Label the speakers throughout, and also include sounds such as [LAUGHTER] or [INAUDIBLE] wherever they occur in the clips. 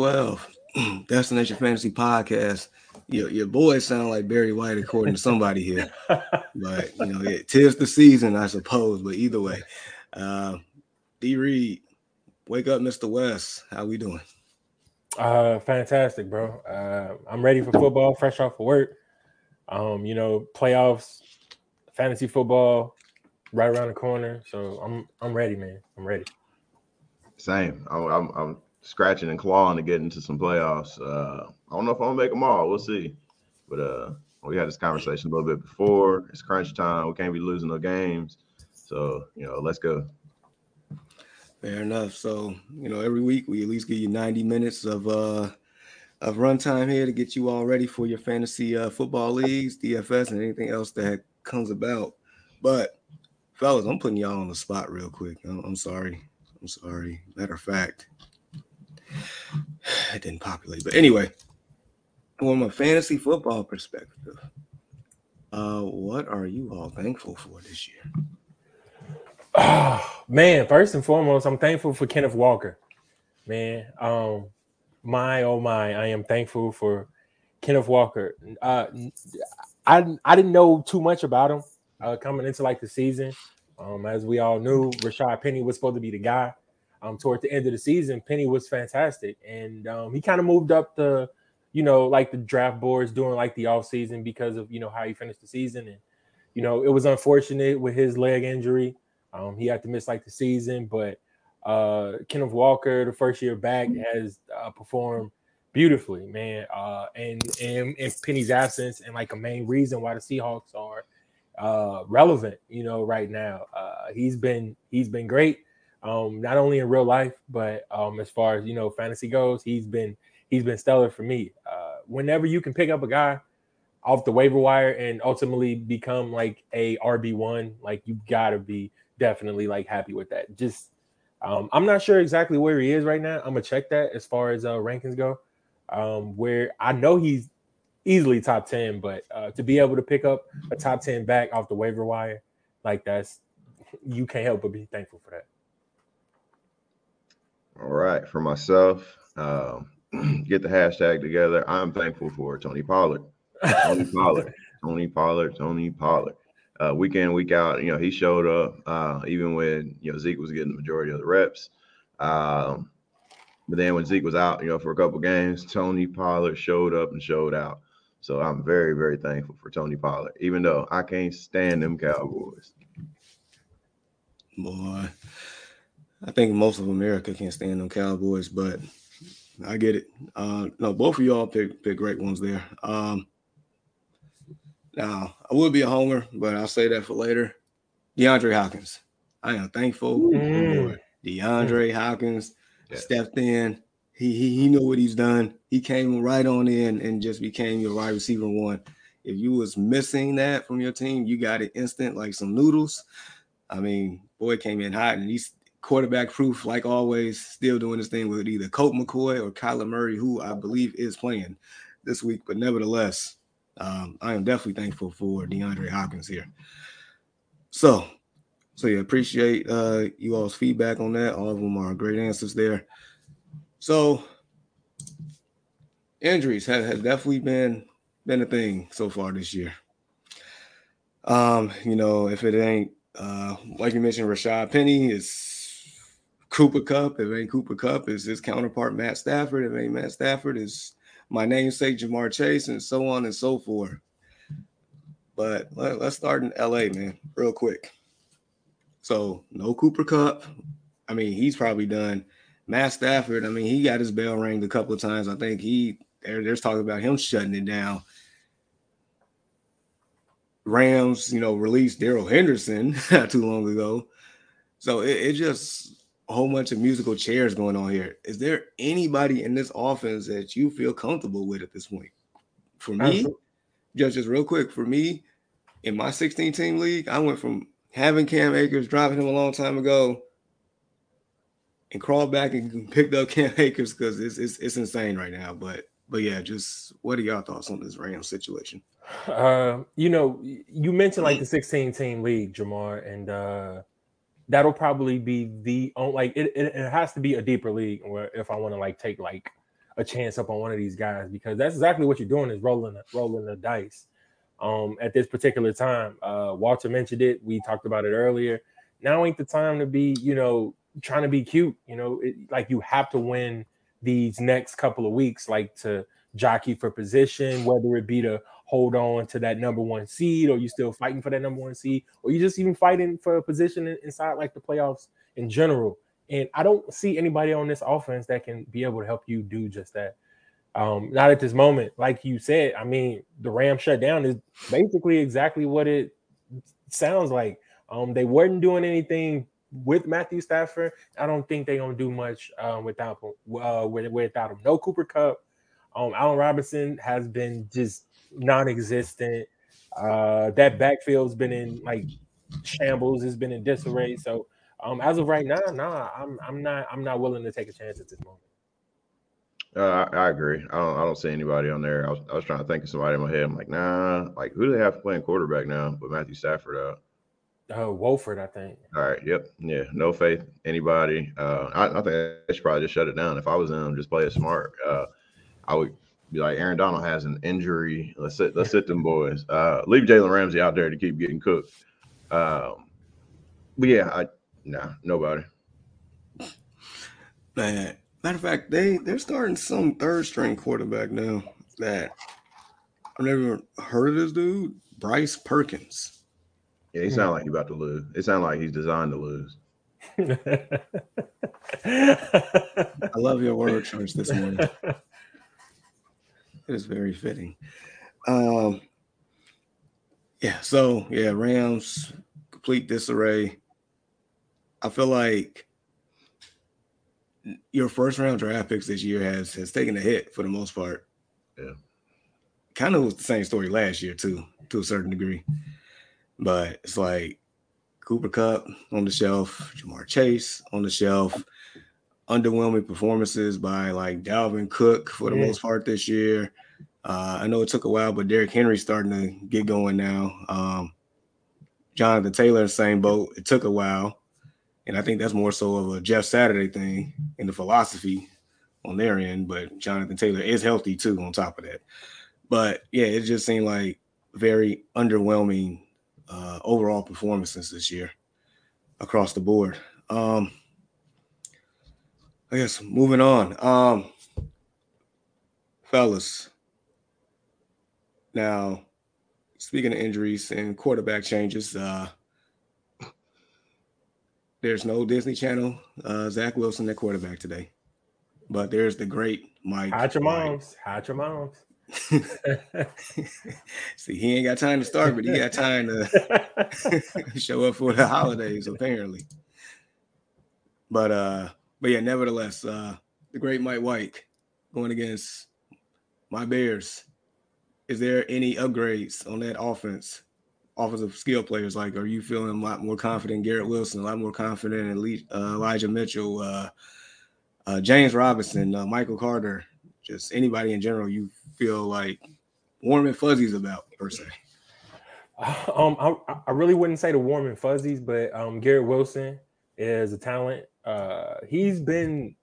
Speaker 1: Week 12, [CLEARS THROAT] Destination Fantasy Podcast. Your, your boys sound like Barry White, according to somebody here. [LAUGHS] but, you know, it tis the season, I suppose. But either way, uh, D Reed, wake up, Mr. West. How we doing?
Speaker 2: Uh, fantastic, bro. Uh, I'm ready for football, fresh off of work. Um, you know, playoffs, fantasy football, right around the corner. So I'm I'm ready, man. I'm ready.
Speaker 3: Same. I'm, I'm, I'm scratching and clawing to get into some playoffs. Uh, I don't know if I'm gonna make them all. We'll see. But uh, we had this conversation a little bit before. It's crunch time. We can't be losing no games. So you know, let's go.
Speaker 1: Fair enough. So, you know, every week we at least give you 90 minutes of uh of runtime here to get you all ready for your fantasy uh, football leagues, DFS, and anything else that comes about. But fellas, I'm putting y'all on the spot real quick. I'm, I'm sorry. I'm sorry. Matter of fact, [SIGHS] it didn't populate. But anyway, from a fantasy football perspective, uh, what are you all thankful for this year?
Speaker 2: Oh, [SIGHS] man, first and foremost, I'm thankful for Kenneth Walker. Man, um, my oh my, I am thankful for Kenneth Walker. Uh, I I didn't know too much about him uh, coming into like the season. Um, as we all knew, Rashaad Penny was supposed to be the guy. Um, toward the end of the season, Penny was fantastic, and um, he kind of moved up the, you know, like the draft boards during like the off season because of you know how he finished the season, and you know it was unfortunate with his leg injury. Um, he had to miss like the season, but uh, Kenneth Walker, the first year back, has uh, performed beautifully, man. Uh, and and in Penny's absence, and like a main reason why the Seahawks are uh, relevant, you know, right now. Uh, he's been he's been great, um, not only in real life, but um, as far as you know, fantasy goes, he's been he's been stellar for me. Uh, whenever you can pick up a guy off the waiver wire and ultimately become like a RB one, like you gotta be definitely like happy with that. Just um, I'm not sure exactly where he is right now. I'm gonna check that as far as uh, rankings go. Um, where I know he's easily top 10, but uh, to be able to pick up a top 10 back off the waiver wire, like that's you can't help but be thankful for that.
Speaker 3: All right, for myself, um, [CLEARS THROAT] get the hashtag together. I'm thankful for Tony Pollard. Tony [LAUGHS] Pollard. Tony Pollard. Tony Pollard uh, week in week out. You know, he showed up uh, even when you know Zeke was getting the majority of the reps. Um, but then when Zeke was out, you know, for a couple games, Tony Pollard showed up and showed out. So I'm very, very thankful for Tony Pollard, even though I can't stand them Cowboys.
Speaker 1: Boy, I think most of America can't stand them Cowboys, but I get it. Uh, no, both of y'all pick pick great ones there. Um, now, I would be a homer, but I'll say that for later. DeAndre Hopkins. I am thankful mm. for DeAndre Hopkins yes. stepped in. He, he he knew what he's done. He came right on in and just became your wide receiver one. If you was missing that from your team, you got it instant like some noodles. I mean, boy came in hot and he's quarterback proof, like always, still doing his thing with either Colt McCoy or Kyler Murray, who I believe is playing this week. But nevertheless, um, I am definitely thankful for DeAndre Hopkins here. So, so yeah, appreciate uh, you all's feedback on that. All of them are great answers there. So, injuries have, have definitely been been a thing so far this year. Um, you know, if it ain't uh, like you mentioned, Rashaad Penny is Cooper Kupp. If ain't Cooper Kupp, is his counterpart Matt Stafford. If ain't Matt Stafford, is my namesake Ja'Marr Chase, and so on and so forth. But let, us start in LA, man, real quick. So no Cooper Kupp. I mean, he's probably done. Matt Stafford, I mean, he got his bell rang a couple of times. I think he there, there's talking about him shutting it down. Rams, you know, released Darrell Henderson [LAUGHS] not too long ago. So it, it just a whole bunch of musical chairs going on here. Is there anybody in this offense that you feel comfortable with at this point? For me, just just real quick, for me, in my 16 team league, I went from having Cam Akers, driving him a long time ago, and crawled back and [LAUGHS] picked up Cam Akers because it's, it's it's insane right now. But but yeah, just what are y'all thoughts on this Rams situation?
Speaker 2: Uh, you know, you mentioned like the 16 team league, Jamar, and uh that'll probably be the only like it, it, it has to be a deeper league or if I want to like take like a chance up on one of these guys because that's exactly what you're doing is rolling rolling the dice. Um, at this particular time, uh, Walter mentioned it. We talked about it earlier. Now ain't the time to be, you know, trying to be cute. You know, it, like you have to win these next couple of weeks, like to jockey for position, whether it be to hold on to that number one seed, or you still fighting for that number one seed, or you just even fighting for a position inside like the playoffs in general. And I don't see anybody on this offense that can be able to help you do just that. Um, not at this moment, like you said. I mean, the Ram shutdown is basically exactly what it sounds like. Um, they weren't doing anything with Matthew Stafford. I don't think they're gonna do much um, without uh, without him. No Cooper Kupp. Um, Allen Robinson has been just non-existent. Uh, that backfield's been in like shambles. It's been in disarray. So um, as of right now, nah, I'm I'm not I'm not willing to take a chance at this moment.
Speaker 3: Uh, I, I, agree. I don't I don't see anybody on there. I was, I was trying to think of somebody in my head. I'm like, nah, like who do they have playing quarterback now? But Matthew Stafford out.
Speaker 2: Uh, Wolford, I think.
Speaker 3: All right. Yep. Yeah. No faith. Anybody. Uh, I, I think I should probably just shut it down. If I was them, just play it smart. Uh, I would like, Aaron Donald has an injury. Let's sit. Let's sit them boys. Uh, leave Jalen Ramsey out there to keep getting cooked. Um, but yeah, I Nah, nobody.
Speaker 1: Man, matter of fact, they they're starting some third string quarterback now that I've never heard of this dude, Bryce Perkins.
Speaker 3: Yeah, he sounds like he's about to lose. It sounds like he's designed to lose. [LAUGHS]
Speaker 1: I love your word choice this morning. [LAUGHS] It is very fitting. Um, yeah, so yeah, Rams complete disarray. I feel like your first round draft picks this year has has taken a hit for the most part.
Speaker 3: Yeah.
Speaker 1: Kind of was the same story last year too, to a certain degree. But it's like Cooper Kupp on the shelf, Ja'Marr Chase on the shelf, underwhelming performances by like Dalvin Cook for the yeah. most part this year. Uh, I know it took a while, but Derrick Henry's starting to get going now. Um, Jonathan Taylor, same boat. It took a while. And I think that's more so of a Jeff Saturday thing in the philosophy on their end. But Jonathan Taylor is healthy too, on top of that. But yeah, it just seemed like very underwhelming uh, overall performances this year across the board. Um, I guess moving on. Um, fellas, now speaking of injuries and quarterback changes, uh, there's no Disney Channel uh, Zach Wilson at quarterback today, but there's the great Mike.
Speaker 2: Hide your moms. Hide your moms. [LAUGHS]
Speaker 1: See, he ain't got time to start, but he got time to [LAUGHS] show up for the holidays, apparently. But uh, but yeah, nevertheless, uh, the great Mike White going against my Bears. Is there any upgrades on that offense offensive skill players? Like, are you feeling a lot more confident Garrett Wilson, a lot more confident in uh, Elijah Mitchell, uh, uh, James Robinson, uh, Michael Carter, just anybody in general you feel like warm and fuzzies about per se? [LAUGHS]
Speaker 2: Um, I, I really wouldn't say the warm and fuzzies, but um, Garrett Wilson is a talent. Uh, he's been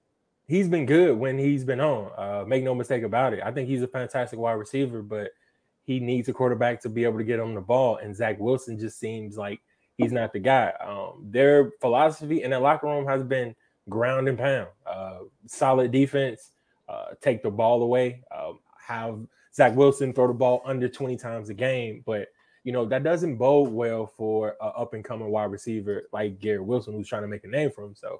Speaker 2: he's been good when he's been on. Uh, make no mistake about it. I think he's a fantastic wide receiver, but he needs a quarterback to be able to get him the ball. And Zach Wilson just seems like he's not the guy. Um, their philosophy in that locker room has been ground and pound, uh, solid defense, uh, take the ball away, um, have Zach Wilson throw the ball under 20 times a game. But, you know, that doesn't bode well for an up and coming wide receiver like Garrett Wilson, who's trying to make a name for himself.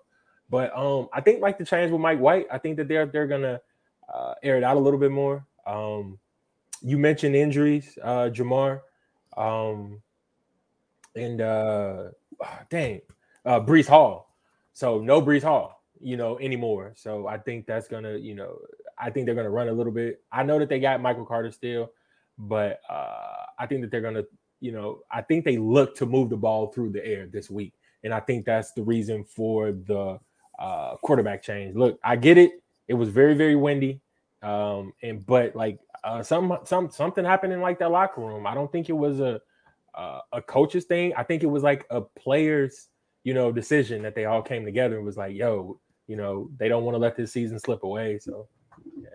Speaker 2: But um, I think like the change with Mike White, I think that they're they're gonna uh, air it out a little bit more. Um, you mentioned injuries, uh, Jamar, um, and uh, ah, dang, uh, Breece Hall. So no Breece Hall, you know, anymore. So I think that's gonna, you know, I think they're gonna run a little bit. I know that they got Michael Carter still, but uh, I think that they're gonna, you know, I think they look to move the ball through the air this week, and I think that's the reason for the uh, quarterback change. Look, I get it. It was very very windy, um, and but like uh, some some something happened in like that locker room. I don't think it was a uh, a coach's thing. I think it was like a player's you know decision that they all came together and was like, yo, you know, they don't want to let this season slip away. So, yeah.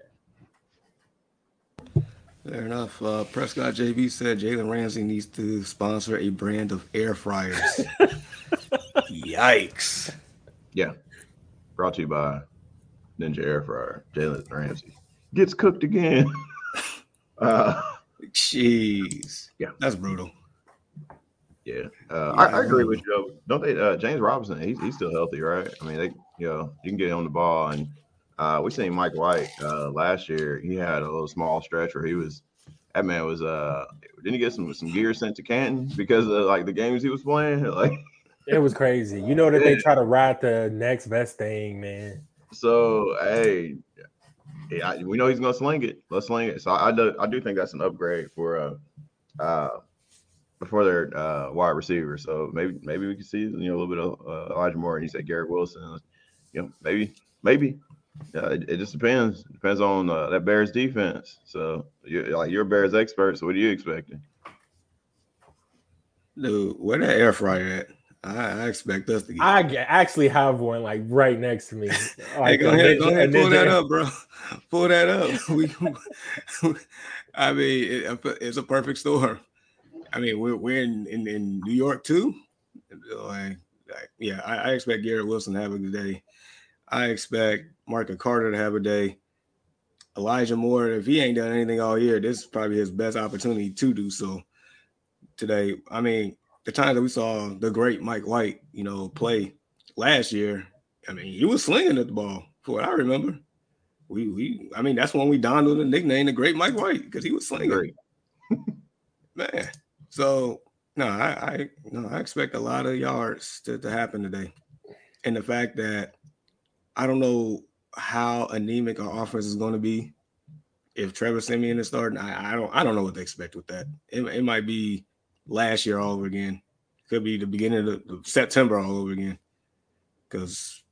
Speaker 1: Fair enough. Uh, Prescott JB said Jalen Ramsey needs to sponsor a brand of air fryers. [LAUGHS] Yikes.
Speaker 3: Yeah. Brought to you by Ninja Air Fryer. Jalen Ramsey gets cooked again. [LAUGHS] uh,
Speaker 1: Jeez.
Speaker 3: Yeah.
Speaker 1: That's brutal.
Speaker 3: Yeah, uh, I, I, agree with you. Don't they? Uh, James Robinson, he's, he's still healthy, right? I mean, they, you know, you can get him on the ball, and uh, we seen Mike White uh, last year. He had a little small stretch where he was. That man was. uh Didn't he get some some gear sent to Canton because of like the games he was playing? [LAUGHS] Like,
Speaker 2: it was crazy. You know that they try to ride the next best thing, man.
Speaker 3: So hey, yeah, we know he's gonna sling it. Let's sling it. So I, do I do think that's an upgrade for uh uh before their uh, wide receiver. So maybe maybe we can see you know a little bit of uh, Elijah Moore and you said Garrett Wilson. You know maybe maybe uh, it, it, just depends depends on uh, that Bears defense. So you're like you're a Bears expert. So what are you expecting?
Speaker 1: Dude, where that air fryer at? I, I, expect us to
Speaker 2: get. I actually have one like right next to me.
Speaker 1: Like, [LAUGHS] hey, go ahead, go ahead, pull that up, bro. [LAUGHS] Pull that up. [LAUGHS] We, I mean, it, it's a perfect storm. I mean, we're we're in, in, in New York too. Like, like yeah, I, I, expect Garrett Wilson to have a good day. I expect Marcus Carter to have a day. Elijah Moore, if he ain't done anything all year, this is probably his best opportunity to do so today. I mean, the time that we saw the great Mike White, you know, play last year, I mean, he was slinging at the ball for what I remember. We we I mean, that's when we donned the nickname the great Mike White because he was slinging. [LAUGHS] Man. So no, I, I no, I expect a lot of yards to, to happen today. And the fact that I don't know how anemic our offense is going to be if Trevor Siemian is starting. I, I don't I don't know what to expect with that. It, it might be last year all over again. Could be the beginning of the, September all over again. Because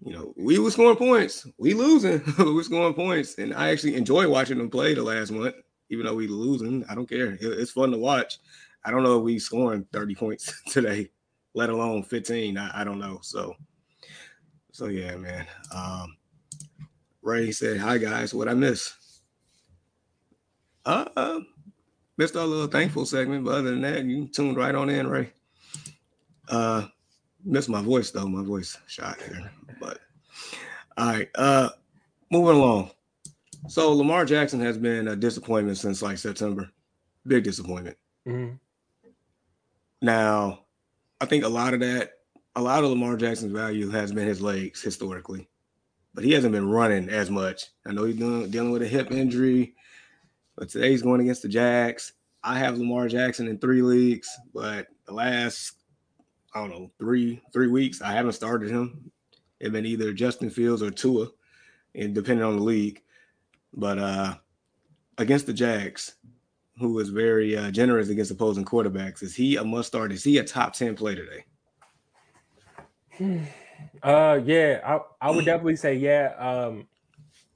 Speaker 1: you know, we were scoring points. We losing. [LAUGHS] we were scoring points. And I actually enjoy watching them play the last month even though we losing. I don't care. It's fun to watch. I don't know if we scoring 30 points [LAUGHS] today, let alone 15. I, I don't know. So, so yeah, man. Um, Ray said, "Hi guys, what I miss?" Uh, uh, missed our little thankful segment, but other than that, you tuned right on in, Ray. Uh, missed my voice though. My voice shot here, but all right. Uh, moving along. So Lamar Jackson has been a disappointment since like September. Big disappointment. Mm-hmm. Now, I think a lot of that, a lot of Lamar Jackson's value has been his legs historically, but he hasn't been running as much. I know he's doing, dealing with a hip injury, but today he's going against the Jags. I have Lamar Jackson in three leagues, but the last I don't know three three weeks I haven't started him. It's been either Justin Fields or Tua, and depending on the league. But uh, against the Jags, who is very uh, generous against opposing quarterbacks, is he a must start? Is he a top 10 play today?
Speaker 2: Uh, yeah, I, I would definitely say yeah. Um,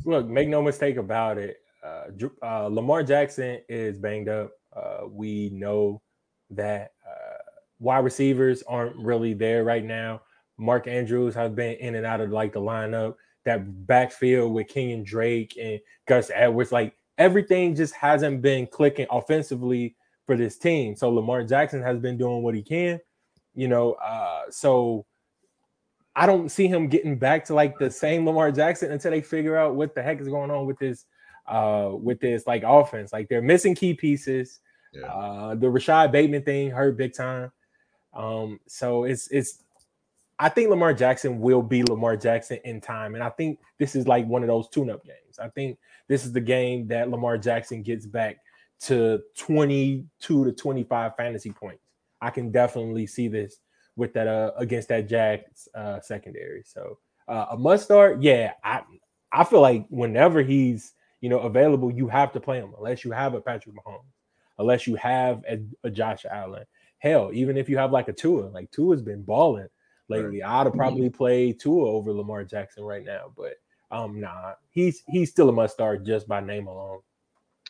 Speaker 2: look, make no mistake about it. Uh, uh, Lamar Jackson is banged up. Uh, we know that uh, wide receivers aren't really there right now. Mark Andrews has been in and out of like the lineup that backfield with King and Drake and Gus Edwards, like everything just hasn't been clicking offensively for this team. So Lamar Jackson has been doing what he can, you know. Uh, so I don't see him getting back to like the same Lamar Jackson until they figure out what the heck is going on with this uh with this like offense. Like they're missing key pieces. Yeah. Uh the Rashod Bateman thing hurt big time. Um, so it's it's I think Lamar Jackson will be Lamar Jackson in time. And I think this is like one of those tune up games. I think this is the game that Lamar Jackson gets back to 22 to 25 fantasy points. I can definitely see this with that uh, against that Jags uh, secondary. So uh, a must start. Yeah, I I feel like whenever he's you know available, you have to play him unless you have a Patrick Mahomes, unless you have a, a Josh Allen. Hell, even if you have like a Tua, like Tua's been balling lately. I'd have mm-hmm. probably played Tua over Lamar Jackson right now, but um, nah, he's he's still a must start just by name alone.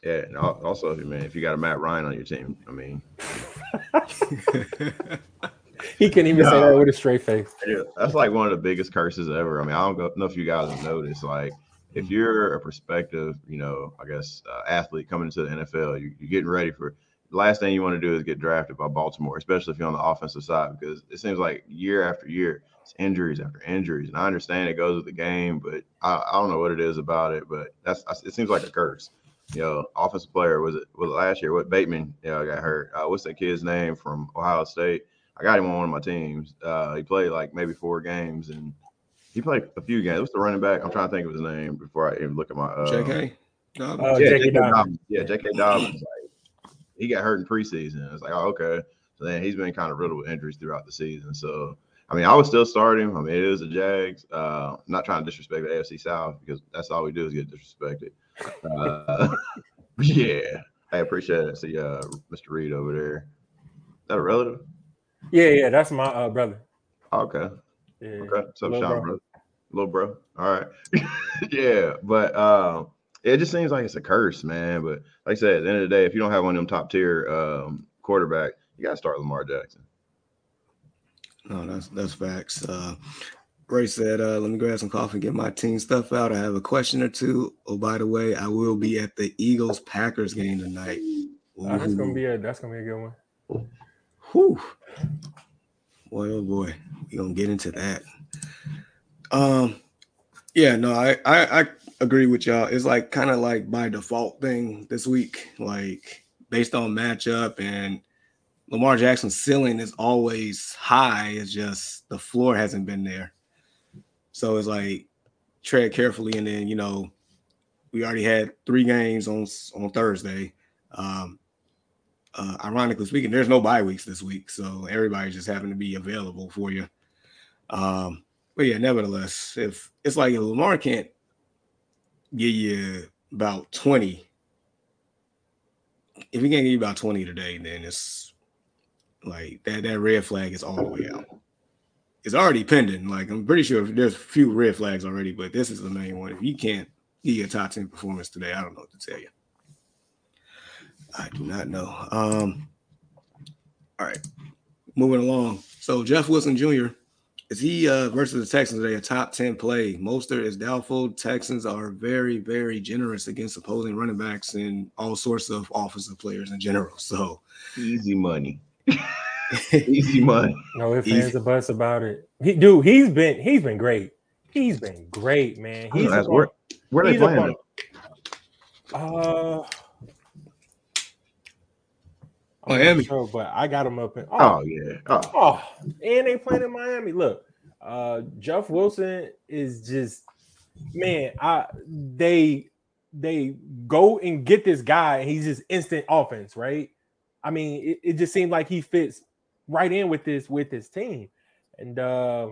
Speaker 3: Yeah, and also, man, if you got a Matt Ryan on your team, I mean, [LAUGHS] [LAUGHS]
Speaker 2: he can not even no, say that with a straight face.
Speaker 3: Yeah, that's like one of the biggest curses ever. I mean, I don't know if you guys have noticed, like if you're a prospective, you know, I guess uh, athlete coming into the NFL, you, you're getting ready for the last thing you want to do is get drafted by Baltimore, especially if you're on the offensive side, because it seems like year after year, it's injuries after injuries. And I understand it goes with the game, but I, I don't know what it is about it, but that's it seems like a curse. You know, offensive player was it was it last year? What Bateman? You know, got hurt. Uh, what's that kid's name from Ohio State? I got him on one of my teams. Uh, he played like maybe four games, and he played a few games. What's the running back? I'm trying to think of his name before I even look at my. Uh,
Speaker 1: J.K.
Speaker 3: Uh, yeah, J.K. Dobbins. Yeah, J.K. Dobbins. Like, he got hurt in preseason. It's like, oh, okay. So then he's been kind of riddled with injuries throughout the season. So, I mean, I would still start him. I mean, it is the Jags. Uh, I'm not trying to disrespect the AFC South because that's all we do is get disrespected. Uh, [LAUGHS] yeah, I appreciate it. See, uh, Mr. Reed over there. Is that a relative?
Speaker 2: Yeah, yeah, that's my uh, brother.
Speaker 3: Okay. Yeah. Okay. So, Sean, bro. brother? Little bro. All right. [LAUGHS] yeah, but um, it just seems like it's a curse, man. But like I said, at the end of the day, if you don't have one of them top tier um, quarterback, you got to start Lamar Jackson.
Speaker 1: No, that's that's facts. Uh, Ray said, uh, "Let me grab some coffee and get my team stuff out. I have a question or two. Oh, by the way, I will be at the Eagles Packers game tonight.
Speaker 2: Oh, that's gonna be a that's gonna be a good one.
Speaker 1: Whew. Boy, oh boy, we gonna get into that. Um, yeah, no, I I, I agree with y'all. It's like kind of like by default thing this week, like based on matchup and Lamar Jackson's ceiling is always high. It's just the floor hasn't been there. So it's like tread carefully, and then you know we already had three games on on Thursday. Um, uh, ironically speaking, there's no bye weeks this week, so everybody's just having to be available for you. Um, but yeah, nevertheless, if it's like if Lamar can't give you about 20, if he can't give you about 20 today, then it's like that that red flag is all the way out. It's already pending. Like I'm pretty sure there's a few red flags already, but this is the main one. If you can't give you a top 10 performance today, I don't know what to tell you. I do not know. Um, all right, moving along. So Jeff Wilson Jr. is he uh, versus the Texans today a top ten play? Mostert is doubtful. Texans are very very generous against opposing running backs and all sorts of offensive players in general. So
Speaker 3: easy money. [LAUGHS] easy money.
Speaker 2: No ifs, ands, or buts about it. He, dude, he's been he's been great. He's been great, man. He's
Speaker 3: where, where are they playing?
Speaker 2: Uh
Speaker 1: Miami.
Speaker 2: Sure, but I got them up in.
Speaker 3: Oh, oh yeah. Oh.
Speaker 2: oh. and they playing in Miami. Look, uh, Jeff Wilson is just man. I they they go and get this guy, and he's just instant offense, right? I mean, it, it just seemed like he fits right in with this with his team, and uh,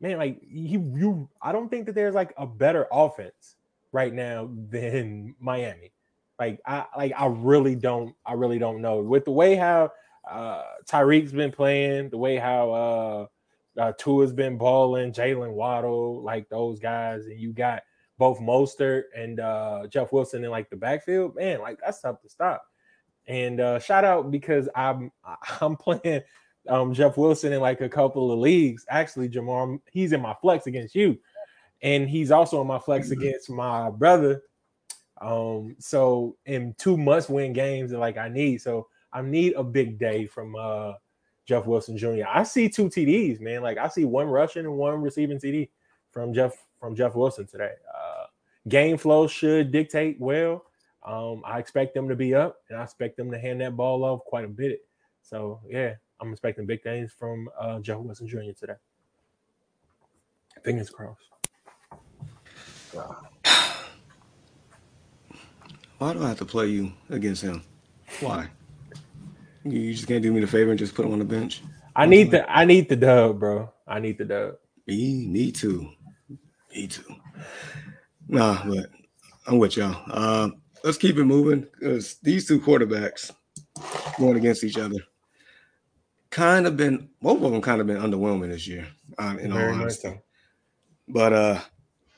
Speaker 2: man, like he you, I don't think that there's like a better offense right now than Miami. Like I like I really don't I really don't know with the way how uh Tyreek's been playing, the way how uh, uh Tua's been balling, Jaylen Waddle, like those guys, and you got both Mostert and uh Jeff Wilson in like the backfield, man, like that's tough to stop. And uh shout out because I'm [LAUGHS] I'm playing um Jeff Wilson in like a couple of leagues. Actually, Jamar, he's in my flex against you, and he's also in my flex mm-hmm. against my brother um, so in two must win games that like I need, so I need a big day from uh Jeff Wilson Jr. I see two TDs, man. Like I see one rushing and one receiving TD from Jeff from Jeff Wilson today. Uh, game flow should dictate well. Um, I expect them to be up, and I expect them to hand that ball off quite a bit. So yeah, I'm expecting big things from uh, Jeff Wilson Jr. today. Fingers crossed.
Speaker 1: Why do I have to play you against him? Why? You just can't do me the favor and just put him on the bench.
Speaker 2: I need the I need the dub, bro. I need the dub.
Speaker 1: Me, me too. Me too. Nah, but I'm with y'all. Uh, let's keep it moving because these two quarterbacks going against each other kind of been both of them kind of been underwhelming this year. Um, in Very all honesty. Nice but uh,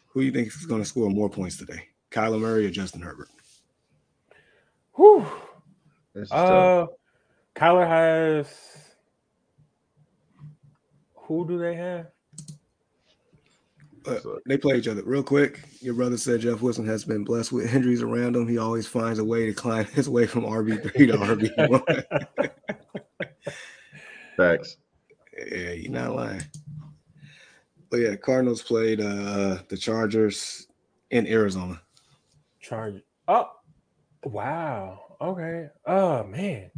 Speaker 1: who do you think is going to score more points today? Kyler Murray or Justin Herbert?
Speaker 2: Whew. Uh, Kyler has. Who do they have?
Speaker 1: so. They play each other real quick. Your brother said Jeff Wilson has been blessed with injuries around him. He always finds a way to climb [LAUGHS] his way from RB three to RB one. [LAUGHS]
Speaker 3: Thanks.
Speaker 1: Yeah, you're not lying. But yeah, Cardinals played uh the Chargers in Arizona.
Speaker 2: Chargers. Oh, wow. Okay. Oh man.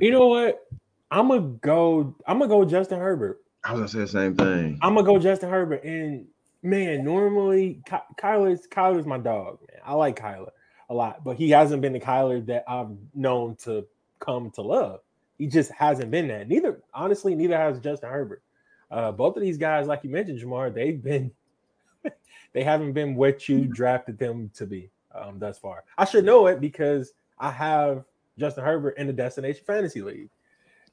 Speaker 2: You know what? I'm gonna go. I'm gonna go Justin Herbert.
Speaker 3: I was gonna say the same thing.
Speaker 2: I'm gonna go Justin Herbert. And man, normally Ky- Kyler's Kyler's my dog. Man, I like Kyler a lot, but he hasn't been the Kyler that I've known to come to love. He just hasn't been that. Neither, honestly, neither has Justin Herbert. Uh, both of these guys, like you mentioned, Jamar, they've been [LAUGHS] they haven't been what you drafted them to be um, thus far. I should know it because I have Justin Herbert in the Destination Fantasy League.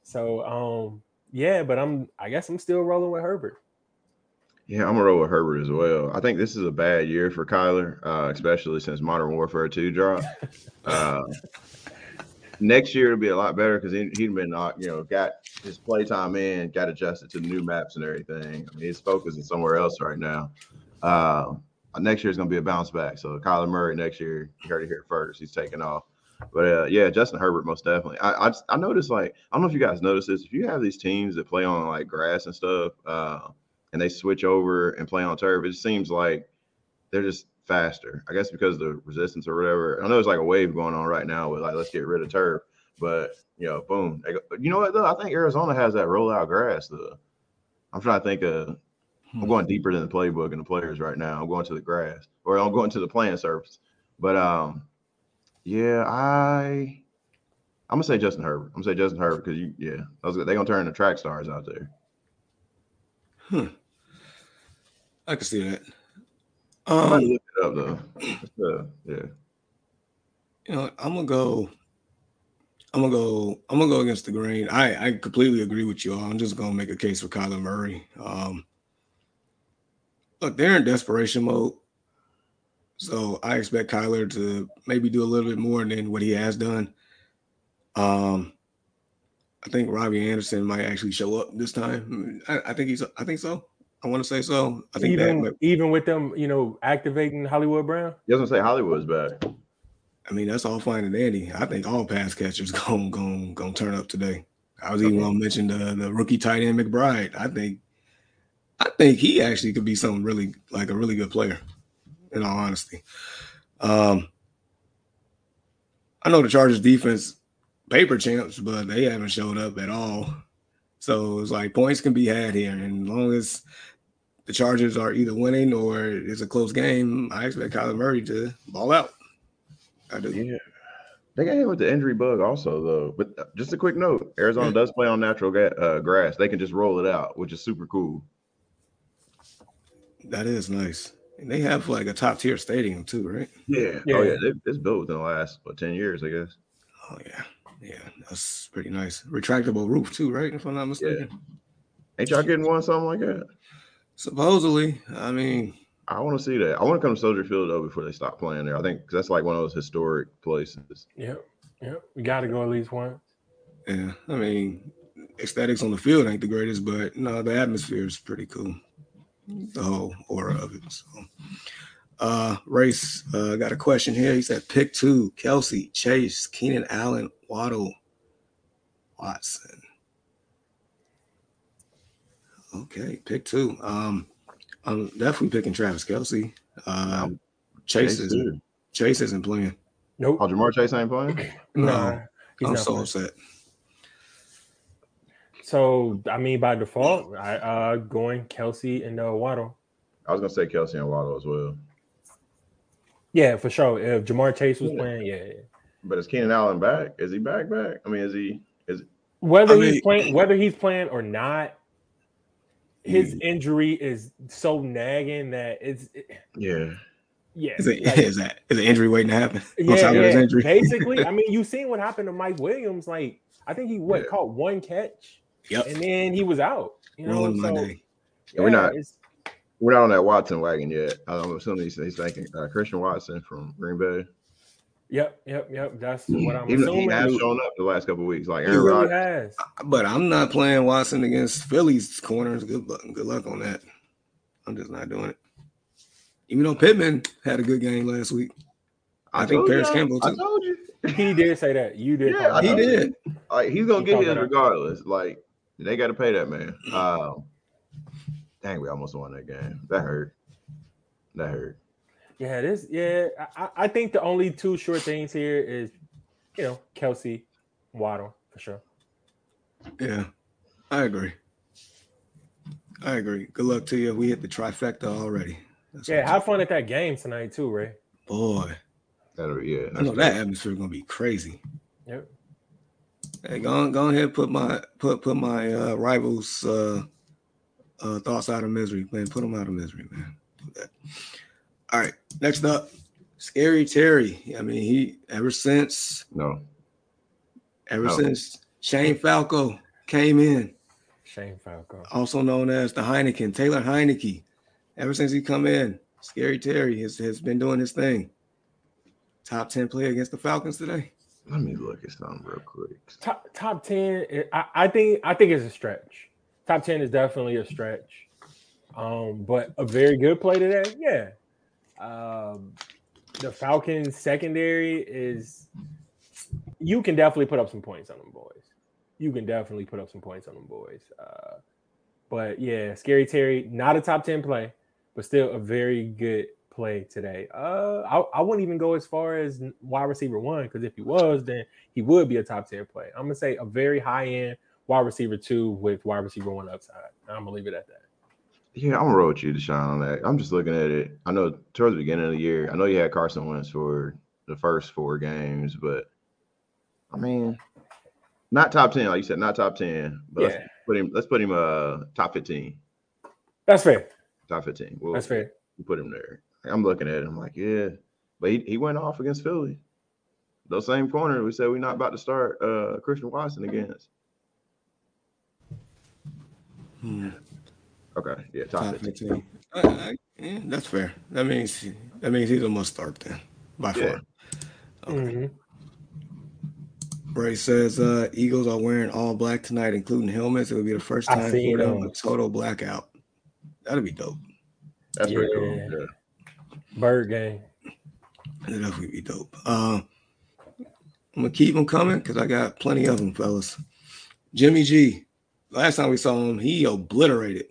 Speaker 2: So um, yeah, but I'm I guess I'm still rolling with Herbert.
Speaker 3: Yeah, I'm gonna roll with Herbert as well. I think this is a bad year for Kyler, uh, especially since Modern Warfare 2 dropped. [LAUGHS] Uh, next year it'll be a lot better because he, he'd been uh, you know got his playtime in, got adjusted to the new maps and everything. I mean, his focus is somewhere else right now. Uh, next year is gonna be a bounce back. So Kyler Murray next year, you heard it here first. He's taking off. But uh, yeah, Justin Herbert most definitely. I, I I noticed like I don't know if you guys noticed this. If you have these teams that play on like grass and stuff, uh, and they switch over and play on turf, it just seems like they're just faster. I guess because the resistance or whatever. I know there's like a wave going on right now with like let's get rid of turf, but you know, boom. You know what though? I think Arizona has that rollout grass. Though I'm trying to think of. I'm going deeper than the playbook and the players right now. I'm going to the grass, or I'm going to the playing surface. But um, yeah, I I'm gonna say Justin Herbert. I'm gonna say Justin Herbert because you, yeah, they're gonna turn the track stars out there.
Speaker 1: Hmm. I can see that.
Speaker 3: Um, look it up though. Uh, yeah.
Speaker 1: You know, I'm gonna go. I'm gonna go. I'm gonna go against the grain. I I completely agree with you all. I'm just gonna make a case for Kyler Murray. Um, look, they're in desperation mode. So I expect Kyler to maybe do a little bit more than what he has done. Um, I think Robbie Anderson might actually show up this time. I, I think he's. I think so. I want to say so. I think
Speaker 2: even that, even with them, you know, activating Hollywood Brown.
Speaker 3: You doesn't say Hollywood's bad.
Speaker 1: I mean, that's all fine and dandy. I think all pass catchers [LAUGHS] going going gonna turn up today. I was even going to mention the the rookie tight end McBride. I think I think he actually could be something really like a really good player in all honesty. Um, I know the Chargers defense paper champs, but they haven't showed up at all. So it's like points can be had here, and as long as the Chargers are either winning or it's a close game, I expect Kyler Murray to ball out. I do.
Speaker 3: Yeah. They got hit with the injury bug also, though. But uh, just a quick note: Arizona does play on natural ga- uh, grass. They can just roll it out, which is super cool.
Speaker 1: That is nice. And they have like a top tier stadium too, right?
Speaker 3: Yeah. yeah. Oh yeah. It's built within the last what ten years, I guess.
Speaker 1: Oh yeah. Yeah, that's pretty nice. Retractable roof too, right? If I'm not mistaken. Yeah.
Speaker 3: Ain't y'all getting one something like that?
Speaker 1: Supposedly. I mean,
Speaker 3: I want to see that. I want to come to Soldier Field though before they stop playing there. I think that's like one of those historic places.
Speaker 2: Yep. Yep. We got to go at least once.
Speaker 1: Yeah. I mean, aesthetics on the field ain't the greatest, but no, the atmosphere is pretty cool the whole aura of it. So, uh, race uh, got a question here. He said, pick two: Kelce, Chase, Keenan Allen, Waddle, Watson. Okay, pick two. Um, I'm definitely picking Travis Kelce. Uh, Chase is Chase isn't playing.
Speaker 2: Nope.
Speaker 3: Oh, Ja'Marr Chase ain't playing.
Speaker 1: no, I'm so playing. upset.
Speaker 2: So I mean, by default, I uh going Kelce and uh, Waddle.
Speaker 3: I was gonna say Kelce and Waddle as well.
Speaker 2: Yeah, for sure. If Ja'Marr Chase was yeah. playing, yeah, yeah.
Speaker 3: But is Keenan Allen back? Is he back? Back? I mean, is he? Is
Speaker 2: whether I mean, he's playing, whether he's playing or not, his injury is so nagging that it's. It,
Speaker 3: yeah.
Speaker 2: Yeah,
Speaker 1: is, it, like, is that is an injury waiting to happen? [LAUGHS]
Speaker 2: Yeah, yeah. [LAUGHS] basically. I mean, you've seen what happened to Mike Williams? Like, I think he what yeah. caught one catch
Speaker 1: Yep.
Speaker 2: And then he was out. You know, Rolling so,
Speaker 3: Monday. Yeah, we're not we're not on that Watson wagon yet. I'm assuming he's, he's thinking uh, Christian Watson from Green Bay.
Speaker 2: Yep, yep, yep. That's what I'm
Speaker 3: Even
Speaker 2: assuming.
Speaker 3: He has shown up the last couple weeks, like Aaron he really has.
Speaker 1: But I'm not playing Watson against Philly's corners. Good luck. Good luck on that. I'm just not doing it. Even though Pittman had a good game last week. I, I think Parris Campbell
Speaker 3: too. I told you.
Speaker 2: He did say that. You did.
Speaker 1: Yeah, he did.
Speaker 3: Like he's gonna he get his regardless. Like they got to pay that man. Um, dang, we almost won that game. That hurt. That hurt.
Speaker 2: Yeah, this. Yeah, I, I think the only two short things here is, you know, Kelce, Waddle for sure.
Speaker 1: Yeah, I agree. I agree. Good luck to you. We hit the trifecta already.
Speaker 2: That's yeah, have fun at that game tonight too, Ray.
Speaker 1: Boy,
Speaker 3: that'll yeah.
Speaker 1: I know that atmosphere gonna be crazy.
Speaker 2: Yep.
Speaker 1: Hey, go on, go ahead, put my put put my uh, rivals' uh, uh, thoughts out of misery, man. Put them out of misery, man. All right, next up, Scary Terry. I mean, he ever since
Speaker 3: no,
Speaker 1: ever no. since Shane Falco came in,
Speaker 2: Shane Falco,
Speaker 1: also known as the Heineken, Taylor Heinicke ever since he come in, Scary Terry has, has been doing his thing. Top 10 play against the Falcons today.
Speaker 3: Let me look at something real quick.
Speaker 2: Top top 10, I, I think I think it's a stretch. Top 10 is definitely a stretch. Um, but a very good play today, yeah. Um, the Falcons secondary is you can definitely put up some points on them boys. You can definitely put up some points on them boys. Uh, but yeah, Scary Terry, not a top 10 play but still a very good play today. Uh, I, I wouldn't even go as far as wide receiver one because if he was, then he would be a top 10 play. I'm gonna say a very high end wide receiver two with wide receiver one upside. I'm gonna leave it at that.
Speaker 3: Yeah, I'm gonna roll with you, Deshaun, on that. I'm just looking at it. I know towards the beginning of the year, I know you had Carson Wentz for the first four games, but I mean, not top ten, like you said, not top ten. But yeah. let's put him. Let's put him uh top fifteen.
Speaker 2: That's fair
Speaker 3: top 15.
Speaker 2: We'll, That's fair.
Speaker 3: We put him there. I'm looking at it. I'm like, yeah. But he, he went off against Philly. Those same corner we said we're not about to start uh, Christian Watson against. Hmm. Okay. Yeah. Top, top 15. 15. I,
Speaker 1: I, yeah, that's fair. That means that means he's a must start then, by yeah. far. Okay. Mm-hmm. Bray says uh, Eagles are wearing all black tonight, including helmets. It would be the first time for them a total blackout. That'd be dope.
Speaker 3: That's yeah. pretty cool. Yeah.
Speaker 2: Bird game.
Speaker 1: That'd definitely be dope. Uh, I'm gonna keep them coming because I got plenty of them, fellas. Jimmy G. Last time we saw him, he obliterated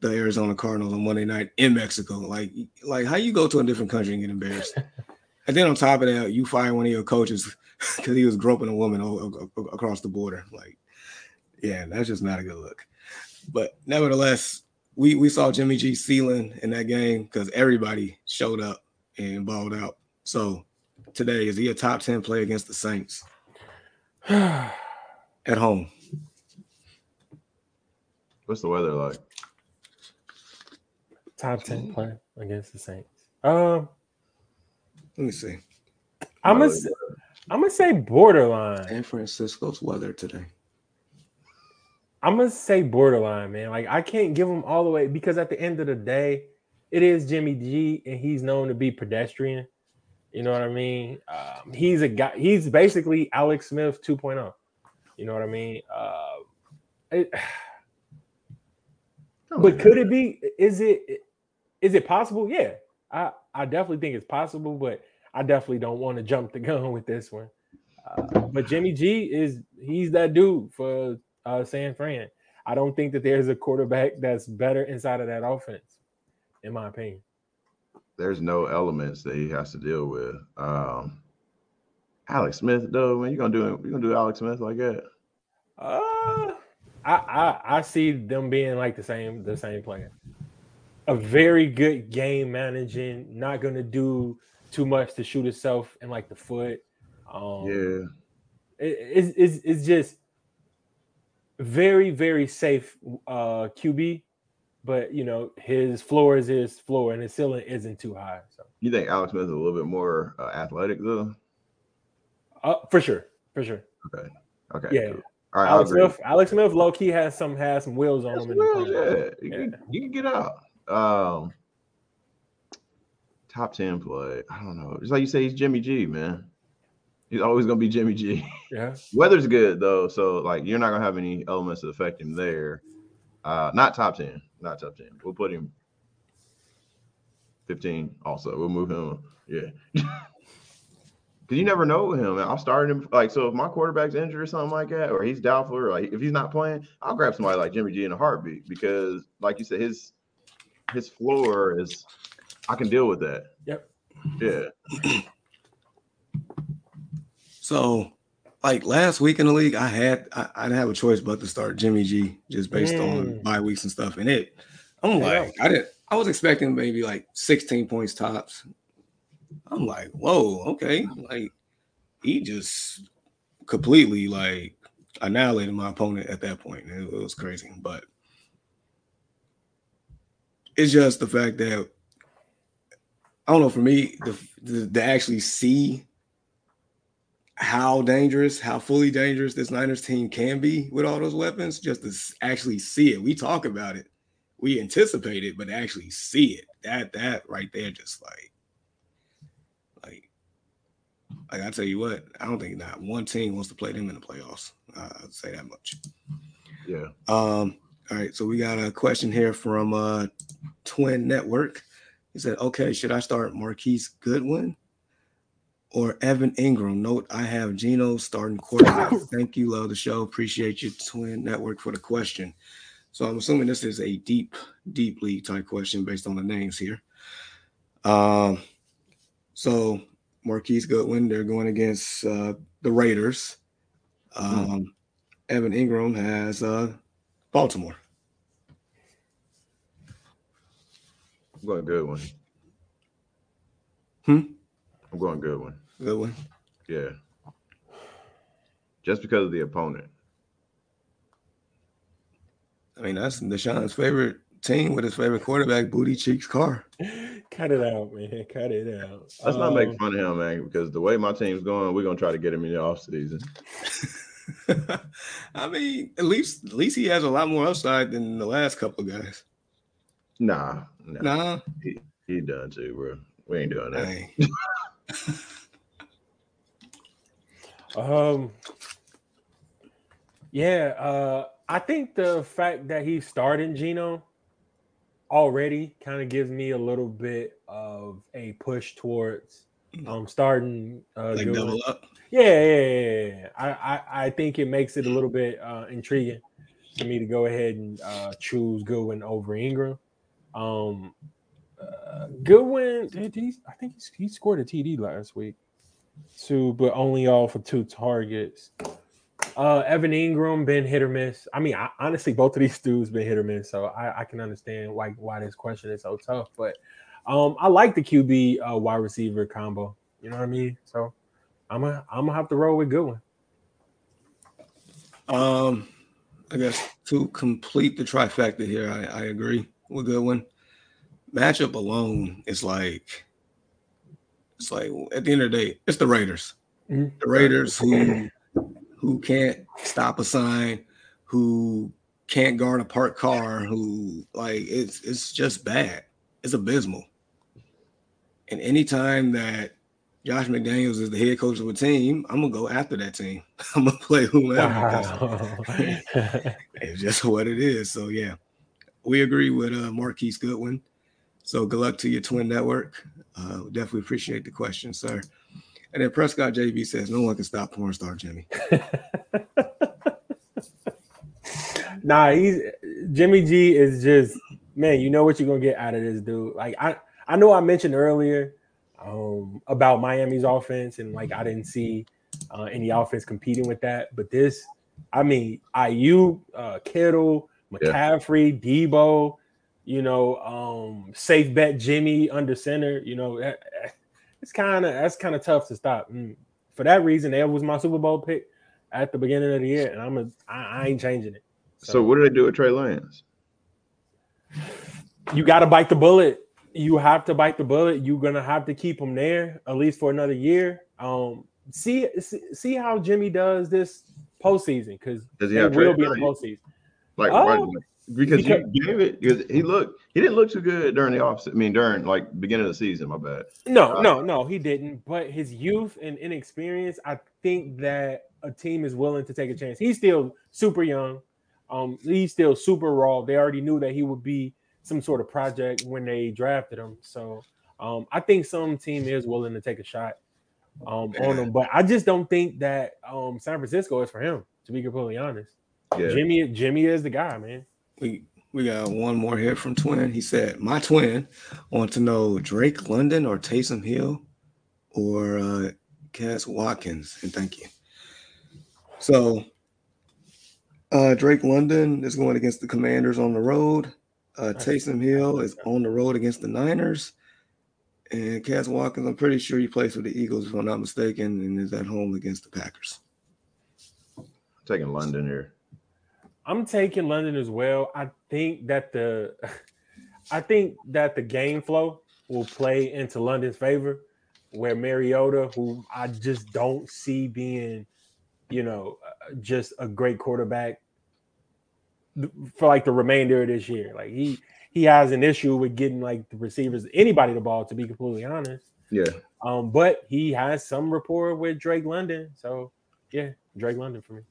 Speaker 1: the Arizona Cardinals on Monday night in Mexico. Like, like how you go to a different country and get embarrassed? [LAUGHS] and then on top of that, you fire one of your coaches [LAUGHS] because he was groping a woman across the border. Like, yeah, that's just not a good look. But nevertheless, we we saw Jimmy G ceiling in that game because everybody showed up and balled out. So today, is he a top 10 play against the Saints [SIGHS] at home?
Speaker 3: What's the weather like?
Speaker 2: Top 10 play against the Saints. Um,
Speaker 1: let me see.
Speaker 2: I'm gonna I'm gonna say borderline.
Speaker 1: San Francisco's weather today.
Speaker 2: I'm gonna say borderline, man. Like I can't give him all the way because at the end of the day, it is Jimmy G, and he's known to be pedestrian. You know what I mean? Um, he's a guy. He's basically Alex Smith 2.0. You know what I mean? Uh, it, [SIGHS] but could it be? Is it? Is it possible? Yeah, I I definitely think it's possible, but I definitely don't want to jump the [LAUGHS] gun with this one. Uh, but Jimmy G is he's that dude for uh, San Fran. I don't think that there's a quarterback that's better inside of that offense, in my opinion.
Speaker 3: There's no elements that he has to deal with. Um, Alex Smith, though, man, you gonna do you gonna do Alex Smith like that?
Speaker 2: Uh, I, I I see them being like the same the same player. A very good game managing, not gonna do too much to shoot himself in like the foot. Um,
Speaker 3: yeah,
Speaker 2: it, it's, it's it's just very very safe uh QB, but you know his floor is his floor and his ceiling isn't too high. So
Speaker 3: you think Alex Smith is a little bit more uh, athletic though?
Speaker 2: Uh, for sure, for sure.
Speaker 3: Okay. Okay.
Speaker 2: Yeah. Cool. All right, Alex Smith, Alex Smith, low key has some has some wheels on him.
Speaker 3: Yeah. You, yeah. Can, you can get out. Um, top ten play. I don't know. Just like you say, he's Jimmy G, man. He's always gonna be Jimmy
Speaker 2: G. [LAUGHS] Yeah.
Speaker 3: Weather's good though, so like you're not gonna have any elements that affect him there. Uh, not top ten, not top ten. We'll put him 15 also. We'll move him. Yeah. [LAUGHS] Because you never know with him. I'll start him like so if my quarterback's injured or something like that, or he's doubtful, or like if he's not playing, I'll grab somebody like Jimmy G in a heartbeat because, like you said, his his floor is I can deal with that.
Speaker 2: Yep.
Speaker 3: Yeah.
Speaker 1: So, like last week in the league, I had I, I didn't have a choice but to start Jimmy G just based on
Speaker 2: Mm.
Speaker 1: bye weeks and stuff. And it, I'm like, I didn't. I was expecting maybe like 16 points tops. I'm like, whoa, okay. Like he just completely like annihilated my opponent at that point. It, it was crazy, but it's just the fact that I don't know. For me, the, the to actually see how dangerous, how fully dangerous this Niners team can be with all those weapons, just to actually see it. We talk about it, we anticipate it, but actually see it, that that right there, just like, like, like I tell you what, I don't think not one team wants to play them in the playoffs. Uh, I'd say that much.
Speaker 3: Yeah.
Speaker 1: Um, all right, so we got a question here from uh Twin Network. He said, Okay, should I start Marquise Goodwin or Evan Engram? Note I have Geno starting quarterback. [COUGHS] Thank you, love the show. Appreciate you, Twin Network, for the question. So I'm assuming this is a deep, deep league type question based on the names here. Um, so Marquise Goodwin, they're going against uh the Raiders. Um, Evan Engram has uh Baltimore.
Speaker 3: I'm going Goodwin.
Speaker 1: Hmm?
Speaker 3: I'm going Goodwin.
Speaker 1: Good one.
Speaker 3: Yeah. Just because of the opponent.
Speaker 1: I mean, that's Deshaun's favorite team with his favorite quarterback, Booty Cheeks Carr. [LAUGHS]
Speaker 2: Cut it out, man. Cut it out.
Speaker 3: Let's not make
Speaker 2: Um,
Speaker 3: fun of him, man, because the way my team's going, we're gonna try to get him in the offseason. [LAUGHS]
Speaker 1: I mean, at least at least he has a lot more upside than the last couple of guys.
Speaker 3: Nah, nah,
Speaker 1: Nah,
Speaker 3: he done too, bro. We ain't doing that. [LAUGHS]
Speaker 2: Um, yeah, uh, I think the fact that he's starting Geno already kind of gives me a little bit of a push towards um starting uh
Speaker 1: like double up.
Speaker 2: Yeah, yeah, yeah, yeah. I, I, I think it makes it a little bit uh, intriguing for me to go ahead and uh, choose Goodwin over Engram. Um, uh, Goodwin, did he, I think he scored a TD last week, too, but only all for two targets. Uh, Evan Engram been hit or miss. I mean, I, honestly, both of these [LAUGHS] dudes been hit or miss, so I, I can understand why why this question is so tough. But um, I like the QB uh, wide receiver combo. You know what I mean? So I'm gonna I'm gonna have to roll with Goodwin.
Speaker 1: Um, I guess to complete the trifecta here, I, I agree with Goodwin. Matchup alone is like it's like at the end of the day, it's the Raiders.
Speaker 2: Mhm.
Speaker 1: The Raiders who who can't stop a sign, who can't guard a parked car, who like it's it's just bad. It's abysmal. And anytime that Josh McDaniels is the head coach of a team, I'm gonna go after that team. [LAUGHS] I'm gonna play whomever.
Speaker 2: Wow. [LAUGHS]
Speaker 1: It's just what it is. So yeah, we agree with uh, Marquise Goodwin. So good luck to your twin network. Uh, definitely appreciate the question, sir. And then Prescott JB says no one can stop porn star Jimmy. [LAUGHS]
Speaker 2: nah, he's Jimmy G is just man. You know what you're gonna get out of this dude. Like I, I know I mentioned earlier um, about Miami's offense, and like I didn't see uh, any offense competing with that. But this, I mean, Aiyuk, uh, Kittle, McCaffrey, Deebo, you know, um, safe bet Jimmy under center. You know, it's kind of that's kind of tough to stop. Mm. For that reason, that was my Super Bowl pick at the beginning of the year, and I'm a I, I ain't changing it.
Speaker 3: So what do they do with Trey Lance?
Speaker 2: you got to bite the bullet. You have to bite the bullet. You're gonna have to keep him there at least for another year. Um, see see, how Jimmy does this postseason because
Speaker 3: Does he
Speaker 2: will be in the postseason.
Speaker 3: Like
Speaker 2: Oh,
Speaker 3: because
Speaker 2: because-
Speaker 3: you gave it because he looked he didn't look too good during the off. I mean during like beginning of the season. My bad.
Speaker 2: No,
Speaker 3: Uh,
Speaker 2: no, no, he didn't. But his youth and inexperience, I think that a team is willing to take a chance. He's still super young. Um, he's still super raw. They already knew that he would be some sort of project when they drafted him. So um, I think some team is willing to take a shot um, on him, but I just don't think that um, San Francisco is for him. To be completely honest, yeah. Jimmy Jimmy is the guy, man.
Speaker 1: We we got one more here from Twin. He said, "My twin want to know Drake London or Taysom Hill or uh, Quez Watkins." And thank you. So uh, Drake London is going against the Commanders on the road. Uh, Taysom Hill is on the road against the Niners. And Cass Watkins, I'm pretty sure he plays for the Eagles, if I'm not mistaken, and is at home against the Packers.
Speaker 3: I'm taking London here.
Speaker 2: I'm taking London as well. I think that the [LAUGHS] I think that the game flow will play into London's favor, where Mariota, who I just don't see being, you know, just a great quarterback for like the remainder of this year. Like he he has an issue with getting like the receivers, anybody the ball, to be completely honest.
Speaker 3: Yeah.
Speaker 2: Um, but he has some rapport with Drake London. So yeah, Drake London for me.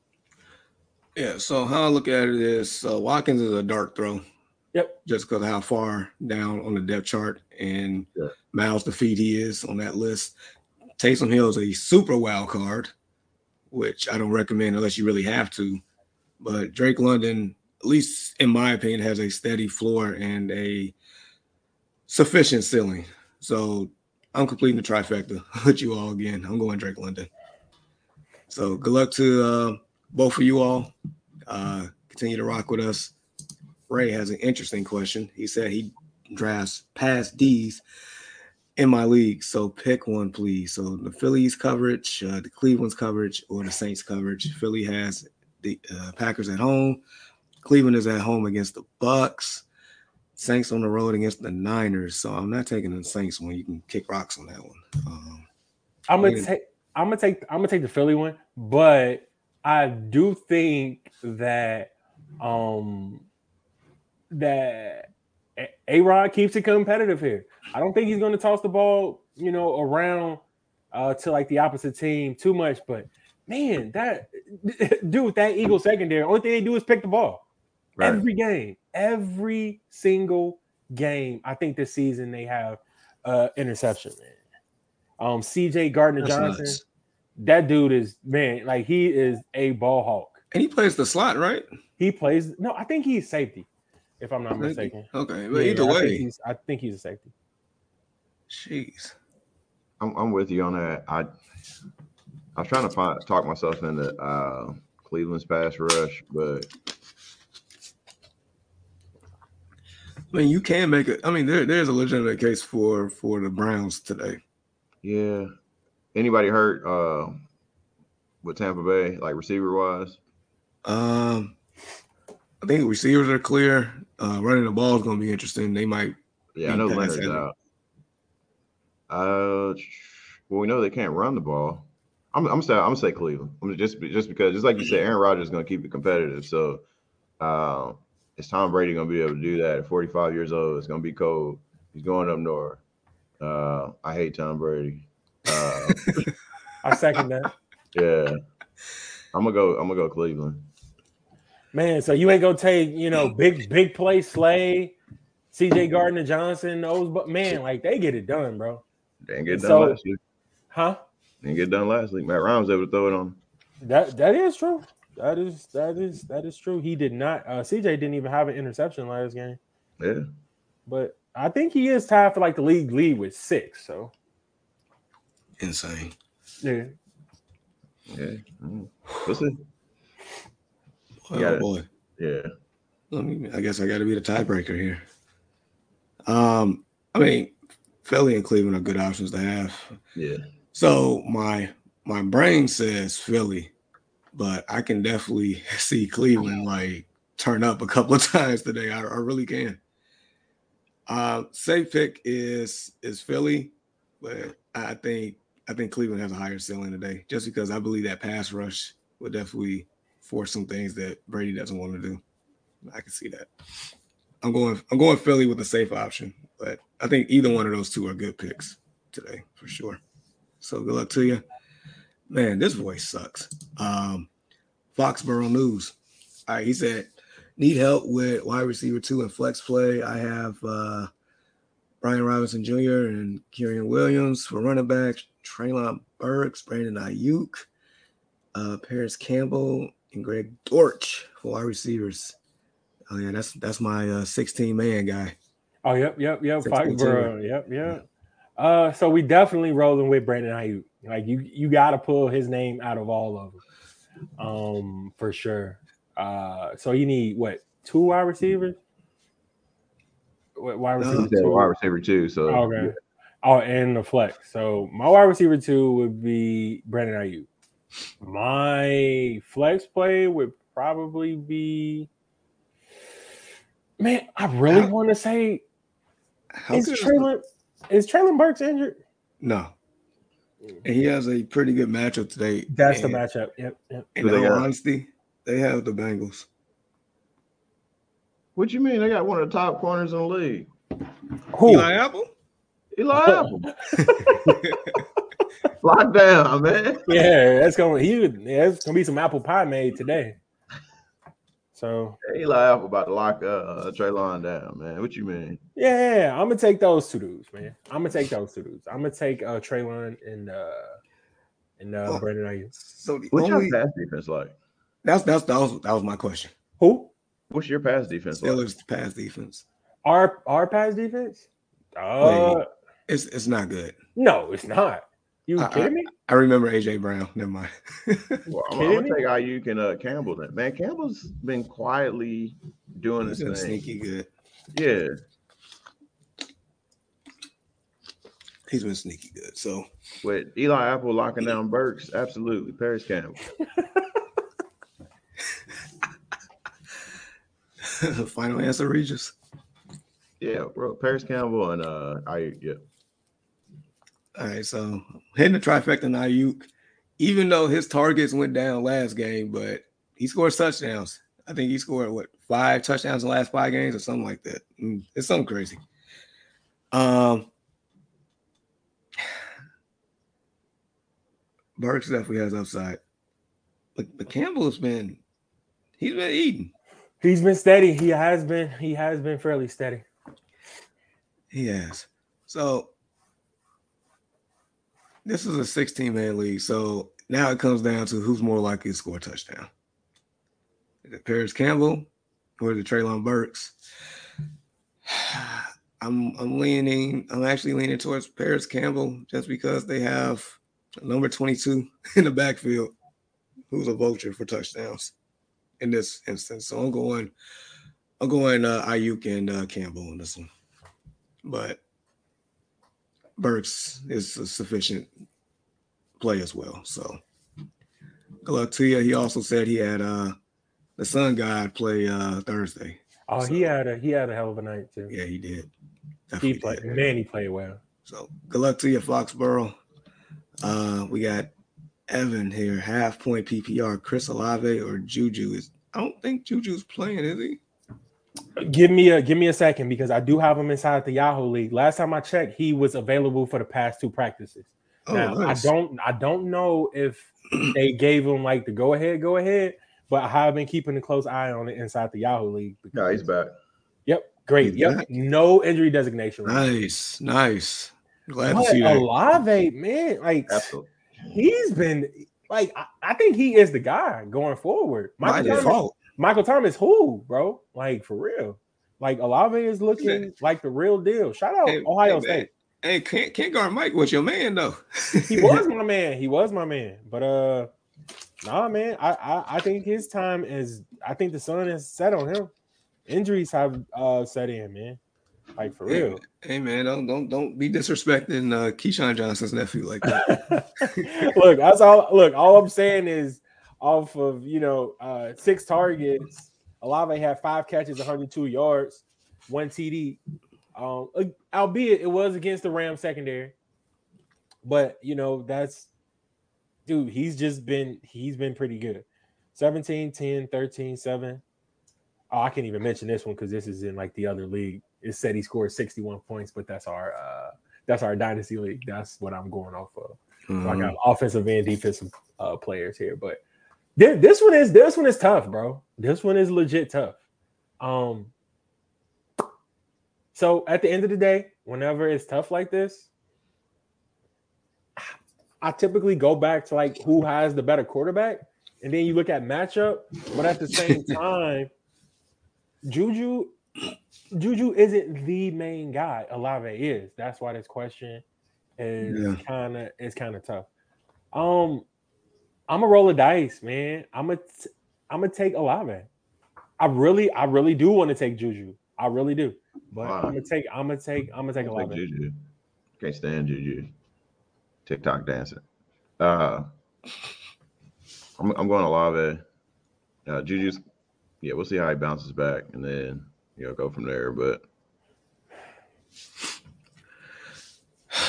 Speaker 1: Yeah, so how I look at it is uh, Watkins is a dark throw.
Speaker 2: Yep.
Speaker 1: Just because of how far down on the depth chart and yeah. miles to feed he is on that list. Taysom Hill is a super wild card, which I don't recommend unless you really have to. But Drake London at least in my opinion, has a steady floor and a sufficient ceiling. So I'm completing the trifecta [LAUGHS] with you all again. I'm going Drake London. So good luck to uh, both of you all. Uh, continue to rock with us. Ray has an interesting question. He said he drafts past D's in my league. So pick one, please. So the Phillies coverage, uh, the Cleveland's coverage, or the Saints coverage. Philly has the uh, Packers at home. Cleveland is at home against the Bucs. Saints on the road against the Niners. So I'm not taking the Saints one. You can kick rocks on that one. Um,
Speaker 2: I'm gonna take. I'm gonna take. I'm gonna take the Philly one, but I do think that um that A Rod keeps it competitive here. I don't think he's gonna toss the ball, you know, around uh to like the opposite team too much. But man, that [LAUGHS] dude, that Eagle secondary, only thing they do is pick the ball. Right. Every game, every single game. I think this season they have uh interception, man. Um, CJ Gardner Johnson. That dude is man, like he is a ball hawk.
Speaker 1: And he plays the slot, right?
Speaker 2: He plays no, I think he's safety, if I'm not mistaken.
Speaker 1: Okay, but yeah, either way,
Speaker 2: I think, I think, he's, a safety.
Speaker 1: Jeez,
Speaker 3: I'm, I'm with you on that. I I was trying to find, talk myself into uh, Cleveland's pass rush, but
Speaker 1: I mean, you can make it. I mean, there, there's a legitimate case for for the Browns today.
Speaker 3: Yeah. Anybody hurt uh, with Tampa Bay, like receiver wise?
Speaker 1: Um, I think receivers are clear. Uh, running the ball is going to be interesting. They might.
Speaker 3: Yeah, I know Leonard's out. Uh, well, we know they can't run the ball. I'm, I'm saying I'm gonna say Cleveland. I'm just just because just like you said, Aaron Rodgers is going to keep it competitive. So, uh, is Tom Brady going to be able to do that at 45 years old? It's going to be cold. He's going up north. Uh, I hate Tom Brady. Uh,
Speaker 2: I second that.
Speaker 3: Yeah, I'm gonna go. I'm gonna go Cleveland.
Speaker 2: Man, so you ain't gonna take you know big big play Slay, C.J. Gardner Johnson, those but man, like they get it done, bro.
Speaker 3: They didn't get done so, last week.
Speaker 2: Huh?
Speaker 3: Didn't get done last week. Matt Ryan was able to throw it on.
Speaker 2: That that is true. That is that is that is true. He did not. Uh, CJ didn't even have an interception last game.
Speaker 3: Yeah,
Speaker 2: but I think he is tied for like the league lead with six. So
Speaker 1: insane.
Speaker 2: Yeah.
Speaker 3: Yeah. Mm. Listen.
Speaker 1: Oh boy.
Speaker 3: Yeah.
Speaker 1: Let me. I guess I got to be the tiebreaker here. Um. I mean, Philly and Cleveland are good options to have.
Speaker 3: Yeah.
Speaker 1: So my my brain says Philly but I can definitely [LAUGHS] see Cleveland like turn up a couple of [LAUGHS] times today. I, I really can. Uh, safe pick is is Philly, but I think I think Cleveland has a higher ceiling today, just because I believe that pass rush would definitely force some things that Brady doesn't want to do. I can see that. I'm going I'm going Philly with a safe option, but I think either one of those two are good picks today for sure. So good luck to you man, this voice sucks. Um, Foxborough News. All right, he said, need help with wide receiver two and flex play, I have uh, Brian Robinson Jr. and Kyren Williams for running backs, Treylon Burks, Brandon Aiyuk, uh, Parris Campbell, and Greg Dortch for wide receivers. Oh yeah, that's that's my uh, 16 man guy.
Speaker 2: Oh yep, yep, yep. Foxborough. Yep, yep. Uh, so we definitely rolling with Brandon Aiyuk. Like you, you got to pull his name out of all of them, um, for sure. Uh, so you need what two wide receivers?
Speaker 3: What wide receiver? No, two? Wide receiver two. So
Speaker 2: okay. Yeah. Oh, and the flex. So my wide receiver two would be Brandon Aiyuk. My flex play would probably be. Man, I really want to say how is Treylon is Treylon Burks injured?
Speaker 1: No. And he has a pretty good matchup today.
Speaker 2: That's and, the matchup. Yep. yep.
Speaker 1: In all honesty, they have the Bengals.
Speaker 3: What you mean? They got one of the top corners in the league.
Speaker 1: Who? Eli Apple?
Speaker 3: Eli [LAUGHS] Apple. Lock down, man.
Speaker 2: Yeah, that's gonna he yeah, it's gonna be some apple pie made today. So
Speaker 3: Eli Apple about to lock uh Treylon down, man. What you mean?
Speaker 2: Yeah, yeah, I'm gonna take those two dudes, man. I'm gonna take those two dudes. I'm gonna take uh Treylon and uh and uh oh, Brandon Aiyuk.
Speaker 3: So the what's only, your pass defense like?
Speaker 1: That's that's that was that was my question.
Speaker 2: Who?
Speaker 3: What's your pass defense
Speaker 1: Steelers like? pass defense.
Speaker 2: Our our pass defense? Uh Wait,
Speaker 1: it's it's not good.
Speaker 2: No, it's not. You I, kidding me?
Speaker 1: I remember AJ Brown. [LAUGHS] Never mind.
Speaker 3: well, I'm, I'm, gonna take Aiyuk and uh, Campbell. Then man, Campbell's been quietly doing He's
Speaker 1: this thing. Sneaky good.
Speaker 3: Yeah.
Speaker 1: He's been sneaky good. So
Speaker 3: with Eli Apple locking down Burks, absolutely. Parris Campbell. [LAUGHS] [LAUGHS]
Speaker 1: Final answer, Regis.
Speaker 3: Yeah, bro. Parris Campbell and uh I yeah.
Speaker 1: All right, so hitting the trifecta in Aiyuk, even though his targets went down last game, but he scored touchdowns. I think he scored what five touchdowns in the last five games or something like that. Mm, it's something crazy. Um, Burks definitely has upside, but, but Campbell's been he's been eating.
Speaker 2: He's been steady. He has been. He has been fairly steady.
Speaker 1: He has. So this is a 16 man league. So now it comes down to who's more likely to score a touchdown. Is it Parris Campbell or the Treylon Burks? [SIGHS] I'm I'm leaning, I'm actually leaning towards Parris Campbell just because they have number 22 [LAUGHS] in the backfield who's a vulture for touchdowns in this instance. So I'm going, I'm going uh Aiyuk and uh, Campbell in this one. But Burks is a sufficient play as well. So good luck to you. He also said he had uh the Sun God play uh Thursday.
Speaker 2: Oh, so, he had a he had a hell of a night too.
Speaker 1: Yeah, he did.
Speaker 2: Definitely he played did. man, he played well.
Speaker 1: So good luck to you, Foxborough. Uh we got Evan here, half point PPR, Chris Olave or Juju is I don't think Juju's playing, is he?
Speaker 2: Give me a give me a second because I do have him inside the Yahoo League. Last time I checked, he was available for the past two practices. Oh, now nice. I don't I don't know if [CLEARS THROAT] they gave him like the go ahead, go ahead, but I have been keeping a close eye on it inside the Yahoo League.
Speaker 3: Yeah, he's back.
Speaker 2: Yep, great. He's yep, back. no injury designation.
Speaker 1: Nice, nice.
Speaker 2: Glad but to see that. Olave, man, like Absolutely. he's been like I, I, think he is the guy going forward. My default. Michael Thomas, who, bro? Like for real. Like Olave is looking like the real deal. Shout out hey, Ohio hey, State.
Speaker 1: Hey, can't can't guard Mike was your man though.
Speaker 2: he was [LAUGHS] my man. He was my man. But uh nah man, I, I I think his time is I think the sun is set on him. Injuries have uh set in, man. Like for
Speaker 1: hey,
Speaker 2: real.
Speaker 1: Hey man, don't don't don't be disrespecting uh Keyshawn Johnson's nephew like that. [LAUGHS]
Speaker 2: look, that's all look, all I'm saying is off of you know uh, six targets. Olave had five catches, 102 yards, one TD. Um, albeit it was against the Ram secondary, but you know that's dude. He's just been he's been pretty good. 17, 10, 13, 7. Oh, I can't even mention this one because this is in like the other league. It said he scored 61 points, but that's our uh that's our dynasty league. That's what I'm going off of. Mm-hmm. So I got mm-hmm. offensive and defensive uh, players here, but this one is this one is tough, bro. This one is legit tough. Um. So at the end of the day, whenever it's tough like this, I typically go back to like who has the better quarterback, and then you look at matchup. But at the same [LAUGHS] time, Juju, Juju isn't the main guy. Olave is. That's why this question is
Speaker 1: Yeah.
Speaker 2: kind of is kind of tough. Um, I'm a roll of dice, man. I'm a t- I'm gonna take Olave. I really, I really do want to take Juju. I really do. But
Speaker 3: Why?
Speaker 2: I'm gonna take, I'm gonna take, I'm gonna take
Speaker 3: I'll take
Speaker 2: Olave.
Speaker 3: Juju. Can't stand Juju. TikTok dancing. Uh, I'm, I'm going Olave. Uh, Juju's, yeah, we'll see how he bounces back, and then you know go from there. But [SIGHS]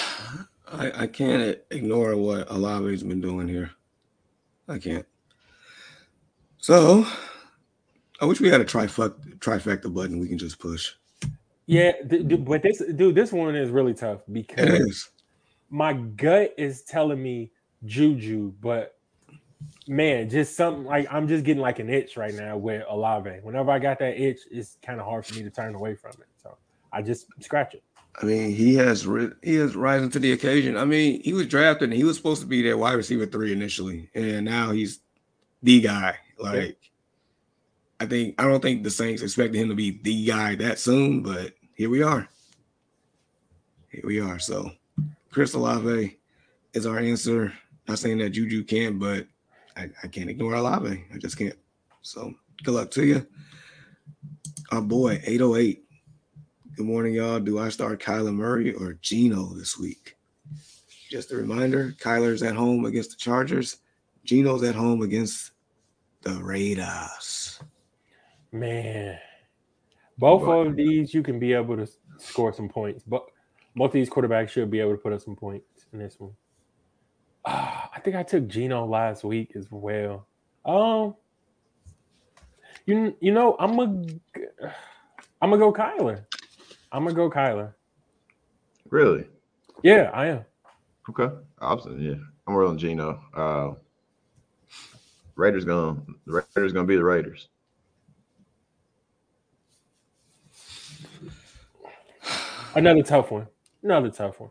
Speaker 1: I, I can't ignore what Olave's been doing here. I can't. So I wish we had a trifecta, trifecta button we can just push.
Speaker 2: Yeah, th- th- but this dude, this one is really tough because my gut is telling me Juju, but man, just something like I'm just getting like an itch right now with Olave. Whenever I got that itch, it's kind of hard for me to turn away from it. So I just scratch it.
Speaker 1: I mean, he has he has risen to the occasion. I mean, he was drafted and he was supposed to be their wide receiver three initially, and now he's the guy. Like, I think I don't think the Saints expected him to be the guy that soon, but here we are. Here we are. So, Chris Olave is our answer. Not saying that Juju can't, but I, I can't ignore Olave. I just can't. So, good luck to you. Our boy, 808. Good morning, y'all. Do I start Kyler Murray or Geno this week? Just a reminder Kyler's at home against the Chargers, Geno's at home against the Raiders.
Speaker 2: Man, both
Speaker 3: But-
Speaker 2: of these you can be able to score some points, but both of these quarterbacks should be able to put up some points in this one. Ah, I think I took Geno last week as well. Um, you you know I'm a I'm gonna go Kyler. I'm gonna go Kyler.
Speaker 3: really,
Speaker 2: Yeah, I am.
Speaker 3: okay, opposite. Yeah, I'm rolling Geno. Uh, Raiders gonna the Raiders gonna be the Raiders.
Speaker 2: Another tough one. Another tough one.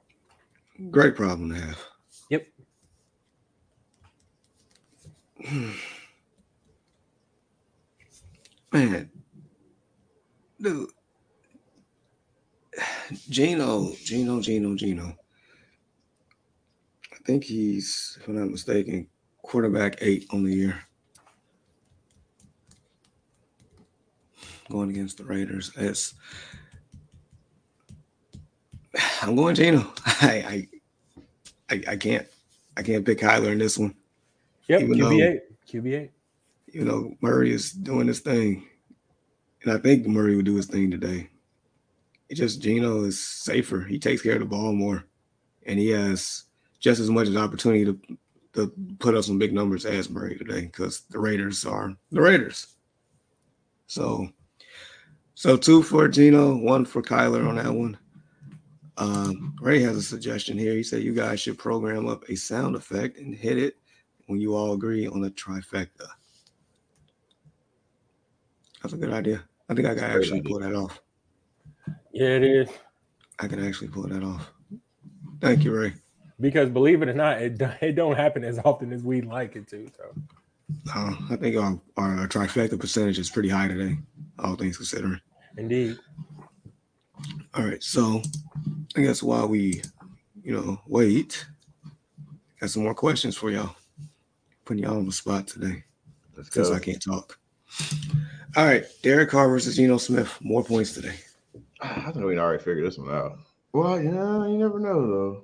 Speaker 1: Great problem to have.
Speaker 2: Yep. [SIGHS]
Speaker 1: Man, dude. Geno, Geno, Geno, Geno. I think he's, if I'm not mistaken, quarterback eight on the year. Going against the Raiders. It's I'm going Geno. [LAUGHS] I I I, I can't I can't pick Kyler in this one.
Speaker 2: Yep. QB eight. QB eight.
Speaker 1: you know, Murray is doing his thing. And I think Murray would do his thing today. It just Geno is safer. He takes care of the ball more. And he has just as much as opportunity to to put up some big numbers as Murray today because the Raiders are the Raiders. So so two for Geno, one for Kyler on that one. Um, Ray has a suggestion here. He said you guys should program up a sound effect and hit it when you all agree on a trifecta. That's a good idea. I think I can
Speaker 3: Great
Speaker 1: actually
Speaker 3: idea.
Speaker 1: pull that off.
Speaker 2: Yeah, it is.
Speaker 1: I can actually pull that off. Thank you, Ray.
Speaker 2: Because believe it or not, it, do- [LAUGHS] it don't happen as often as we'd like it to. So
Speaker 1: Uh, I think our, our trifecta percentage is pretty high today, all things considering.
Speaker 2: indeed.
Speaker 1: All right, so I guess while we, you know, wait, got some more questions for y'all. Putting y'all on the spot today
Speaker 3: Let's
Speaker 1: since
Speaker 3: go.
Speaker 1: I can't talk. All right, Derek Carr versus Geno Smith. More points today. [SIGHS]
Speaker 3: I think we already figured this one out. Well, yeah, you never know though.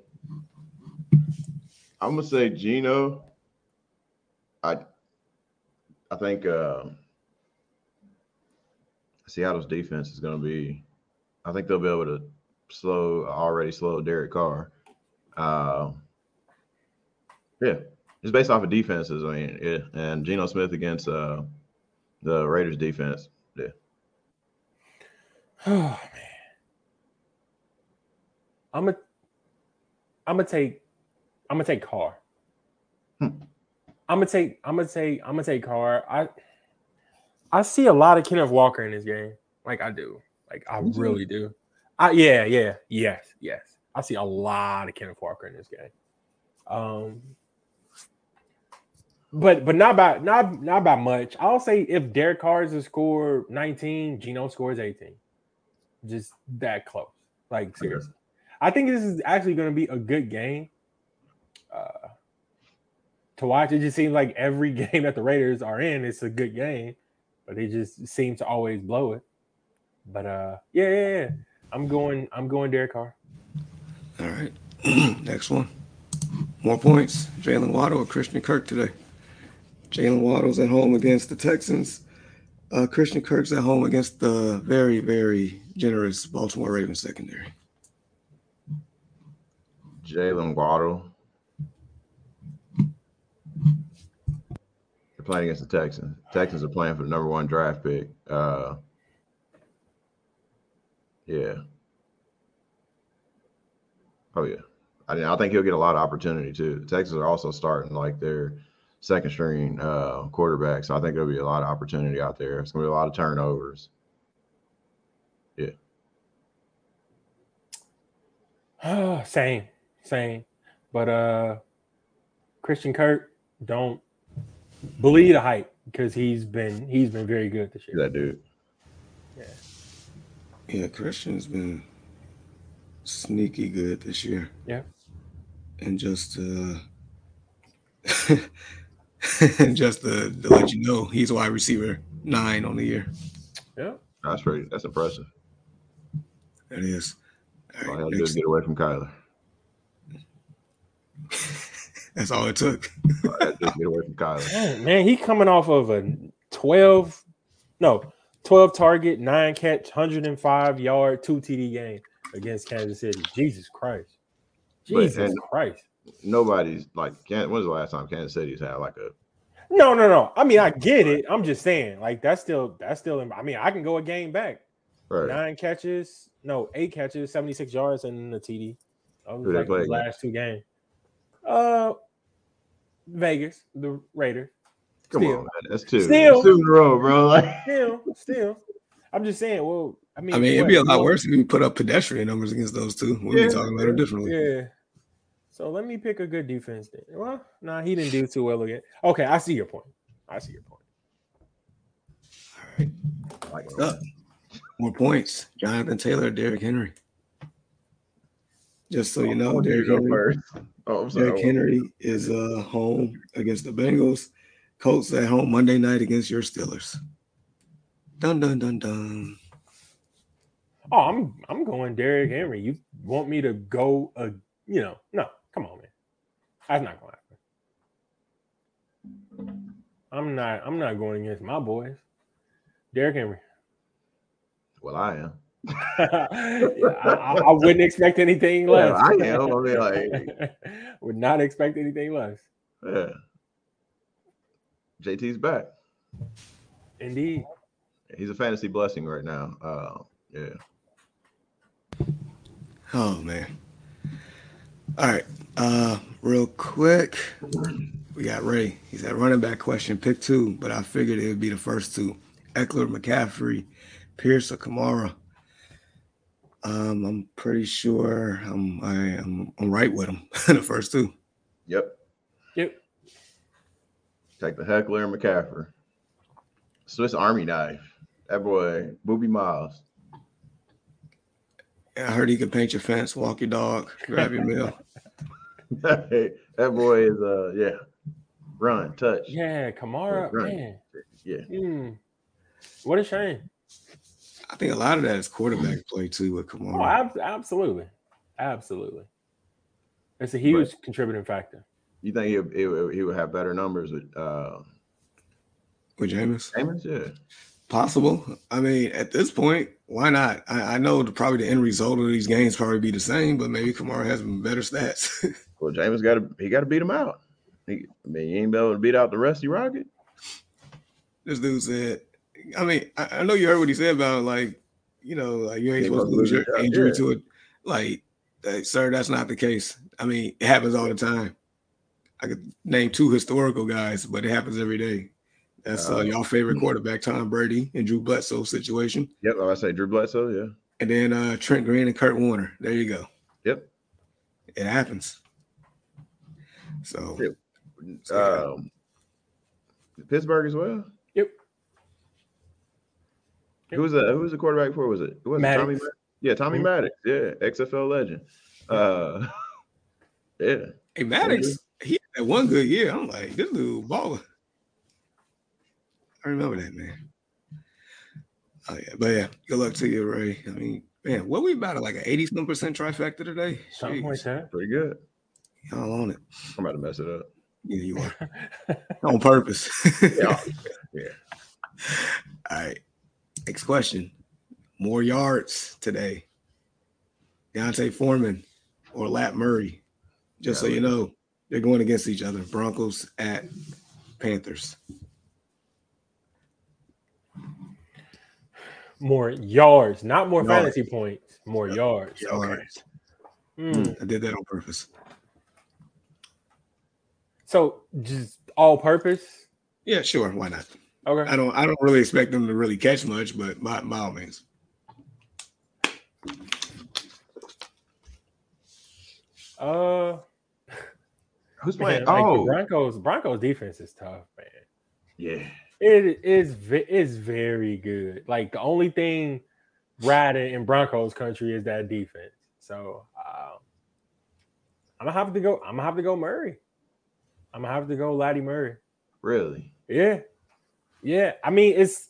Speaker 3: I'm gonna say Geno. I I think uh, Seattle's defense is gonna be. I think they'll be able to slow already slow Derek Carr. Uh, yeah, it's based off of defenses. I mean, yeah, and Geno Smith against uh, the Raiders defense.
Speaker 2: Oh man. I'm gonna I'm gonna take I'm gonna take Carr.
Speaker 3: Hmm.
Speaker 2: I'm gonna take I'm gonna take I'm gonna take Carr. I I see a lot of Kenneth Walker in this game. Like I do. Like I really do. I yeah, yeah, yes, yes. I see a lot of Kenneth Walker in this game. Um but but not by not not by much. I'll say if Derek Carr is a score 19, Geno scores 18. Just that close. Like seriously. I think this is actually going to be a good game. Uh, to watch. It just seems like every [LAUGHS] game that the Raiders are in, it's a good game, but they just seem to always blow it. But uh, yeah, yeah, yeah. I'm going. I'm going Derek Carr.
Speaker 1: All right. [CLEARS THROAT] Next one. More points. Jaylen Waddle or Christian Kirk today. Jaylen Waddle's at home against the Texans. Uh, Christian Kirk's at home against the very, very generous Baltimore Ravens secondary.
Speaker 3: Jaylen Waddle. They're playing against the Texans. Texans are playing for the number one draft pick. Uh, yeah. Oh yeah. I, I think he'll get a lot of opportunity too. The Texans are also starting like their second string uh, quarterback, so I think there'll be a lot of opportunity out there. It's gonna be a lot of turnovers. Yeah. [SIGHS]
Speaker 2: same, same. But uh Christian Kirk, don't believe the hype because he's been he's been very good this year.
Speaker 3: That dude.
Speaker 2: Yeah.
Speaker 1: Yeah, Christian's been sneaky good this year.
Speaker 2: Yeah.
Speaker 1: And just uh [LAUGHS] [LAUGHS] just to, to let you know, he's wide receiver nine on the year.
Speaker 2: Yeah.
Speaker 3: That's pretty that's impressive.
Speaker 1: It is. All
Speaker 3: All
Speaker 1: right,
Speaker 3: I had to do is
Speaker 1: next-
Speaker 3: get away from Kyler. [LAUGHS]
Speaker 1: That's all it took.
Speaker 3: All I had to do is get away from Kyler. [LAUGHS]
Speaker 2: Man, man, he coming off of a 12, no, 12 target, nine catch, 105 yard, two TD game against Kansas City. Jesus Christ.
Speaker 3: But-
Speaker 2: Jesus
Speaker 3: and-
Speaker 2: Christ.
Speaker 3: Nobody's like Can- when was the last time Kansas City's had like a
Speaker 2: No, no, no. I mean, I get it. I'm just saying, like, that's still, that's still, I mean, I can go a game back.
Speaker 3: right.
Speaker 2: Nine catches, no, eight catches, 76 yards, and the TD. That was
Speaker 3: Who they
Speaker 2: like
Speaker 3: play
Speaker 2: the
Speaker 3: against?
Speaker 2: last two games. Uh, Vegas, the Raiders.
Speaker 3: Come
Speaker 2: Still.
Speaker 3: on, man. That's two.
Speaker 2: Still.
Speaker 3: That's two in a row, bro. [LAUGHS] Like
Speaker 2: Still, still. I'm just saying, well, I mean,
Speaker 1: I mean, it'd be a lot worse if we put up pedestrian numbers against those two. We'd
Speaker 3: Yeah.
Speaker 1: be talking about it differently.
Speaker 2: Yeah. So let me pick a good defense then. Well, nah, he didn't do too well again. Okay, I see your point. I see your point.
Speaker 3: like
Speaker 1: What's up? More points. Jonathan Taylor, Derrick Henry. Just so you know, Derrick Henry,
Speaker 3: first. Oh, I'm sorry.
Speaker 1: Derrick Henry is uh, home against the Bengals. Colts at home Monday night against your Steelers. Dun dun dun dun.
Speaker 2: Oh, I'm I'm going Derrick Henry. You want me to go? Uh, you know, no, come on, man. That's not going to happen. I'm not. I'm not going against my boys. Derrick Henry.
Speaker 3: Well, I am.
Speaker 2: Yeah, [LAUGHS] I, I- I wouldn't expect anything less.
Speaker 3: Yeah, I am. I mean, like- [LAUGHS]
Speaker 2: would not expect anything less.
Speaker 3: Yeah. JT's back.
Speaker 2: Indeed.
Speaker 3: He's a fantasy blessing right now. Uh, yeah.
Speaker 1: Oh man. All right. Uh real quick. We got Ray. He's at running back question, pick two, but I figured it would be the first two. Ekeler, McCaffrey, Pierce, or Kamara. Um, I'm pretty sure I'm I am I'm right with him. [LAUGHS] the first two.
Speaker 3: Yep.
Speaker 2: Yep.
Speaker 3: Take the heckler and McCaffrey. Swiss Army knife. That boy, Booby Miles.
Speaker 1: I heard he could paint your fence, walk your dog, grab your [LAUGHS] meal.
Speaker 3: That boy is uh yeah. Run, touch.
Speaker 2: Yeah, Kamara,
Speaker 3: Right.
Speaker 2: man.
Speaker 3: Yeah.
Speaker 2: Hmm. What a shame.
Speaker 1: I think a lot of that is quarterback play too with
Speaker 2: Oh,
Speaker 1: Kamara.
Speaker 2: ab- absolutely. Absolutely. It's a huge contributing factor.
Speaker 3: You think he would, he would, have better numbers with uh
Speaker 1: with Jameis.
Speaker 3: Amos? Yeah.
Speaker 1: Possible. I mean, at this point, why not? I, I know the, probably the end result of these games probably be the same, but maybe Kamara has better stats. [LAUGHS]
Speaker 3: Well, Jameis got to he got to beat him out. He, I mean, you ain't be able to beat out the Rusty Rocket.
Speaker 1: this dude said, I mean, I, I know you heard what he said about like, you know, like you ain't supposed to lose your injury
Speaker 3: yeah.
Speaker 1: to it. Like, sir, that's not the case. I mean, it happens all the time. I could name two historical guys, but it happens every day. That's uh, uh, y'all favorite quarterback, Tom Brady, and Drew Bledsoe situation.
Speaker 3: Yep, I say Drew Bledsoe, yeah.
Speaker 1: And then uh, Trent Green and Kurt Warner. There you go.
Speaker 3: Yep.
Speaker 1: It happens. So,
Speaker 3: um, Pittsburgh as well.
Speaker 2: Yep.
Speaker 3: Who was that? Who was the quarterback for? Was it? Was it Tommy? Yeah, Tommy mm-hmm. Maddox. Yeah, XFL legend. Uh, [LAUGHS] yeah.
Speaker 1: Hey, Maddox, he had one good year. I'm like, this dude baller. I remember that man. Oh yeah, but yeah, good luck to you, Ray. I mean, man, what we about like an 80 some percent trifecta today?
Speaker 2: Something like that.
Speaker 3: Pretty good.
Speaker 1: Y'all on it.
Speaker 3: I'm about to mess it up.
Speaker 1: Yeah, you are. [LAUGHS] on purpose.
Speaker 3: yeah. [LAUGHS]
Speaker 1: yeah. All right. Next question. More yards today. D'Onta Foreman or Lat Murray. Just yeah, so you know, they're going against each other. Broncos at Panthers.
Speaker 2: More yards, not more yards. fantasy points. More yards. Yards.
Speaker 1: Okay. Mm. I did that on purpose.
Speaker 2: So just all purpose?
Speaker 1: Yeah, sure. Why not?
Speaker 2: Okay.
Speaker 1: I don't I don't really expect them to really catch much, but by, by all means.
Speaker 2: Uh
Speaker 3: who's [LAUGHS] playing?
Speaker 2: Man, like oh, Broncos. Broncos defense is tough, man.
Speaker 3: Yeah,
Speaker 2: it is. Is very good. Like the only thing riding in Broncos country is that defense. So um, I'm gonna have to go. I'm gonna have to go Murray. I'm gonna have to go Laddie Murray.
Speaker 3: Really?
Speaker 2: Yeah. Yeah. I mean, it's.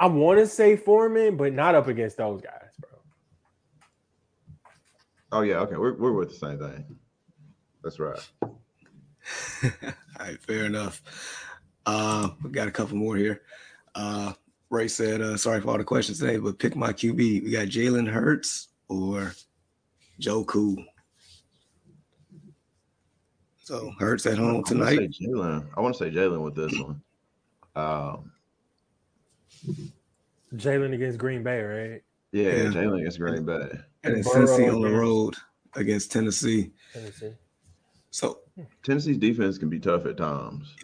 Speaker 2: I want to say Foreman, but not up against those guys, bro.
Speaker 3: Oh yeah, okay. We're we're with the same thing. That's right.
Speaker 1: All right, fair enough. Uh, we got a couple more here. Uh, Ray said, uh, sorry for all the questions today, but pick my QB. We got Jalen Hurts or Joe Cool. So Hurts at home tonight.
Speaker 3: Jalen. I want to say Jalen with this one. Um,
Speaker 2: Jalen against Green Bay, right?
Speaker 3: Yeah, yeah. Jalen against Green Bay.
Speaker 1: And, and Cincy on the road against Tennessee.
Speaker 2: Tennessee.
Speaker 1: So
Speaker 3: Tennessee's defense can be tough at times.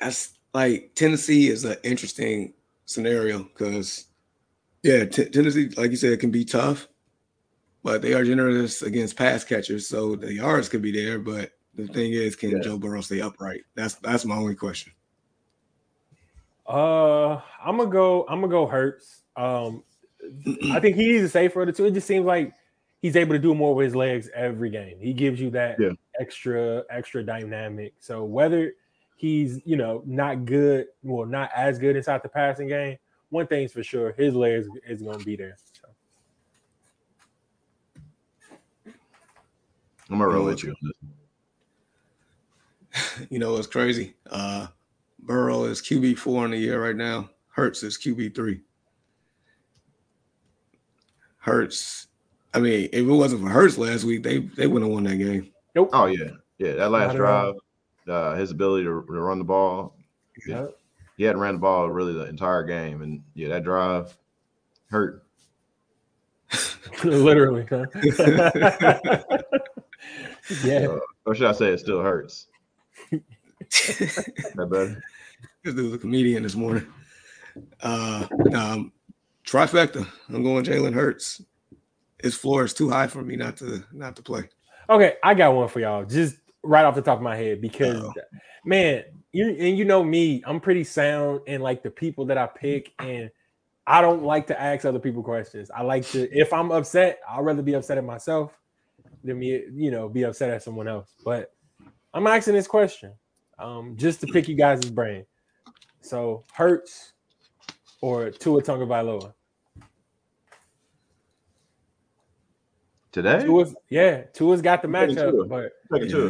Speaker 1: That's like Tennessee is an interesting scenario because, yeah, t- Tennessee, like you said, it can be tough, but they are generous against pass catchers, so the yards could be there. But the thing is, can yeah. Joe Burrow stay upright? That's that's my only question.
Speaker 2: Uh, I'm gonna go. I'm gonna go Hurts. Um, [CLEARS THROAT] I think he needs to say for the two. It just seems like he's able to do more with his legs every game. He gives you that yeah. Extra extra dynamic. So whether he's you know not good, well not as good inside the passing game, one thing's for sure, his legs is going to be there.
Speaker 3: I'm gonna roll with you. [LAUGHS]
Speaker 1: you know it's crazy? Uh Burrow is QB four in the year right now. Hurts is QB three. Hurts. I mean, if it wasn't for Hurts last week, they they wouldn't have won that game.
Speaker 2: Nope.
Speaker 3: Oh yeah, yeah. That last drive, uh, his ability to, to, run the ball. Yeah. Yep. He hadn't ran the ball really the entire game, and yeah, that drive hurt. [LAUGHS]
Speaker 2: Literally. [LAUGHS]
Speaker 3: yeah. Uh, or should I say it still hurts? [LAUGHS] that better?
Speaker 1: This dude's a comedian this morning. Uh, um, trifecta. I'm going Jalen Hurts. His floor is too high for me not to not to play.
Speaker 2: Okay, I got one for y'all. Just right off the top of my head because Uh-oh. man, you and you know me, I'm pretty sound and like the people that I pick, and I don't like to ask other people questions. I like to if I'm upset, I'd rather be upset at myself than me, you know, be upset at someone else. But I'm asking this question um, just to pick you guys' brain. So Hurts or Tua Tagovailoa?
Speaker 3: Today?
Speaker 2: Tua's, yeah, Tua's got the matchup, but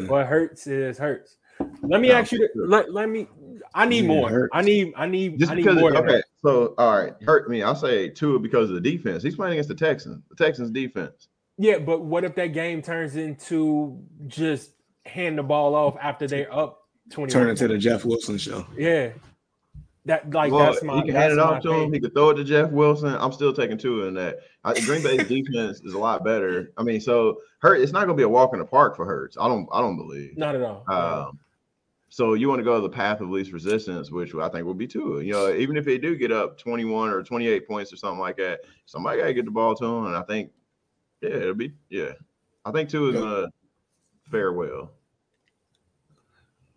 Speaker 2: what hurts is hurts. Let me no, ask you. To, let, let me. I need yeah, more. I need. I need.
Speaker 3: Just
Speaker 2: I need
Speaker 3: because.
Speaker 2: More
Speaker 3: okay. So all right, hurt me. I'll say Tua because of the defense. He's playing against the Texans. The Texans defense.
Speaker 2: Yeah, but what if that game turns into just hand the ball off after they're up twenty?
Speaker 1: Turn into the Jeff Wilson show.
Speaker 2: Yeah, that like well, that's my.
Speaker 3: He can hand it off to him. He could throw it to Jeff Wilson. I'm still taking two in that. I, Green Bay's [LAUGHS] defense is a lot better. I mean, so Hurt. It's not going to be a walk in the park for Hurts. I don't. I don't believe.
Speaker 2: Not at all.
Speaker 3: Um, So you want to go the path of least resistance, which I think will be two. You know, even if they do get up 21 or 28 points or something like that, somebody got to get the ball to them. And I think, yeah, it'll be, yeah. I think two is going to fare well.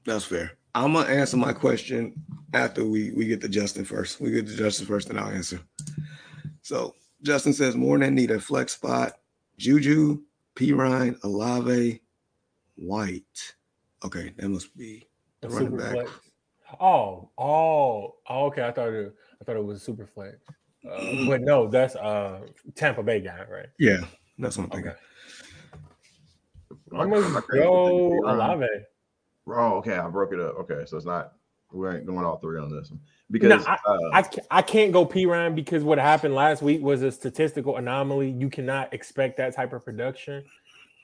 Speaker 1: That's fair. I'm gonna answer my question after we we get to Justin first. We get to Justin first, and I'll answer. So Justin says more than need a flex spot. Juju, Perine, Olave, White. Okay, that must be the running back. Flex.
Speaker 2: Oh, oh, oh, okay. I thought it. I thought it was a super flex. Uh, but no, that's uh Tampa Bay guy, right?
Speaker 1: Yeah, that's what I'm thinking. Okay.
Speaker 2: I'm gonna go Olave.
Speaker 3: Oh, okay. I broke it up. Okay, so it's not we ain't going all three on this one because no,
Speaker 2: I, uh, I, I, can't go Perine because what happened last week was a statistical anomaly. You cannot expect that type of production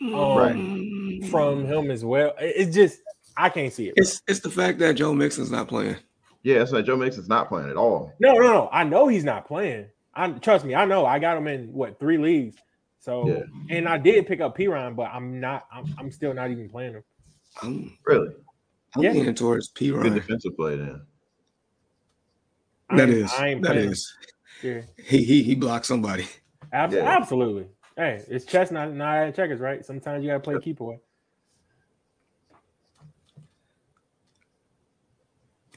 Speaker 2: um, right. from him as well. It's just I can't see it.
Speaker 1: Bro. It's it's the fact that Joe Mixon's not playing.
Speaker 3: Yeah, it's like Joe Mixon's not playing at all.
Speaker 2: No, no, no. I know he's not playing. I trust me. I know. I got him in what three leagues. So yeah. and I did pick up Perine, but I'm not. I'm, I'm still not even playing him.
Speaker 3: I'm really.
Speaker 1: I'm yeah. leaning towards Perine.
Speaker 3: Good defensive play then.
Speaker 1: That is. That is. Yeah. He he he blocked somebody.
Speaker 2: Ab- yeah. Absolutely. Hey, it's chess, not not checkers, right? Sometimes you gotta play keep away.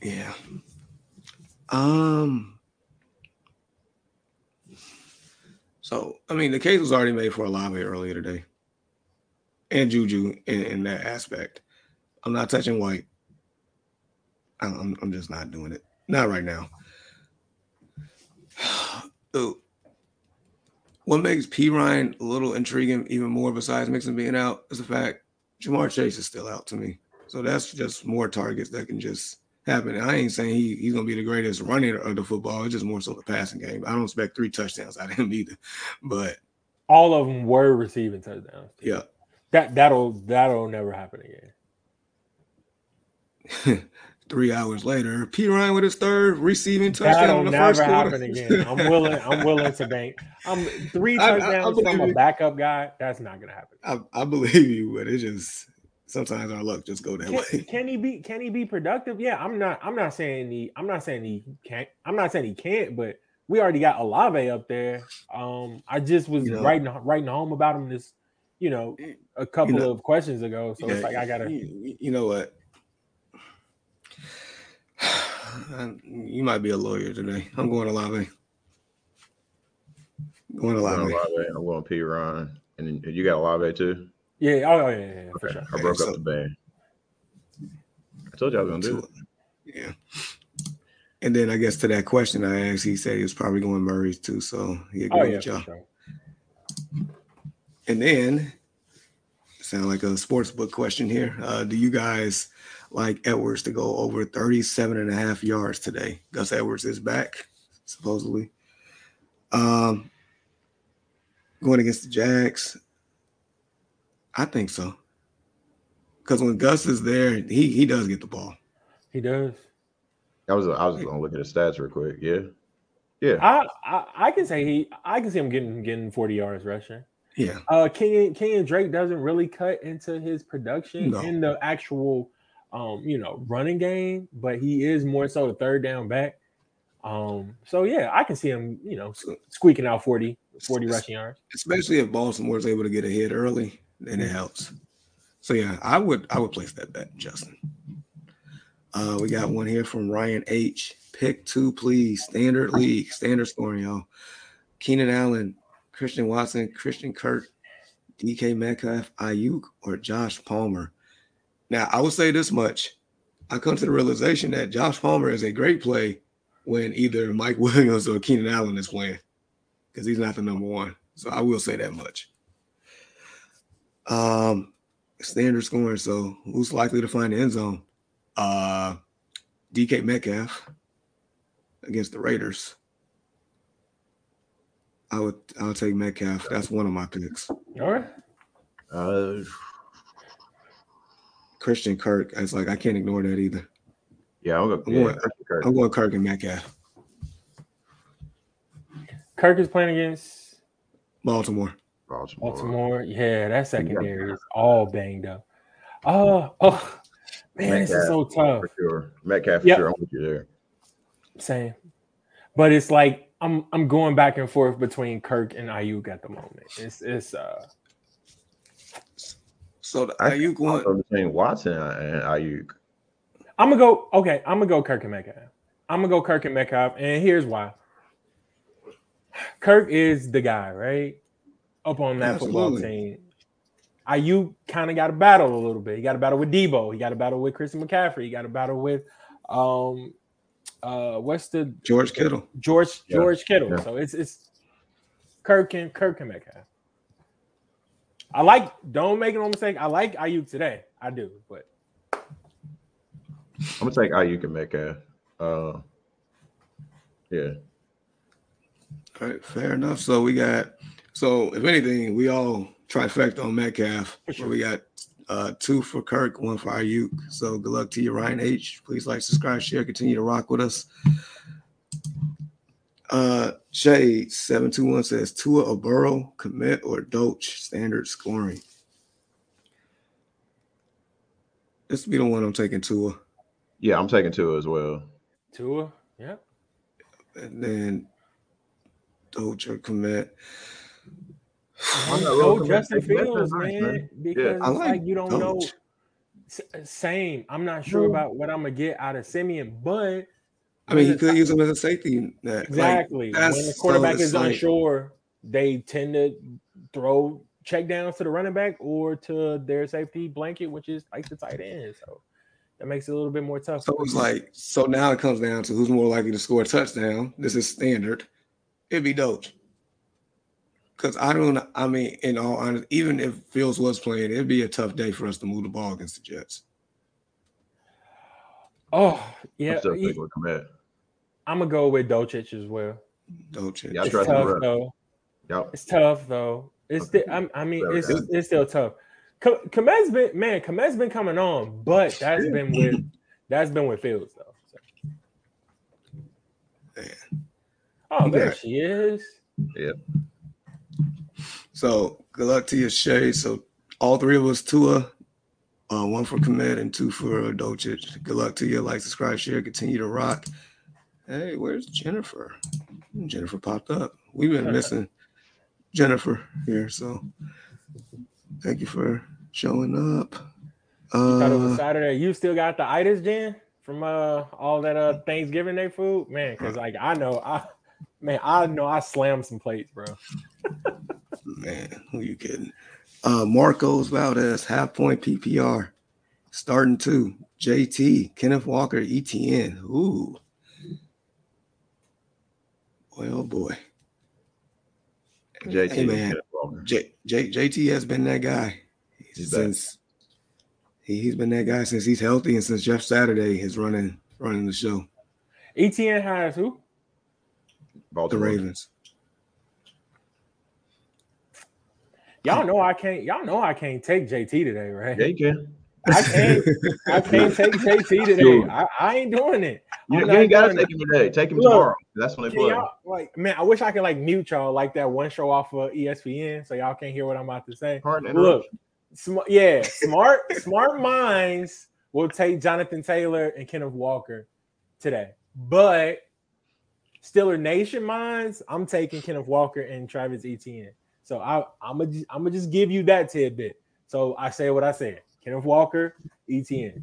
Speaker 1: Yeah. Um. So I mean, the case was already made for Olave earlier today, and Juju in, in that aspect. I'm not touching White. I'm, I'm just not doing it. Not right now. [SIGHS] what makes Perine a little intriguing, even more besides Mixon being out, is the fact Ja'Marr Chase is still out to me. So that's just more targets that can just happen. And I ain't saying he, he's gonna be the greatest runner of the football. It's just more so the passing game. I don't expect three touchdowns out of him either. But
Speaker 2: all of them were receiving touchdowns.
Speaker 1: Yeah.
Speaker 2: That that'll that'll never happen
Speaker 1: again. [LAUGHS] Three hours later, Perine with his third receiving touchdown. That'll never happen
Speaker 2: again. I'm willing. I'm willing to bank. I'm three [LAUGHS] touchdowns I, I, I from a backup guy. That's not gonna happen.
Speaker 1: I, I believe you, but it just sometimes our luck just go that
Speaker 2: can,
Speaker 1: way.
Speaker 2: Can he be? Can he be productive? Yeah, I'm not. I'm not saying he. I'm not saying he can't. I'm not saying he can't. But we already got Olave up there. Um, I just was you know, writing writing home about him this, you know, a couple you know, of questions ago. So yeah, it's like I gotta.
Speaker 1: You, you know what? [SIGHS] you might be a lawyer today. I'm going Olave. Going to Olave.
Speaker 3: I'm going Perine. and you got Olave too.
Speaker 2: Yeah. Oh, yeah, yeah, yeah for sure.
Speaker 3: I broke so, up the band. I told you I was gonna do
Speaker 1: it. Yeah. And then I guess to that question I asked, he said he was probably going Murray's too. So he agreed oh, yeah, with y'all. Sure. And then sound like a sports book question here. Uh, do you guys like Edwards to go over 37 and a half yards today? Gus Edwards is back, supposedly. Um, going against the Jags, I think so. Because when Gus is there, he he does get the ball.
Speaker 2: He does.
Speaker 3: I was I was gonna look at his stats real quick. Yeah, yeah.
Speaker 2: I, I, I can say he I can see him getting getting forty yards rushing.
Speaker 1: Yeah.
Speaker 2: Uh, Kenyan Drake doesn't really cut into his production no. in the actual, um, you know, running game, but he is more so the third down back. Um, so yeah, I can see him, you know, squeaking out 40, 40 rushing yards.
Speaker 1: Especially if Baltimore is able to get ahead early then it helps. So yeah, I would I would place that bet, Justin. Uh, we got one here from Ryan H. Pick two, please. Standard league, standard scoring, y'all. Keenan Allen, Christian Watson, Christian Kirk, DK Metcalf, Aiyuk, or Josh Palmer. Now, I will say this much. I come to the realization that Josh Palmer is a great play when either Mike [LAUGHS] Williams or Keenan Allen is playing because he's not the number one. So I will say that much. Um, standard scoring. So who's likely to find the end zone? Uh, DK Metcalf against the Raiders. I would I'll take Metcalf. That's one of my picks.
Speaker 2: All right. Uh,
Speaker 1: Christian Kirk. It's like I can't ignore that either.
Speaker 3: Yeah, I'm,
Speaker 1: I'm going, Kirk. I'm going Kirk and Metcalf.
Speaker 2: Kirk is playing against
Speaker 1: Baltimore.
Speaker 3: Baltimore.
Speaker 2: Baltimore. Yeah, that secondary is all banged up. Oh, oh, Man, Metcalf, this is so tough.
Speaker 3: For sure. Metcalf for yep. sure. I'm with you there.
Speaker 2: Same. But it's like I'm I'm going back and forth between Kirk and Aiyuk at the moment. It's it's uh
Speaker 1: so the Aiyuk one
Speaker 3: between Watson and Aiyuk.
Speaker 2: I'm gonna go okay, I'm gonna go Kirk and Metcalf. I'm gonna go Kirk and Metcalf, and here's why. Kirk is the guy, right? Up on that Absolutely. football team. Aiyuk kind of got a battle a little bit. He got a battle with Deebo. He got a battle with Christian McCaffrey. He got a battle with um uh what's the
Speaker 1: George Kittle.
Speaker 2: George yeah. George Kittle. Yeah. So it's it's Kirk and Kirk and Metcalf. I like don't make no mistake. I like Aiyuk today. I do, but
Speaker 3: I'm gonna take Aiyuk and Metcalf. Uh yeah.
Speaker 1: All right, fair enough. So we got so if anything, we all trifecta on Metcalf. Sure. we got uh, two for Kirk, one for Aiyuk. So good luck to you, Ryan H. Please like, subscribe, share, continue to rock with us. Uh, Shade seven two one says Tua or Burrow, Kmet or Dulcich standard scoring. This will be the one I'm taking Tua.
Speaker 3: Yeah, I'm taking Tua as well.
Speaker 2: Tua, yeah.
Speaker 1: And then Dulcich or Kmet.
Speaker 2: I'm not Justin Fields, man, because yeah. like, like, you don't know. Same. I'm not sure about what I'm gonna get out of Siemian, but
Speaker 1: I mean, he could use him as a safety net.
Speaker 2: Exactly. Like, when the quarterback so is like, unsure, they tend to throw check downs to the running back or to their safety blanket, which is like the tight end. So that makes it a little bit more tough.
Speaker 1: So it's like, so now it comes down to who's more likely to score a touchdown. This is standard. It'd be Dulcich. Because I don't, I mean, in all honesty, even if Fields was playing, it'd be a tough day for us to move the ball against the Jets.
Speaker 2: Oh, yeah. I'm gonna go with Dulcich as well.
Speaker 1: Dulcich.
Speaker 2: Yeah, it's tough though. Yep. It's tough though. It's okay. the, I mean, it's it's still tough. Kmet's been man, Kmet's been coming on, but that's been with that's been with Fields though. So. Man. Oh, there she is.
Speaker 3: Yep.
Speaker 1: So good luck to you, Shay. So all three of us, Tua, uh, one for Kmet and two for Docic. Good luck to you. Like, subscribe, share, continue to rock. Hey, where's Jennifer? Jennifer popped up. We've been missing Jennifer here, so thank you for showing up.
Speaker 2: Uh, you thought it was uh, Saturday. You still got the itis, Jen, from uh all that uh Thanksgiving Day food, man. Because like I know, I man, I know I slammed some plates, bro. [LAUGHS]
Speaker 1: Man, who you kidding? Uh, Marcos Valdez, half point PPR, starting two. JT, Kenneth Walker, ETN. Ooh. Boy, oh boy. JT, hey man, J, J, JT has been that guy he's since he, he's been that guy since he's healthy and since Jeff Saturday is running running the show.
Speaker 2: ETN has who?
Speaker 1: Baltimore. The Ravens.
Speaker 2: Y'all know I can't. Y'all know I can't take JT today, right?
Speaker 3: Yeah, you can.
Speaker 2: I can't. I can't take JT [LAUGHS] today. I, I ain't doing it.
Speaker 3: You, you ain't gotta take him today. Take him Look, tomorrow. That's when they play.
Speaker 2: Like, man, I wish I could like mute y'all like that one show off of ESPN, so y'all can't hear what I'm about to say. Look, sm- yeah, smart, [LAUGHS] smart minds will take Jonathan Taylor and Kenneth Walker today, but Steeler Nation minds, I'm taking Kenneth Walker and Travis Etienne. So I, I'm gonna I'm gonna just give you that tidbit. So I say what I said. Kenneth Walker, ETN.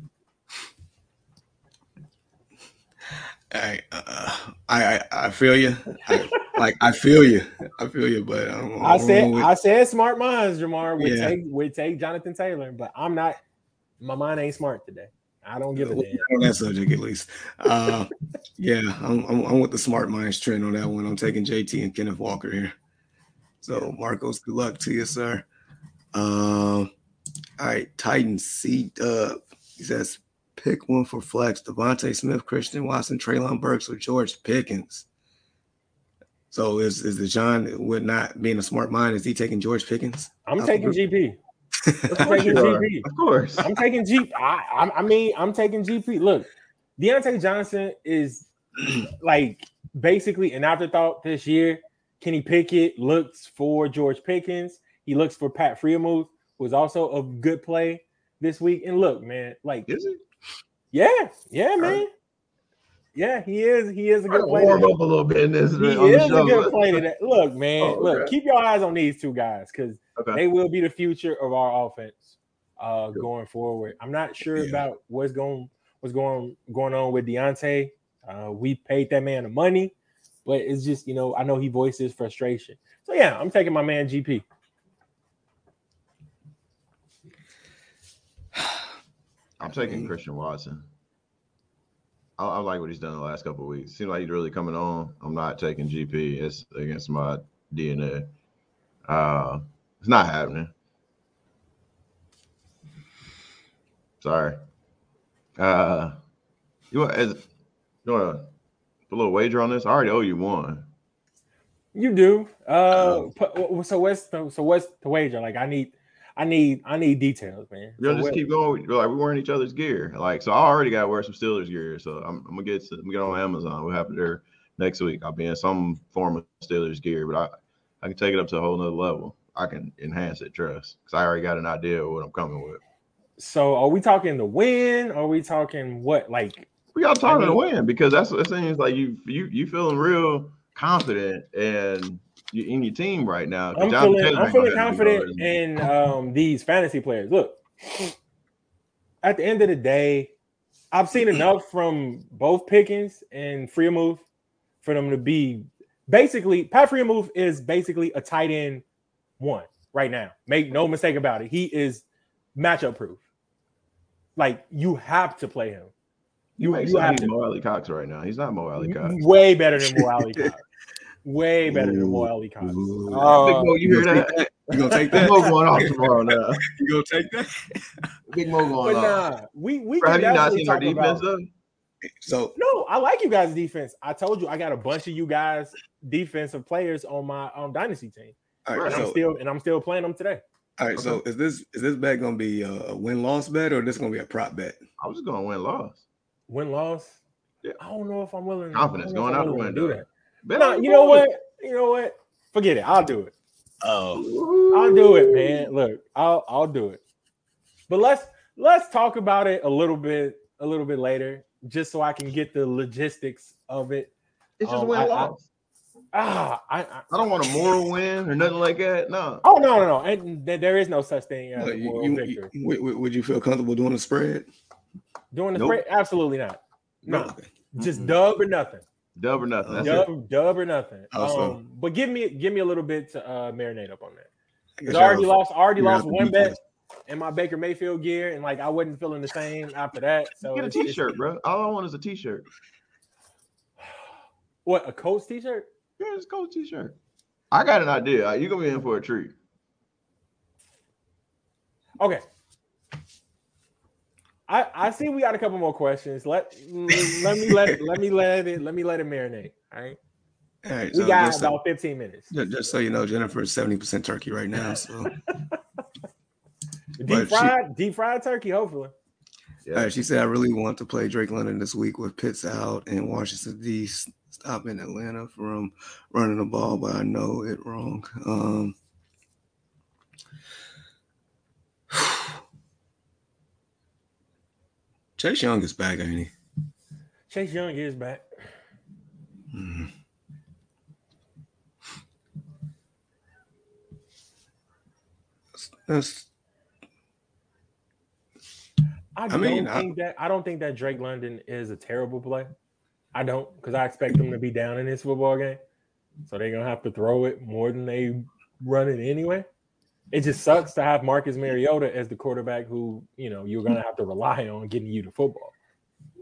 Speaker 1: I, uh, I I feel you. I, like I feel you. I feel you. But I'm,
Speaker 2: i said. I said smart minds, Jamar. We yeah. take we take Jonathan Taylor, but I'm not. My mind ain't smart today. I don't give a damn
Speaker 1: on that subject at least. Uh, yeah, I'm, I'm, I'm with the smart minds trend on that one. I'm taking JT and Kenneth Walker here. So Marcos, good luck to you, sir. Um, all right, Titan C Dub. He says pick one for flex. DeVonta Smith, Christian Watson, Treylon Burks, or George Pickens. So is is the John would not being a smart mind? Is he taking George Pickens?
Speaker 2: I'm taking GP.
Speaker 3: I'm taking GP. Of course.
Speaker 2: I'm taking GP. I, I mean, I'm taking GP. Look, Diontae Johnson is [CLEARS THROAT] like basically an afterthought this year. Kenny Pickett looks for George Pickens. He looks for Pat Freiermuth, who is also a good play. this week. And look, man, like
Speaker 3: is he?
Speaker 2: Yeah, yeah, man. Yeah, he is. He is a good player.
Speaker 3: Warm up a little bit in this.
Speaker 2: He is a good player. Look, man. Oh, look, keep your eyes on these two guys because okay. they will be the future of our offense uh, going forward. I'm not sure yeah. about what's going what's going going on with Diontae. Uh, we paid that man the money, but it's just you know I know he voices frustration. So yeah, I'm taking my man GP.
Speaker 3: I'm taking Christian Watson. I, I, like what he's done the last couple weeks. Seems like he's really coming on. I'm not taking GP. It's against my DNA. Uh, it's not happening. Sorry. Uh, you want as you want to put a little wager on this? I already owe you one.
Speaker 2: You do. Uh, um, so what's the, so what's the wager? Like, I need I need I need details, man.
Speaker 3: You know, so just keep going. Like we're wearing each other's gear. Like so, I already got to wear some Steelers gear. So I'm, I'm gonna get to, I'm gonna get on Amazon. What happened there next week? I'll be in some form of Steelers gear, but I I can take it up to a whole nother level. I can enhance it, trust, because I already got an idea of what I'm coming with.
Speaker 2: So are we talking the win? Or are we talking what like?
Speaker 3: We got talking I mean, to win because that's what it seems like you you you feeling real confident and in your team right now.
Speaker 2: I'm feeling, I'm feeling confident in um, these fantasy players. Look, at the end of the day, I've seen enough from both Pickens and Freiermuth for them to be basically Pat Freiermuth is basically a tight end one right now. Make no mistake about it. He is matchup proof. Like you have to play him.
Speaker 3: You, you, you have to. Mo Alie-Cox right now. He's not Mo Alie-Cox.
Speaker 2: Way better than Mo Alie-Cox. [LAUGHS] Way better than Mo Alie-Cox.
Speaker 3: Uh, Big Mo, you hear that? You gonna take that? Big Mo going off tomorrow now. [LAUGHS]
Speaker 1: You gonna take that?
Speaker 3: Big Mo going but off. Nah,
Speaker 2: we we
Speaker 3: Bro, have you not seen our defense though?
Speaker 1: So
Speaker 2: no, I like you guys' defense. I told you I got a bunch of you guys defensive players on my um dynasty team. All right, and so, I'm still and I'm still playing them today.
Speaker 1: All right, okay. so is this is this bet gonna be a win loss bet or this gonna be a prop bet?
Speaker 3: I'm just gonna win loss.
Speaker 2: Win loss.
Speaker 3: Yeah.
Speaker 2: I don't know if I'm willing.
Speaker 3: Confidence going out the window. Do that.
Speaker 2: No, you know what? You know what? Forget it. I'll do it.
Speaker 1: Oh,
Speaker 2: I'll do it, man. Look, I'll I'll do it. But let's let's talk about it a little bit a little bit later, just so I can get the logistics of it.
Speaker 3: It's just um, win loss.
Speaker 2: Ah, I, I,
Speaker 3: I don't want a moral win or nothing like that. No.
Speaker 2: Oh no, no, no. And th- there is no such thing as a moral
Speaker 1: you,
Speaker 2: victory.
Speaker 1: You, would you feel comfortable doing a spread?
Speaker 2: Doing the nope. spread? Absolutely not. No. Okay. Just mm-hmm. dub or nothing.
Speaker 3: Dub or nothing. That's
Speaker 2: dub,
Speaker 3: it.
Speaker 2: dub or nothing. Um, but give me give me a little bit to uh, marinate up on that. I already lost already lost one bet in my Baker Mayfield gear, and like I wasn't feeling the same after that. So
Speaker 3: get a t-shirt, bro. All I want is a t-shirt. [SIGHS]
Speaker 2: What a Colts t-shirt?
Speaker 3: Yeah, it's a Colts t-shirt. I got an idea. You're gonna be in for a treat.
Speaker 2: Okay. I, I see we got a couple more questions. Let let me let it let me let it let me let it marinate. All right. All right. We so got about so, 15 minutes.
Speaker 1: Just so you know, Jennifer is 70% turkey right now. So [LAUGHS]
Speaker 2: deep fried, she, deep fried turkey, hopefully.
Speaker 1: Yeah. All right, she said, I really want to play Drake London this week with Pitts out and Washington D stopping Atlanta from running the ball, but I know it wrong. Um, Chase Young is back, ain't he?
Speaker 2: Chase Young is back.
Speaker 1: Mm-hmm. That's,
Speaker 2: I, I mean, think I, that I don't think that Drake London is a terrible play. I don't because I expect them to be down in this football game, so they're gonna have to throw it more than they run it anyway it just sucks to have Marcus Mariota as the quarterback who you know you're gonna have to rely on getting you the football.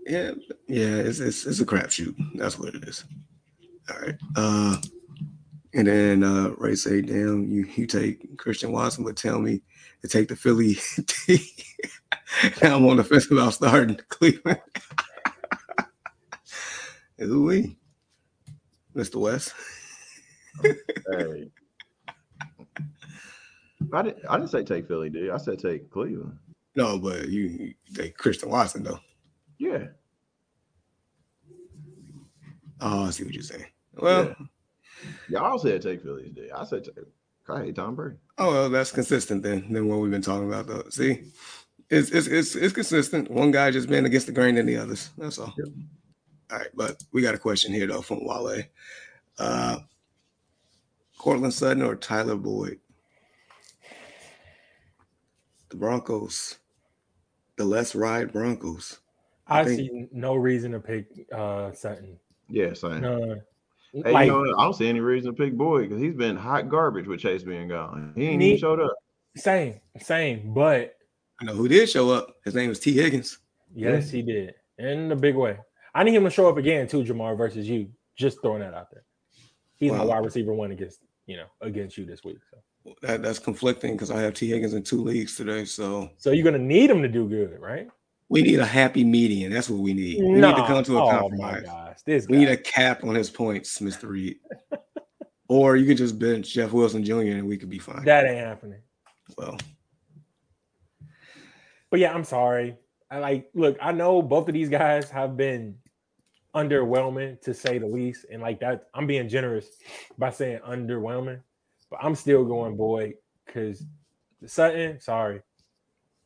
Speaker 1: Yeah, yeah, it's it's, it's a crapshoot. That's what it is. All right. Uh and then uh Ray say, damn, you you take Christian Watson, but tell me to take the Philly now [LAUGHS] I'm on the fence about starting [LAUGHS] Cleveland. [LAUGHS] Who we? Mr. West.
Speaker 3: hey. I didn't. I didn't say take Philly, dude. I said take Cleveland.
Speaker 1: No, but you, you take Christian Watson though.
Speaker 3: Yeah.
Speaker 1: Oh, I see what you're saying. Well,
Speaker 3: yeah. y'all said take Philly, dude. I said take. I hate Tom Brady.
Speaker 1: Oh well, that's consistent then than what we've been talking about though. See, it's, it's it's it's consistent. One guy just been against the grain than the others. That's all. Yep. All right, but we got a question here though from Wale. Uh Courtland Sutton or Tyler Boyd? The Broncos. The less ride Broncos.
Speaker 2: I, I think, see no reason to pick uh Sutton.
Speaker 3: Yeah, same. No. Hey, like, you know, I don't see any reason to pick Boyd because he's been hot garbage with Chase being gone. He ain't even showed up.
Speaker 2: Same, same. But
Speaker 1: I know who did show up. His name was T. Higgins.
Speaker 2: Yes, he did. In a big way. I need him to show up again too, Jamar, versus you. Just throwing that out there. He's wow. my wide receiver one against, you know, against you this week. So
Speaker 1: that, that's conflicting because I have T. Higgins in two leagues today. So
Speaker 2: So you're gonna need him to do good, right?
Speaker 1: We need a happy median. That's what we need. We no. need to come to a oh compromise. Gosh, we need a cap on his points, Mr. Reed. or you could just bench Jeff Wilson Jr. and we could be fine.
Speaker 2: That ain't happening.
Speaker 1: Well,
Speaker 2: but yeah, I'm sorry. I like look, I know both of these guys have been underwhelming to say the least. And like that, I'm being generous by saying underwhelming, but I'm still going Boyd because Sutton, sorry.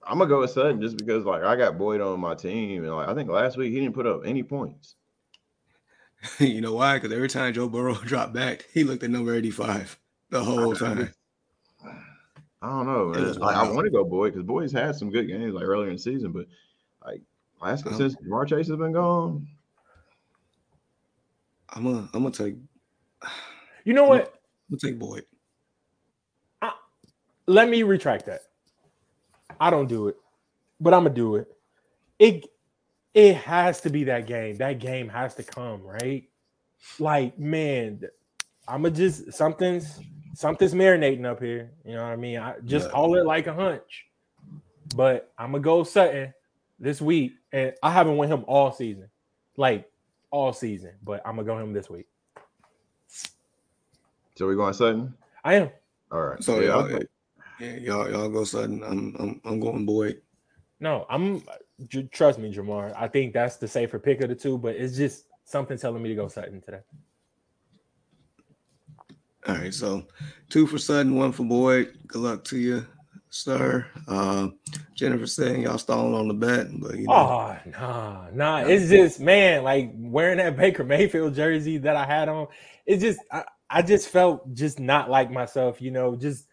Speaker 3: I'm gonna go with Sutton just because like I got Boyd on my team, and like I think last week he didn't put up any points. [LAUGHS]
Speaker 1: you know why? Because every time Joe Burrow [LAUGHS] dropped back, he looked at number 85 the whole [LAUGHS] time.
Speaker 3: I don't know. Like, I want to go Boyd because Boyd's had some good games like earlier in the season, but like last um, since Ja'Marr Chase has been gone,
Speaker 1: I'm gonna I'm gonna take.
Speaker 2: You know what?
Speaker 1: I'm gonna take Boyd.
Speaker 2: I, let me retract that. I don't do it, but I'm gonna do it. It it has to be that game. That game has to come, right? Like, man, I'ma just something's something's marinating up here. You know what I mean? I just yeah. call it like a hunch. But I'm gonna go Sutton this week, and I haven't won him all season, like all season. But I'm gonna go him this week.
Speaker 3: So we going Sutton?
Speaker 2: I am.
Speaker 3: All right.
Speaker 1: So yeah, y'all, yeah, y'all, y'all go Sutton. I'm, I'm, I'm going Boyd.
Speaker 2: No, I'm. Trust me, Jamar. I think that's the safer pick of the two, but it's just something telling me to go Sutton today.
Speaker 1: All right, so two for Sutton, one for Boyd. Good luck to you, sir. Uh, Jennifer saying y'all stalling on the bet, but you know.
Speaker 2: Oh, nah, nah. It's just man, like wearing that [LAUGHS] Baker Mayfield jersey that I had on. It just, I, I just felt just not like myself. You know, just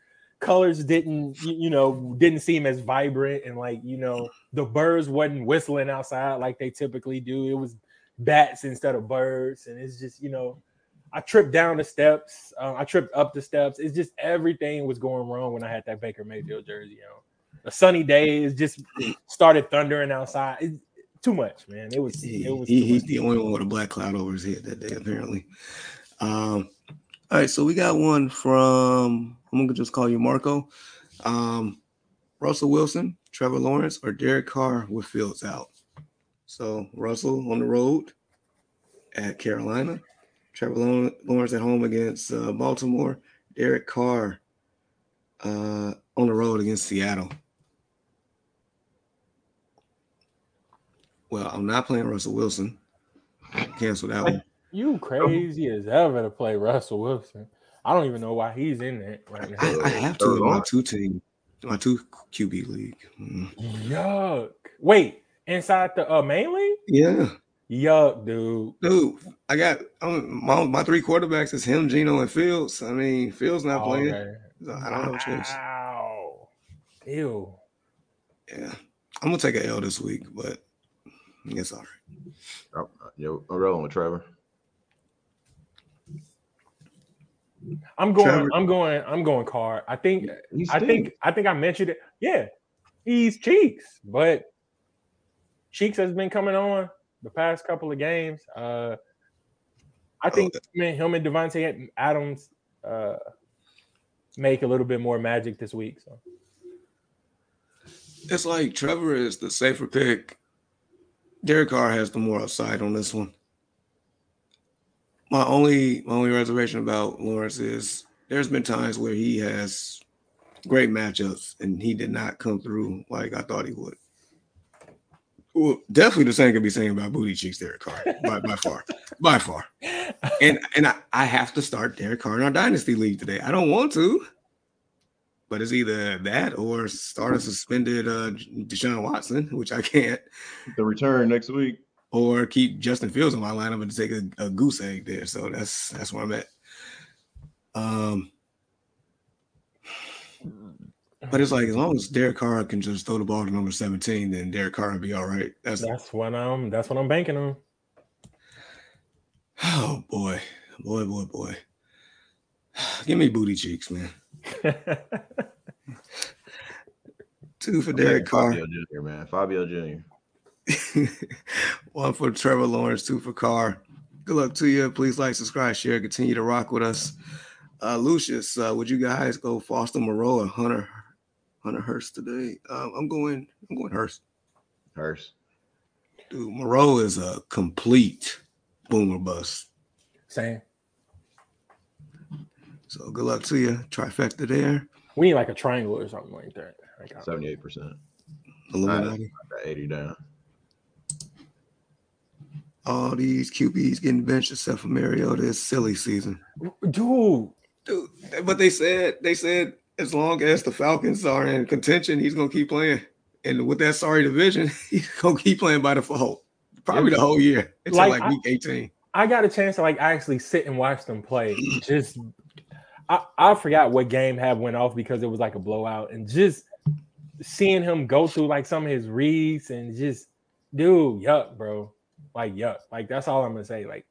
Speaker 2: colors didn't, you know, didn't seem as vibrant, and like you know, the birds wasn't whistling outside like they typically do. It was bats instead of birds, and it's just you know I tripped down the steps. Um, I tripped up the steps. It's just everything was going wrong when I had that Baker Mayfield jersey on. A sunny day is just started thundering outside. It's too much, man. It was. It was.
Speaker 1: He, he's the only one with a black cloud over his head that day, apparently. Um, all right, so we got one from. I'm gonna just call you Marco. Um, Russell Wilson, Trevor Lawrence, or Derek Carr with Fields out. So Russell on the road at Carolina. Trevor Lawrence at home against uh, Baltimore. Derek Carr uh, on the road against Seattle. Well, I'm not playing Russell Wilson. Cancel that one.
Speaker 2: You crazy as ever to play Russell Wilson. I don't even know why he's in it right now.
Speaker 1: I, I have to in my two team, my two QB league.
Speaker 2: Mm. Yuck. Wait, inside the uh, main league?
Speaker 1: Yeah.
Speaker 2: Yuck, dude.
Speaker 1: Dude, I got um, my, my three quarterbacks is him, Geno, and Fields. I mean, Fields not playing. So I don't have a choice.
Speaker 2: Wow. Ew.
Speaker 1: Yeah. I'm gonna take an L this week, but it's all right.
Speaker 3: yo, I'm rolling with Trevor.
Speaker 2: I'm going. Trevor. I'm going. I'm going. Carr. I think. I think. I think I mentioned it. Yeah, he's cheeks, but cheeks has been coming on the past couple of games. Uh, I think oh. him and Davante Adams uh, make a little bit more magic this week. So
Speaker 1: it's like Trevor is the safer pick. Derek Carr has the more upside on this one. My only my only reservation about Lawrence is there's been times where he has great matchups and he did not come through like I thought he would. Well, definitely the same could be saying about booty cheeks, Derek Carr, by, by far, by far. And and I, I have to start Derek Carr in our dynasty league today. I don't want to, but it's either that or start a suspended uh, Deshaun Watson, which I can't.
Speaker 3: The return next week,
Speaker 1: or keep Justin Fields on my lineup and take a, a goose egg there. So that's that's where I'm at. Um, but it's like as long as Derek Carr can just throw the ball to number 17, then Derek Carr will be all right.
Speaker 2: That's that's what I'm that's what I'm banking on. [SIGHS]
Speaker 1: Oh boy, boy, boy, boy. [SIGHS] Give me booty cheeks, man. [LAUGHS] Two for Derek Carr.
Speaker 3: Fabio Jr., man. Fabio Jr. [LAUGHS]
Speaker 1: One for Trevor Lawrence, two for Carr. Good luck to you. Please like, subscribe, share, continue to rock with us. Uh, Lucius, uh, would you guys go Foster Moreau or Hunter Hunter Hurst today? Um, I'm going. I'm going Hurst.
Speaker 3: Hurst.
Speaker 1: Dude, Moreau is a complete boomer bust.
Speaker 2: Same.
Speaker 1: So good luck to you. Trifecta there.
Speaker 2: We need like a triangle or something like that.
Speaker 3: Seventy-eight percent.
Speaker 1: Illuminati.
Speaker 3: Eighty down.
Speaker 1: All these QBs getting benched except for Mariota. It's silly season,
Speaker 2: dude.
Speaker 1: Dude, but they said they said as long as the Falcons are in contention, he's gonna keep playing. And with that sorry division, [LAUGHS] he's gonna keep playing by default. Probably the whole year until like, like week 18.
Speaker 2: I got a chance to like actually sit and watch them play. [LAUGHS] Just I, I forgot what game had went off because it was like a blowout, and just seeing him go through like some of his reads and just dude, yuck, bro. Like yuck. Like that's all I'm gonna say. Like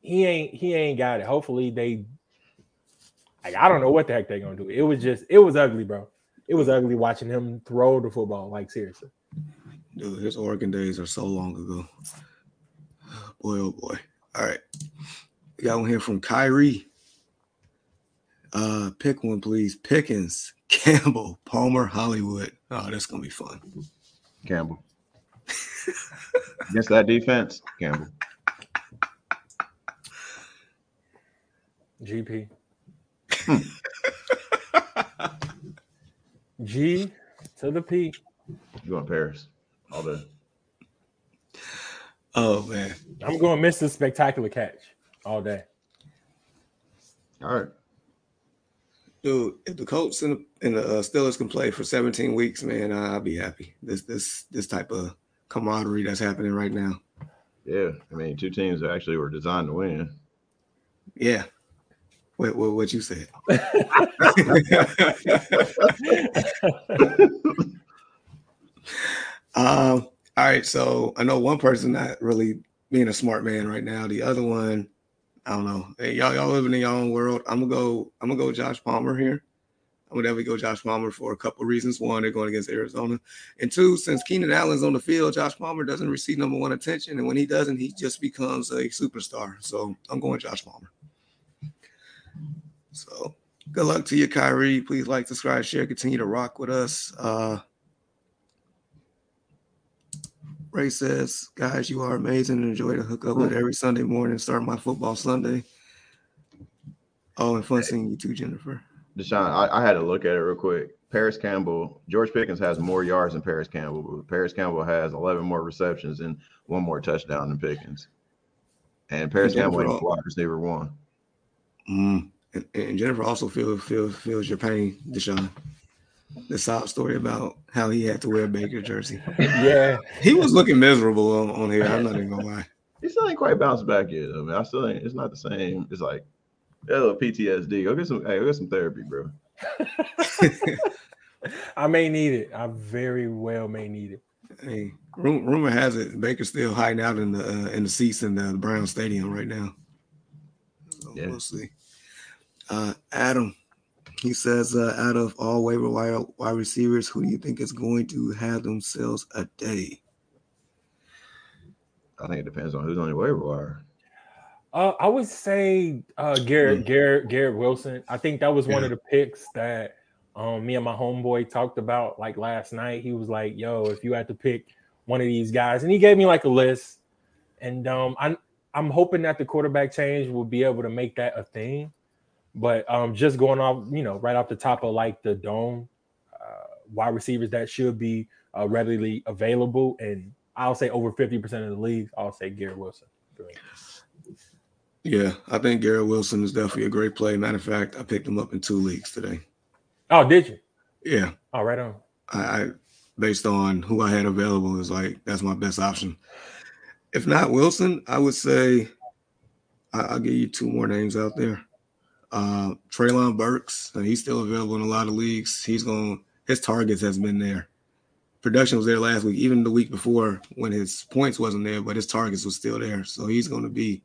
Speaker 2: he ain't he ain't got it. Hopefully they like I don't know what the heck they're gonna do. It was just it was ugly, bro. It was ugly watching him throw the football. Like seriously.
Speaker 1: Dude, his Oregon days are so long ago. Boy, oh boy. All right. We got one here from Kyrie. Uh, pick one, please. Pickens, [LAUGHS] Campbell, Palmer, Hollywood. Oh, that's gonna be fun.
Speaker 3: Campbell. [LAUGHS] Against that defense, Campbell.
Speaker 2: GP. [LAUGHS] G to the P.
Speaker 3: You want Parris all day.
Speaker 1: Oh man,
Speaker 2: I'm going to miss this spectacular catch all day.
Speaker 3: All right,
Speaker 1: dude. If the Colts and the, and the uh, Steelers can play for 17 weeks, man, I'll be happy. This this this type of camaraderie that's happening right now.
Speaker 3: Yeah, I mean, two teams that actually were designed to win.
Speaker 1: Yeah, what, what, what you said. [LAUGHS] [LAUGHS] um, all right, so I know one person not really being a smart man right now. The other one, I don't know. Hey, y'all, y'all living in your own world. I'm gonna go. I'm gonna go Josh Palmer here. I'm gonna definitely go Josh Palmer for a couple reasons. One, they're going against Arizona, and two, since Keenan Allen's on the field, Josh Palmer doesn't receive number one attention, and when he doesn't, he just becomes a superstar. So I'm going Josh Palmer. So good luck to you, Kyrie. Please like, subscribe, share, continue to rock with us. Uh, Ray says, guys, you are amazing. Enjoy the hookup with every Sunday morning. Start my football Sunday. Oh, and fun seeing you too, Jennifer.
Speaker 3: Deshaun, I, I, had to look at it real quick. Parris Campbell, George Pickens has more yards than Parris Campbell, but Parris Campbell has 11 more receptions and one more touchdown than Pickens. And Parris Campbell ain't wide receiver one.
Speaker 1: Mm. And, and Jennifer also feels feels feels your pain, Deshaun. The sob story about how he had to wear a Baker jersey. [LAUGHS]
Speaker 2: yeah,
Speaker 1: he was looking miserable on, on here. I'm not even gonna lie.
Speaker 3: He still ain't quite bounced back yet. I mean, I still ain't. It's not the same. It's like a little PTSD. Go get some. Hey, go get some therapy, bro. [LAUGHS]
Speaker 2: I may need it. I very well may need it.
Speaker 1: Hey, rumor has it Baker's still hiding out in the uh, in the seats in the Brown Stadium right now. So yeah. We'll see. Uh, Adam, he says, uh, out of all waiver wire wide receivers, who do you think is going to have themselves a day?
Speaker 3: I think it depends on who's on your waiver wire.
Speaker 2: Uh, I would say uh, Garrett, mm. Garrett, Garrett Wilson. I think that was yeah. one of the picks that um, me and my homeboy talked about like last night. He was like, "Yo, if you had to pick one of these guys," and he gave me like a list. And um, I'm I'm hoping that the quarterback change will be able to make that a thing. But um, just going off, you know, right off the top of like the dome, uh, wide receivers that should be uh, readily available, and I'll say over fifty percent of the league, I'll say Garrett Wilson.
Speaker 1: Yeah, I think Garrett Wilson is definitely a great play. Matter of fact, I picked him up in two leagues today.
Speaker 2: Oh, did you?
Speaker 1: Yeah.
Speaker 2: Oh, right on.
Speaker 1: I, I based on who I had available is like that's my best option. If not Wilson, I would say I, will give you two more names out there. Uh Treylon Burks, and he's still available in a lot of leagues. He's going his targets has been there. Production was there last week, even the week before when his points wasn't there, but his targets was still there. So he's going to be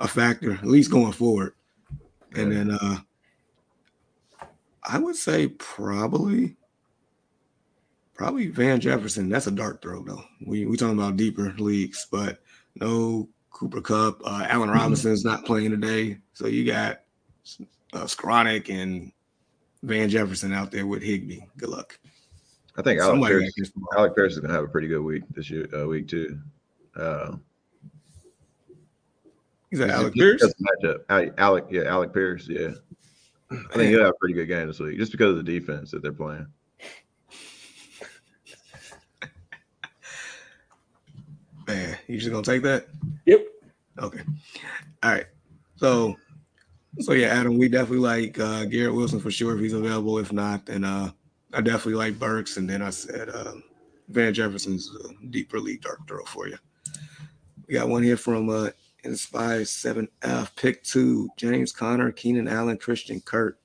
Speaker 1: a factor, at least going forward. And then uh I would say probably probably Van Jefferson. That's a dark throw though. We we talking about deeper leagues, but no Cooper Kupp. Uh, Allen mm-hmm. Robinson's not playing today, so you got uh, Skowronek and Van Jefferson out there with Higbee. Good luck.
Speaker 3: I think Alec Pierce, Alec Pierce is gonna have a pretty good week this year, uh, week too. Uh,
Speaker 1: He's an Alec Pierce
Speaker 3: matchup. Alec, yeah, Alec Pierce, yeah. I think he'll have a pretty good game this week just because of the defense that they're playing. [LAUGHS]
Speaker 1: Man, you just gonna take that?
Speaker 2: Yep.
Speaker 1: Okay. All right. So, so yeah, Adam, we definitely like uh, Garrett Wilson for sure if he's available. If not, then uh, I definitely like Burks. And then I said uh, Van Jefferson's a deeper league dark throw for you. We got one here from uh, Inspire 7F, pick two, James Conner, Keenan Allen, Christian Kirk.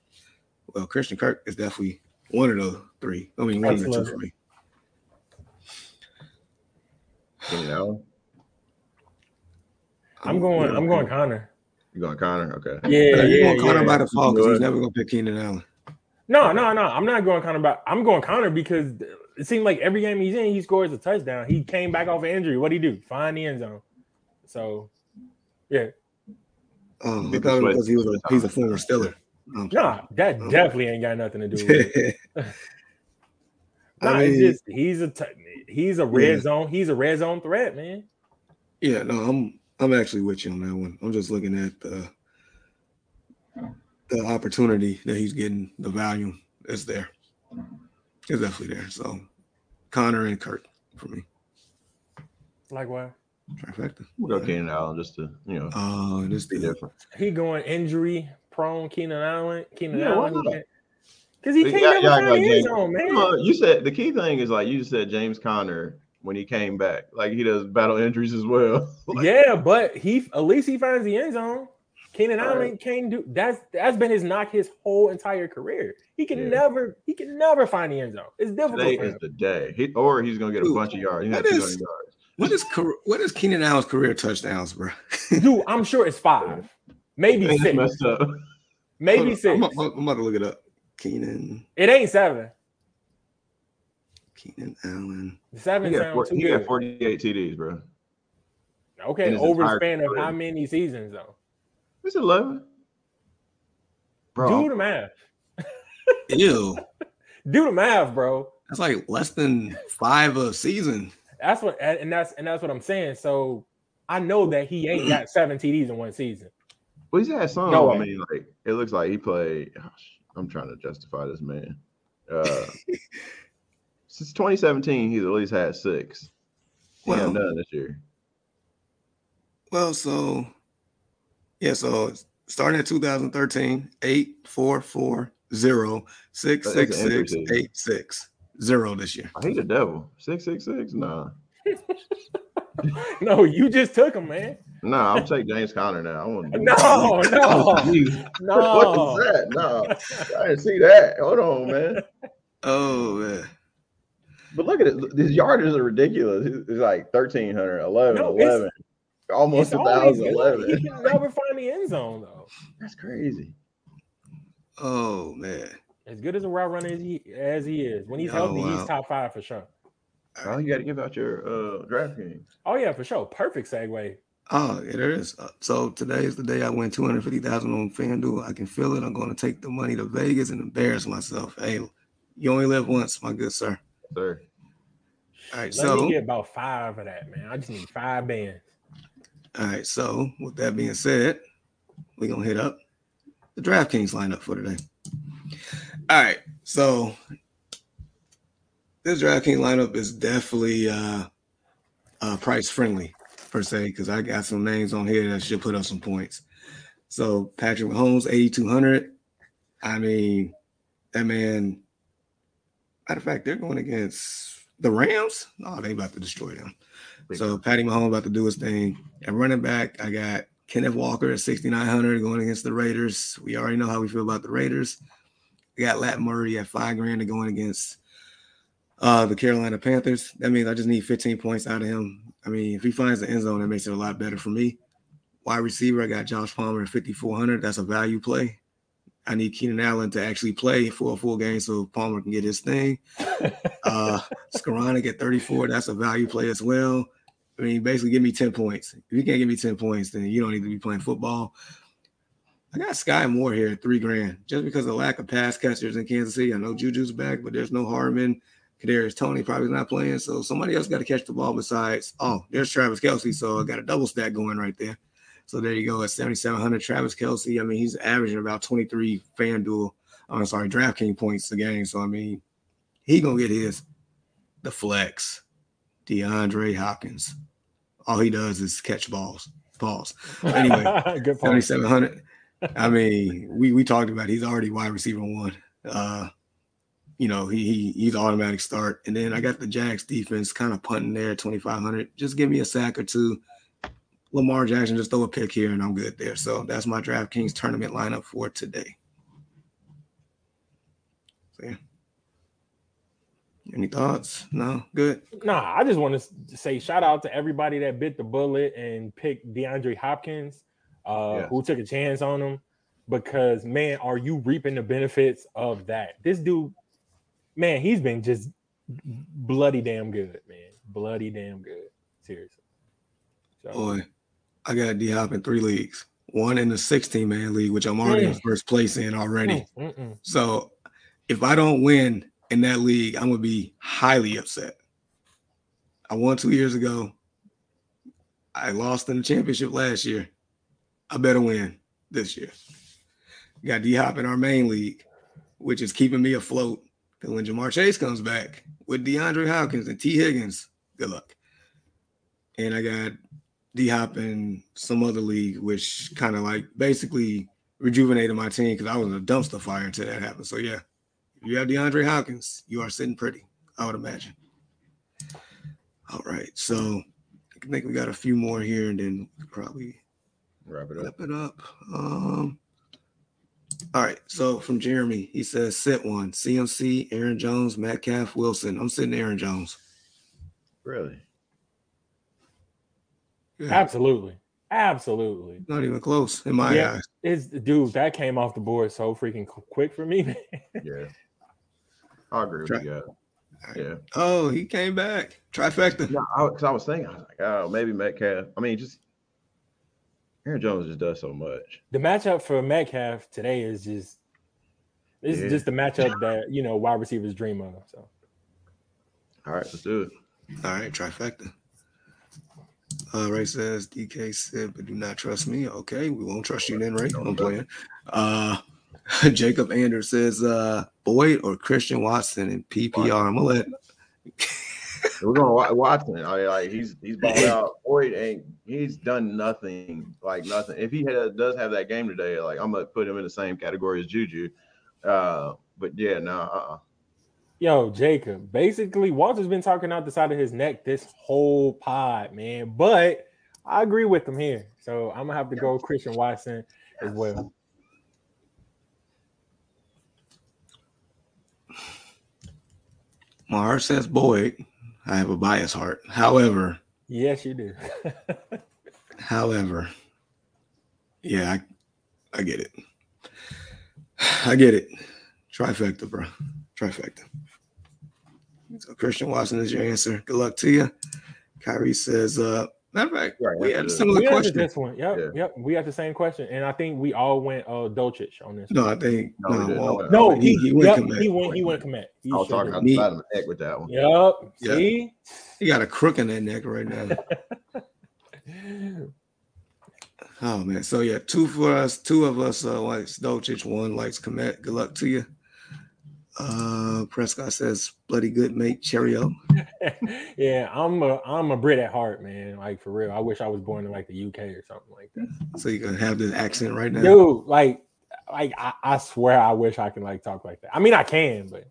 Speaker 1: Well, Christian Kirk is definitely one of the three. I mean, one of the two for me.
Speaker 3: Keenan Allen?
Speaker 2: I'm going, I'm going Conner.
Speaker 3: You going Conner? Okay.
Speaker 2: Yeah,
Speaker 1: yeah.
Speaker 2: going
Speaker 1: Conner yeah. by default because he's never gonna pick Keenan Allen.
Speaker 2: No, no, no. I'm not going Conner by I'm going Conner because it seemed like every game he's in, he scores a touchdown. He came back off an injury. What do he do? Find the end zone. So yeah.
Speaker 1: Um, I thought because he was a, he's a former Steeler.
Speaker 2: Um, nah, that um, definitely ain't got nothing to do with it. [LAUGHS] [LAUGHS] nah, I mean, it's just he's a t- he's a red yeah. zone. He's a red zone threat, man.
Speaker 1: Yeah, no, I'm I'm actually with you on that one. I'm just looking at the the opportunity that he's getting, the value is there. It's definitely there. So Conner and Kirk for me.
Speaker 2: Likewise.
Speaker 1: Trifecta.
Speaker 3: We'll go Keenan Allen just to you know.
Speaker 1: Oh, this be different.
Speaker 2: He going injury prone. Keenan Allen. Keenan yeah, Allen. Because he can't yeah, never yeah, find his zone, man.
Speaker 3: You said the key thing is like you just said James Conner when he came back. Like he does battle injuries as well. [LAUGHS]
Speaker 2: like, yeah, but he at least he finds the end zone. Keenan Allen right. can't do that's that's been his knock his whole entire career. He can yeah. never he can never find the end zone. It's difficult.
Speaker 3: Today is the day. He, or he's gonna get a bunch of yards. He's got 200 yards.
Speaker 1: What is what is Keenan Allen's career touchdowns, bro? [LAUGHS]
Speaker 2: Dude, I'm sure it's five, maybe six. Messed up. Maybe 6
Speaker 1: I'm, I'm, I'm, about to look it up. Keenan.
Speaker 2: It ain't seven.
Speaker 1: Keenan Allen.
Speaker 2: Seven he got, four,
Speaker 3: he got 48 TDs, bro.
Speaker 2: Okay, over the span of how many seasons though?
Speaker 3: It's 11.
Speaker 2: Bro. Do the math.
Speaker 1: Ew. [LAUGHS]
Speaker 2: Do the math, bro.
Speaker 1: That's like less than five a season.
Speaker 2: That's what, and that's and that's what I'm saying. So I know that he ain't got [CLEARS THROAT] seven TDs in one season.
Speaker 3: Well, he's had some. No I mean, like it looks like he played. Gosh, I'm trying to justify this man. Uh, [LAUGHS] since 2017, he's at least had six. He well, none this year.
Speaker 1: Well, so yeah, so starting at 2013, eight four four zero six six six eight six zero this year.
Speaker 3: I hate the devil. Six six six. Nah. [LAUGHS]
Speaker 2: no, you just took him, man.
Speaker 3: No, I'll take James Conner now. I want
Speaker 2: to no, no, no. [LAUGHS]
Speaker 3: What is that? No, I didn't see that. Hold on, man.
Speaker 1: Oh man.
Speaker 3: But look at it. His yardages are ridiculous. It's like 1,300, 11, no, 11, almost a 1,011.
Speaker 2: He can never find the end zone, though.
Speaker 3: That's crazy.
Speaker 1: Oh, man.
Speaker 2: As good as a route runner as he, as he is, when he's oh, healthy, wow. he's top five for sure.
Speaker 3: Well, you got to give out your uh, draft game.
Speaker 2: Oh yeah, for sure. Perfect segue.
Speaker 1: Oh, it is. Uh, so today is the day I win two hundred fifty thousand on FanDuel. I can feel it. I'm going to take the money to Vegas and embarrass myself. Hey, you only live once, my good sir.
Speaker 3: Sir.
Speaker 1: All right,
Speaker 2: Let
Speaker 1: so
Speaker 2: me get about five of that, man. I just need five bands.
Speaker 1: All right, so with that being said, we're gonna hit up the DraftKings lineup for today. All right, so this DraftKings lineup is definitely uh, uh, price friendly per se because I got some names on here that should put up some points. So Patrick Mahomes, 8,200. I mean, that man. Matter of fact, they're going against the Rams. Oh, they about to destroy them. So Patty Mahomes about to do his thing. And running back, I got Kenneth Walker at 6,900 going against the Raiders. We already know how we feel about the Raiders. We got Lat Murray at five grand to going against uh, the Carolina Panthers. That means I just need 15 points out of him. I mean, if he finds the end zone, that makes it a lot better for me. Wide receiver, I got Josh Palmer at 5,400. That's a value play. I need Keenan Allen to actually play for a full game so Palmer can get his thing. [LAUGHS] uh Skowronek at 34, that's a value play as well. I mean, basically give me 10 points. If you can't give me 10 points, then you don't need to be playing football. I got Sky Moore here at three grand just because of the lack of pass catchers in Kansas City. I know Juju's back, but there's no Hardman. Kadarius Toney probably not playing, so somebody else got to catch the ball besides. Oh, there's Travis Kelce, so I got a double stack going right there. So there you go at 7,700. Travis Kelce, I mean, he's averaging about 23 FanDuel, I'm sorry, DraftKings points a game. So I mean, he gonna get his. The flex, DeAndre Hopkins. All he does is catch balls. Pause. Anyway, [LAUGHS] Good 7,700. [LAUGHS] I mean, we we talked about it. he's already wide receiver one. Uh, you know, he, he he's automatic start. And then I got the Jags defense kind of punting there, 2,500. Just give me a sack or two. Lamar Jackson, just throw a pick here and I'm good there. So that's my DraftKings tournament lineup for today. So, yeah. Any thoughts? No, good.
Speaker 2: Nah, I just want to say shout out to everybody that bit the bullet and picked DeAndre Hopkins, uh, who took a chance on him. Because man, are you reaping the benefits of that? This dude, man, he's been just bloody damn good, man. Bloody damn good. Seriously.
Speaker 1: So, Boy, I got D Hop in three leagues. One in the 16 man league, which I'm already mm. in first place in already. Mm-mm. So if I don't win in that league, I'm gonna be highly upset. I won two years ago. I lost in the championship last year. I better win this year. got D Hop in our main league, which is keeping me afloat. Because when Ja'Marr Chase comes back with DeAndre Hopkins and T Higgins, good luck. And I got D Hop in some other league, which kind of like basically rejuvenated my team because I was in a dumpster fire until that happened. So yeah, if you have DeAndre Hopkins, you are sitting pretty, I would imagine. All right, so I think we got a few more here, and then probably
Speaker 3: wrap it up.
Speaker 1: Wrap it up. Um, all right, so from Jeremy, he says sit one CMC, Aaron Jones, Metcalf, Wilson. I'm sitting Aaron Jones.
Speaker 3: Really?
Speaker 2: Yeah. Absolutely. Absolutely.
Speaker 1: Not even close in my yeah, eyes.
Speaker 2: It's dude, that came off the board so freaking quick for me. [LAUGHS]
Speaker 3: yeah. I agree with you. Yeah.
Speaker 1: Oh, he came back. Trifecta.
Speaker 3: No, because I, I, was thinking, I was like, oh, maybe Metcalf. I mean, just Aaron Jones just does so much.
Speaker 2: The matchup for Metcalf today is just this yeah. is just the matchup that you know wide receivers dream of. So
Speaker 3: all right, let's do it.
Speaker 1: All right, trifecta. Uh, Ray says DK said, but do not trust me. Okay, we won't trust you then, Ray. I'm playing. Uh, [LAUGHS] Jacob Anders says, uh, Boyd or Christian Watson in PPR. I'm gonna let.
Speaker 3: We're going to Watson. I mean, like he's he's balled out. Boyd ain't he's done nothing like nothing. If he had, does have that game today, like I'm gonna put him in the same category as Juju. Uh, but yeah, no, uh-uh.
Speaker 2: Yo, Jacob. Basically, Walter's been talking out the side of his neck this whole pod, man. But I agree with him here. So I'm gonna have to go Christian Watson as well.
Speaker 1: My heart says Boyd. I have a bias heart. However,
Speaker 2: yes, you do.
Speaker 1: however, yeah, I, I get it. [SIGHS] I get it. Trifecta, bro. Trifecta. So Christian Watson is your answer. Good luck to you. Kyrie says, uh, matter of fact, right, we had a similar we question.
Speaker 2: This one. Yep, yeah. yep. We had the same question. And I think we all went uh Dulcich on this.
Speaker 1: No, one. I think no, no,
Speaker 2: well, no he, he, went yep, he went he went Kmet.
Speaker 3: He I was talking about the bottom of the neck with that one.
Speaker 2: Yep. yep. See?
Speaker 1: He got a crook in that neck right now. [LAUGHS] oh man. So yeah, two for us, two of us uh likes Dulcich, one likes Kmet. Good luck to you. Uh, Prescott says, "Bloody good, mate." Cheerio. [LAUGHS]
Speaker 2: yeah, I'm a I'm a Brit at heart, man. Like for real. I wish I was born in like the UK or something like that.
Speaker 1: So you can have this accent right now,
Speaker 2: dude. Like like I, I swear I wish I can like talk like that. I mean I can, but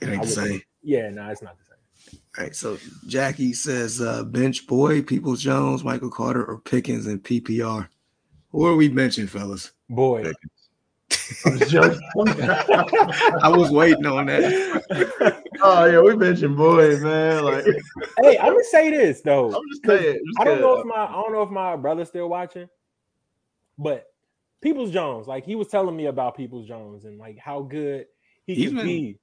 Speaker 1: it ain't the same.
Speaker 2: Yeah, no, it's not the same.
Speaker 1: All right, so Jackie says uh bench boy, Peoples Jones, Michael Carter, or Pickens in PPR. Who are we benching, fellas?
Speaker 2: Boy.
Speaker 3: Pickens. [LAUGHS]
Speaker 1: I was waiting on that.
Speaker 3: oh yeah, we mentioned boy, man. Like,
Speaker 2: hey, I'm gonna say this though.
Speaker 3: I'm just saying. Just
Speaker 2: I don't know if my I don't know if my brother's still watching, but Peoples Jones, like he was telling me about Peoples Jones and like how good he
Speaker 1: He's
Speaker 2: can
Speaker 1: been-
Speaker 2: be,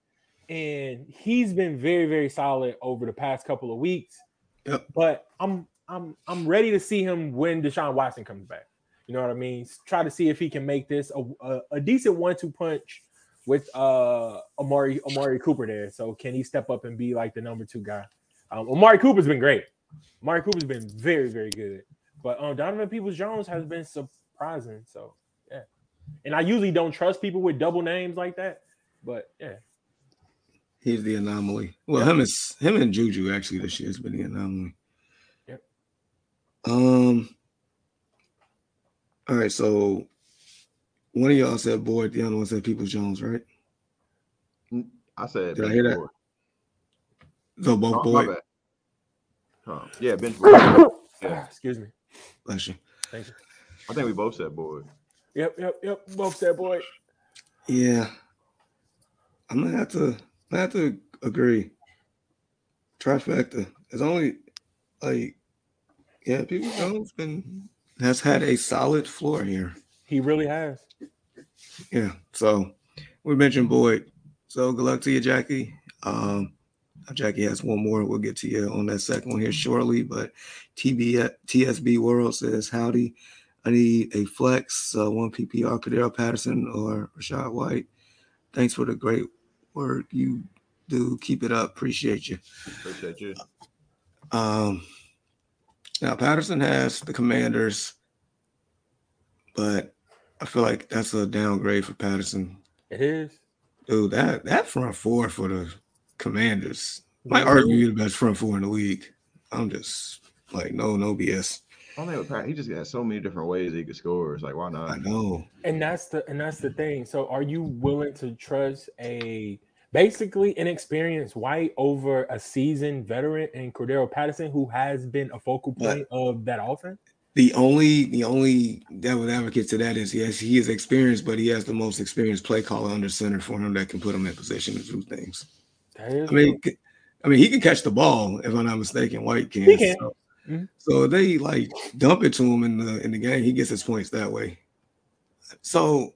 Speaker 2: and he's been very very solid over the past couple of weeks.
Speaker 1: Yep.
Speaker 2: But I'm I'm I'm ready to see him when Deshaun Watson comes back. You know what I mean? Try to see if he can make this a, a, a decent one-two punch with uh Amari Amari Cooper there. So can he step up and be like the number two guy? Um, Amari Cooper's been great. Amari Cooper's been very very good. But um, Donovan Peoples Jones has been surprising. So yeah, and I usually don't trust people with double names like that. But yeah,
Speaker 1: He's the anomaly. Well, him is him and Juju actually this year has been the anomaly.
Speaker 2: Yep.
Speaker 1: Um. All right, so one of y'all said Boyd, the other one said Peoples Jones, right?
Speaker 3: I said.
Speaker 1: Did I
Speaker 3: bench
Speaker 1: hear that? So both
Speaker 3: Oh,
Speaker 1: Boyd.
Speaker 3: Huh. Yeah, bench boy. [COUGHS] Yeah.
Speaker 2: excuse me.
Speaker 1: Bless you.
Speaker 2: Thank you.
Speaker 3: I think we both said boy.
Speaker 2: Yep, yep, yep. Both said boy.
Speaker 1: Yeah, I'm gonna have to. I have to agree. Trifecta. It's only like, yeah, Peoples Jones been has had a solid floor here.
Speaker 2: He really has.
Speaker 1: Yeah. So we mentioned Boyd. So good luck to you, Jackie. Um, Jackie has one more. We'll get to you on that second one here shortly. But TB TSB World says, Howdy. I need a flex, uh, one PPR, Cordarrelle Patterson or Rachaad White. Thanks for the great work you do. Keep it up. Appreciate you.
Speaker 3: Appreciate you.
Speaker 1: Um, now Patterson has the Commanders, but I feel like that's a downgrade for Patterson.
Speaker 2: It is.
Speaker 1: Dude, that that front four for the Commanders might argue you the best front four in the league. I'm just like, no, no BS.
Speaker 3: I don't think with Pat, he just got so many different ways he could score. It's like, why not?
Speaker 1: I know.
Speaker 2: And that's the and that's the thing. So are you willing to trust a basically inexperienced white over a seasoned veteran in Cordarrelle Patterson who has been a focal point of that offense?
Speaker 1: The only the only devil advocate to that is yes, he is experienced, but he has the most experienced play caller under center for him that can put him in position to do things. I mean, c- I mean, he can catch the ball if I'm not mistaken. White can.
Speaker 2: He can.
Speaker 1: So,
Speaker 2: Mhm.
Speaker 1: so they like dump it to him in the in the game, he gets his points that way. So,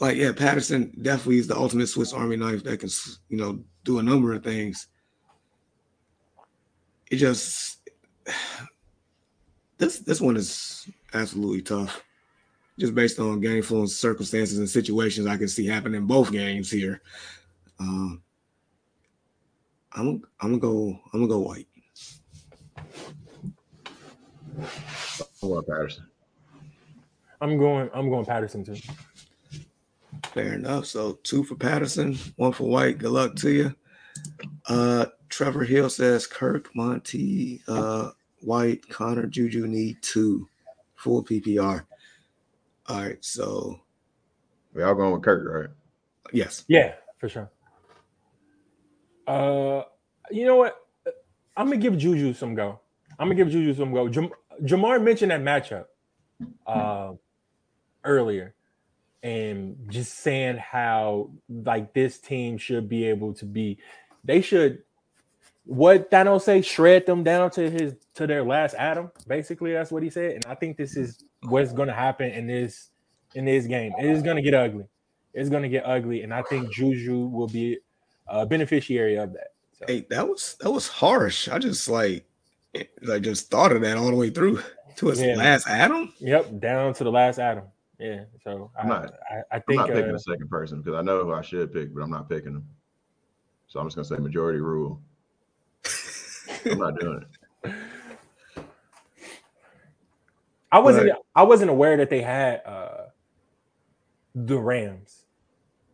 Speaker 1: like, yeah, Patterson definitely is the ultimate Swiss Army knife that can, you know, do a number of things. It just [SIGHS] this this one is absolutely tough, just based on gameful circumstances and situations I can see happen in both games here. Um, I'm I'm gonna go I'm gonna go white.
Speaker 3: I want Patterson.
Speaker 2: I'm going I'm going Patterson too.
Speaker 1: Fair enough. So two for Patterson, one for White. Good luck to you. Uh, Trevor Hill says Kirk, Monty, uh, White, Conner, Juju need two full PPR. All right. So
Speaker 3: We all going with Kirk, right?
Speaker 1: yes,
Speaker 2: Yeah, for sure. Uh you know what? I'm gonna give Juju some go. I'm gonna give Juju some go. Jam- Jamar mentioned that matchup uh, earlier, and just saying how like this team should be able to be. They should. What Thanos say? Shred them down to his to their last atom. Basically, that's what he said, and I think this is what's going to happen in this in this game. It is going to get ugly. It's going to get ugly, and I think Juju will be a beneficiary of that. So,
Speaker 1: hey, that was that was harsh. I just like I just thought of that all the way through [LAUGHS] to his
Speaker 2: Yeah.
Speaker 1: last atom
Speaker 2: Yep, down to the last atom. Yeah, so I,
Speaker 3: I'm not-
Speaker 2: I, I
Speaker 3: I'm not picking
Speaker 2: uh,
Speaker 3: a second person because I know who I should pick, but I'm not picking them. So I'm just gonna say majority rule. I'm not doing it.
Speaker 2: I wasn't. I wasn't aware that they had uh the Rams.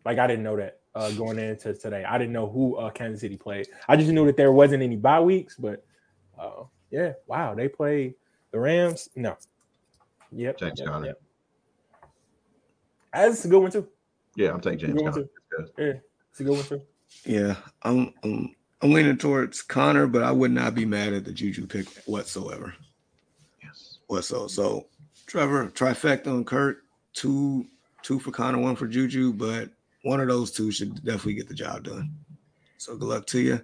Speaker 2: Like I didn't know that uh going into today. I didn't know who uh Kansas City played. I just knew that there wasn't any bye weeks, but uh yeah, wow, they played the Rams. No. Yep.
Speaker 3: James
Speaker 2: yep,
Speaker 3: Conner.
Speaker 2: yep. That's a good one too.
Speaker 3: Yeah, I'm taking James Conner.
Speaker 2: Yeah, it's a good one too.
Speaker 1: Yeah, I'm, I'm I'm leaning towards Conner, but I would not be mad at the Juju pick whatsoever.
Speaker 3: Yes.
Speaker 1: Whatsoever. So Trevor, trifecta on Kirk, two two for Conner, one for Juju, but one of those two should definitely get the job done. So good luck to you.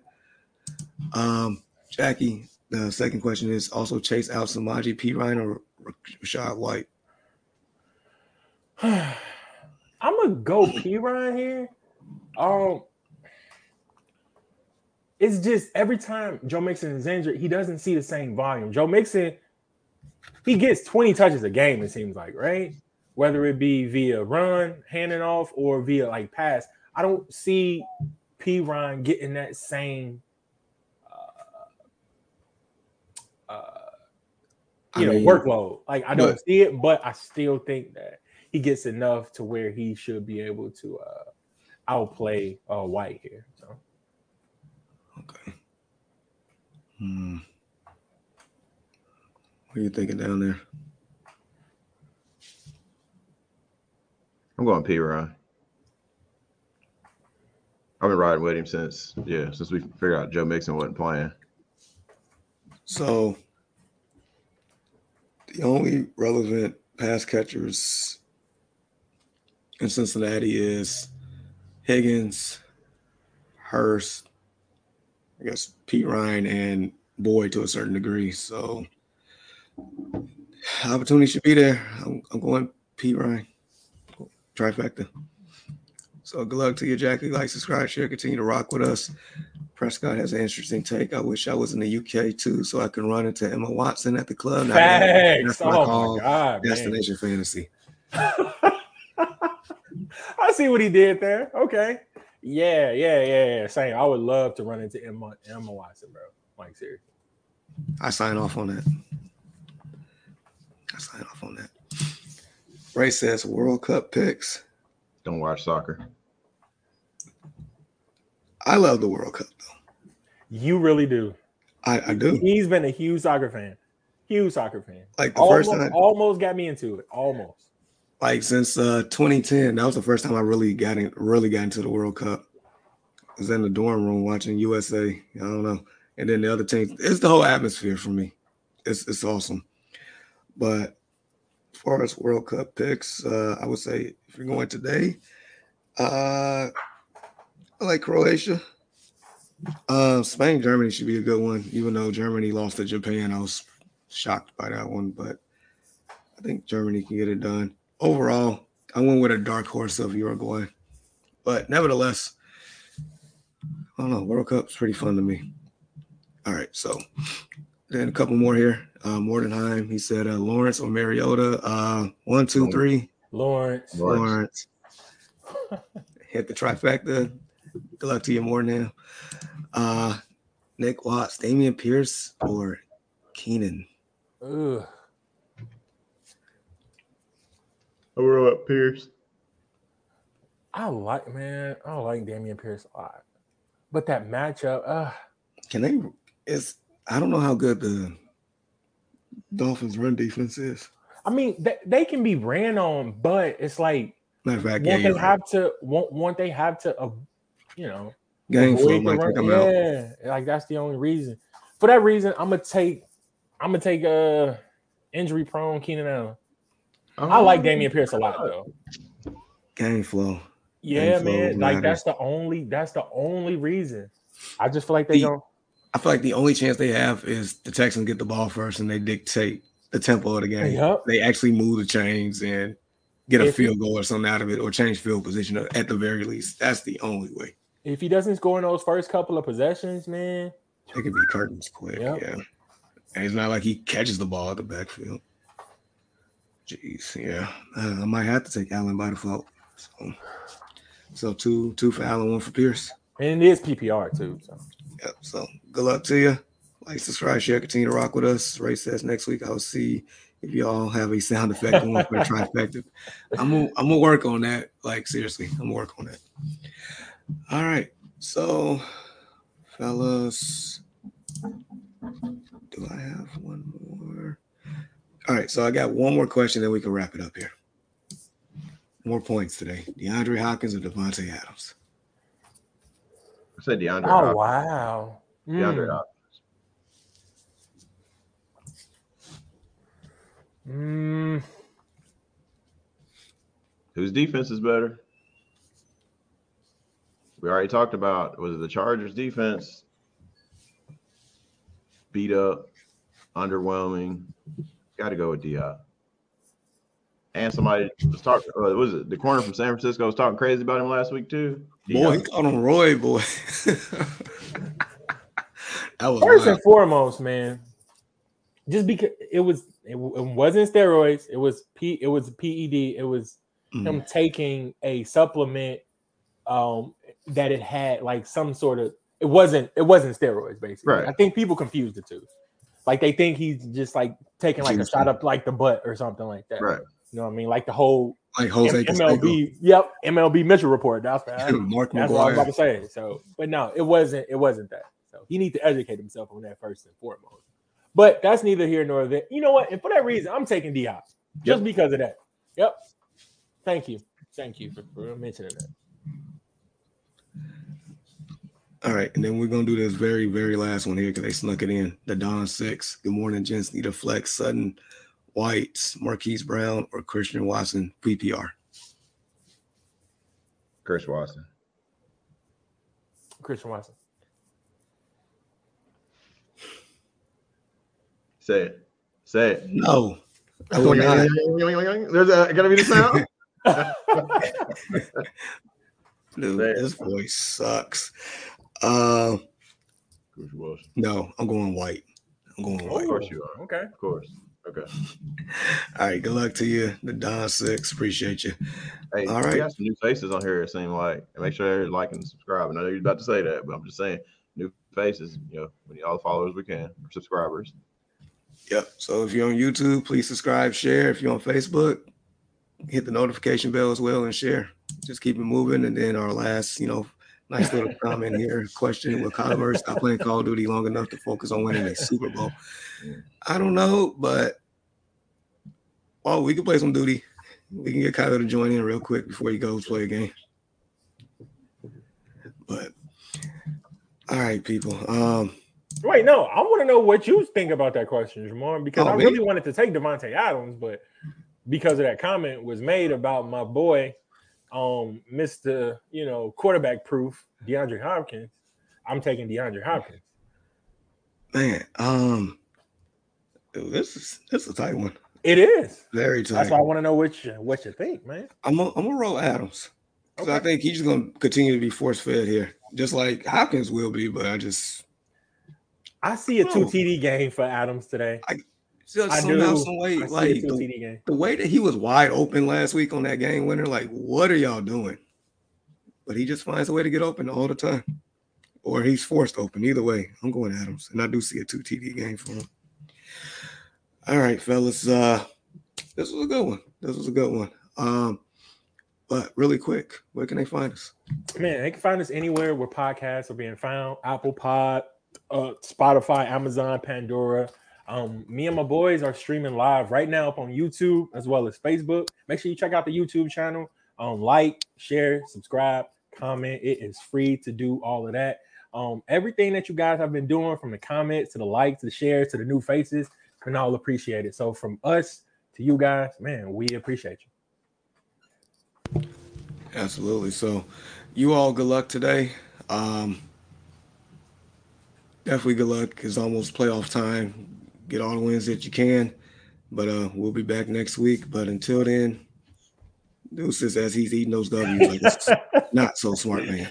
Speaker 1: Um, Jackie, the second question is also chase out Samaje Perine or Rachaad White. [SIGHS]
Speaker 2: I'm gonna go Perine here. Um, it's just every time Joe Mixon is injured, he doesn't see the same volume. Joe Mixon, he gets 20 touches a game, it seems like, right? Whether it be via run, handing off, or via like pass. I don't see Perine getting that same uh, uh you I know mean, workload. Like I don't but, see it, but I still think that he gets enough to where he should be able to uh outplay uh White here. So
Speaker 1: Okay. Hmm. What are you thinking down there?
Speaker 3: I'm going Perine. I've been riding with him since yeah, since we figured out Joe Mixon wasn't playing.
Speaker 1: So the only relevant pass catchers in Cincinnati is Higgins, Hurst, I guess Pete Ryan and Boyd to a certain degree. So opportunity should be there. I'm, I'm going Perine. Trifecta. So good luck to you, Jackie. Like, subscribe, share, continue to rock with us. Prescott has an interesting take. I wish I was in the UK too, so I can run into Emma Watson at the club.
Speaker 2: Thanks. That's oh my God,
Speaker 1: Destination man. fantasy. [LAUGHS]
Speaker 2: I see what he did there. Okay. Yeah, yeah, yeah, yeah. Same. I would love to run into Emma Emma Watson, bro. Like seriously.
Speaker 1: I sign off on that. I sign off on that. Ray says World Cup picks.
Speaker 3: Don't watch soccer.
Speaker 1: I love the World Cup though.
Speaker 2: You really do.
Speaker 1: I, I do.
Speaker 2: He's been a huge soccer fan. Huge soccer fan.
Speaker 1: Like the
Speaker 2: almost,
Speaker 1: first time
Speaker 2: almost got me into it. Almost
Speaker 1: like since uh 2010 that was the first time i really got in really got into the world cup. I was in the dorm room watching usa i don't know. And then the other teams it's the whole atmosphere for me. It's it's awesome. But as far as world cup picks uh i would say if you're going today uh i like croatia. Uh spain germany should be a good one even though germany lost to japan. I was shocked by that one but i think germany can get it done overall, I went with a dark horse of Uruguay. But nevertheless, I don't know. World Cup's pretty fun to me. All right, so then a couple more here. Uh, Mordenheim, he said uh, Lawrence or Mariota. Uh, one, two, three.
Speaker 2: Lawrence.
Speaker 1: Lawrence. [LAUGHS] Hit the trifecta. Good luck to you, Mordenheim. Uh, Nick Watts, Dameon Pierce, or Keenan.
Speaker 2: Ugh.
Speaker 3: I roll up Pierce.
Speaker 2: I like man, I like Dameon Pierce a lot. But that matchup, uh
Speaker 1: can they it's I don't know how good the Dolphins run defense is.
Speaker 2: I mean, they, they can be ran on, but it's like
Speaker 1: matter of fact,
Speaker 2: yeah,
Speaker 1: they
Speaker 2: have right. to won't want they have to uh, you know
Speaker 1: game flow might take them
Speaker 2: yeah, out. like that's the only reason. For that reason, I'm gonna take I'm gonna take uh injury prone Keenan Allen. I like oh, Dameon Pierce a lot though.
Speaker 1: Game flow.
Speaker 2: Yeah, Game man. Flow like that's the only that's the only reason. I just feel like they the, don't.
Speaker 1: I feel like the only chance they have is the Texans get the ball first and they dictate the tempo of the game.
Speaker 2: Yep.
Speaker 1: They actually move the chains and get a if field goal or something out of it or change field position at the very least. That's the only way.
Speaker 2: If he doesn't score in those first couple of possessions, man,
Speaker 1: it could be curtains quick. Yep. Yeah. And it's not like he catches the ball at the backfield. Jeez, yeah, uh, I might have to take Allen by default. So, so two, two for Allen, one for Pierce,
Speaker 2: and it is PPR too. So,
Speaker 1: yep. So, good luck to you. Like, subscribe, share, continue to rock with us. Ray says next week I'll see if y'all have a sound effect one for trifecta. I'm gonna, I'm gonna work on that. Like seriously, I'm gonna work on that. All right, so fellas, do I have one more? All right, so I got one more question, then we can wrap it up here. more points today? DeAndre Hopkins or Davante Adams?
Speaker 3: I said DeAndre.
Speaker 2: Oh
Speaker 3: Hopkins.
Speaker 2: wow.
Speaker 3: DeAndre
Speaker 2: Mm.
Speaker 3: Hopkins.
Speaker 2: Mm.
Speaker 3: Whose defense is better? We already talked about was it the Chargers defense beat up, underwhelming. Got to go with D Hop. And somebody was talking. Uh, was it the corner from San Francisco was talking crazy about him last week too?
Speaker 1: Boy, he called him Roy, boy. [LAUGHS] that was
Speaker 2: First
Speaker 1: wild.
Speaker 2: and foremost, man, just because it was it, it wasn't steroids, it was P it was PED, it was
Speaker 1: Mhm.
Speaker 2: him taking a supplement um that it had like some sort of it wasn't it wasn't steroids basically.
Speaker 3: Right.
Speaker 2: I think people confuse the two. Like they think he's just like taking like a shot up like the butt or something like that.
Speaker 3: Right.
Speaker 2: You know what I mean? Like the whole
Speaker 1: like Jose
Speaker 2: M-. MLB, yep, MLB Mitchell report. That's [LAUGHS] that's
Speaker 1: Mark
Speaker 2: what I was about to say. So, but no, it wasn't. It wasn't that. So he needs to educate himself on that first and foremost. But that's neither here nor there. You know what? And for that reason, I'm taking D Hop just
Speaker 3: Yep.
Speaker 2: because of that. Yep. Thank you. Thank you for, for mentioning that.
Speaker 1: All right, and then we're gonna do this very, very last one here because they snuck it in. The Don Six. Good morning, gents. Need a flex. Sutton, White, Marquise Brown, or Christian Watson. PPR.
Speaker 3: Chris Watson.
Speaker 2: Christian Watson.
Speaker 3: Say it. Say it.
Speaker 1: No, I will not.
Speaker 3: There's a gotta be the sound. [LAUGHS] [LAUGHS]
Speaker 1: Dude,
Speaker 3: Fair.
Speaker 1: this voice sucks. Uh, no, I'm going White. I'm going White.
Speaker 3: Of course you are.
Speaker 2: Okay.
Speaker 3: Of course. Okay. [LAUGHS]
Speaker 1: All right, good luck to you, the Don Six. Appreciate you.
Speaker 3: Hey,
Speaker 1: all right.
Speaker 3: we got some new faces on here. It seems like, and make sure they're liking and subscribing. I know you're about to say that, but I'm just saying, new faces. You know, we need all the followers we can, or subscribers.
Speaker 1: Yep. So if you're on YouTube, please subscribe, share. If you're on Facebook, hit the notification bell as well and share. Just keep it moving. And then our last, you know, nice little comment here question with Converse. Stop playing Call of Duty long enough to focus on winning a Super Bowl. I don't know, but oh, we can play some duty. We can get Kyler to join in real quick before he goes play a game. But all right, people. Um,
Speaker 2: Wait, no, I want to know what you think about that question, Jamon, because
Speaker 1: Oh,
Speaker 2: I
Speaker 1: me?
Speaker 2: really wanted to take Davante Adams, but because of that comment was made about my boy, um, Mr. You know, quarterback proof, DeAndre Hopkins, I'm taking DeAndre Hopkins.
Speaker 1: man, um, this is this is a tight one.
Speaker 2: It is.
Speaker 1: Very tight.
Speaker 2: That's why I want to know what you what you think, man.
Speaker 1: I'm gonna I'm gonna roll Adams because I think he's just gonna continue to be force fed here, just like Hopkins will be. But I just
Speaker 2: I see a two TD game for Adams today.
Speaker 1: Just
Speaker 2: I
Speaker 1: somehow, some way,
Speaker 2: I see a
Speaker 1: like the, the way that he was wide open last week on that game winner, like what are y'all doing? But he just finds a way to get open all the time, or he's forced open. Either way, I'm going Adams, and I do see a two TD game for him. All right, fellas. Uh, this was a good one. This was a good one. Um, but really quick, where can they find us?
Speaker 2: Man, they can find us anywhere where podcasts are being found: Apple Pod, uh, Spotify, Amazon, Pandora. Um, me and my boys are streaming live right now up on YouTube as well as Facebook. Make sure you check out the YouTube channel. Um, like, share, subscribe, comment. It is free to do all of that. Um, everything that you guys have been doing, from the comments to the likes, to the shares, to the new faces, can all appreciate it. So from us to you guys, man, we appreciate you.
Speaker 1: Absolutely. So, you all good luck today. Um, definitely good luck. It's almost playoff time. Get all the wins that you can. But uh, we'll be back next week. But until then, Deuces as he's eating those W's like [LAUGHS] not so smart, man.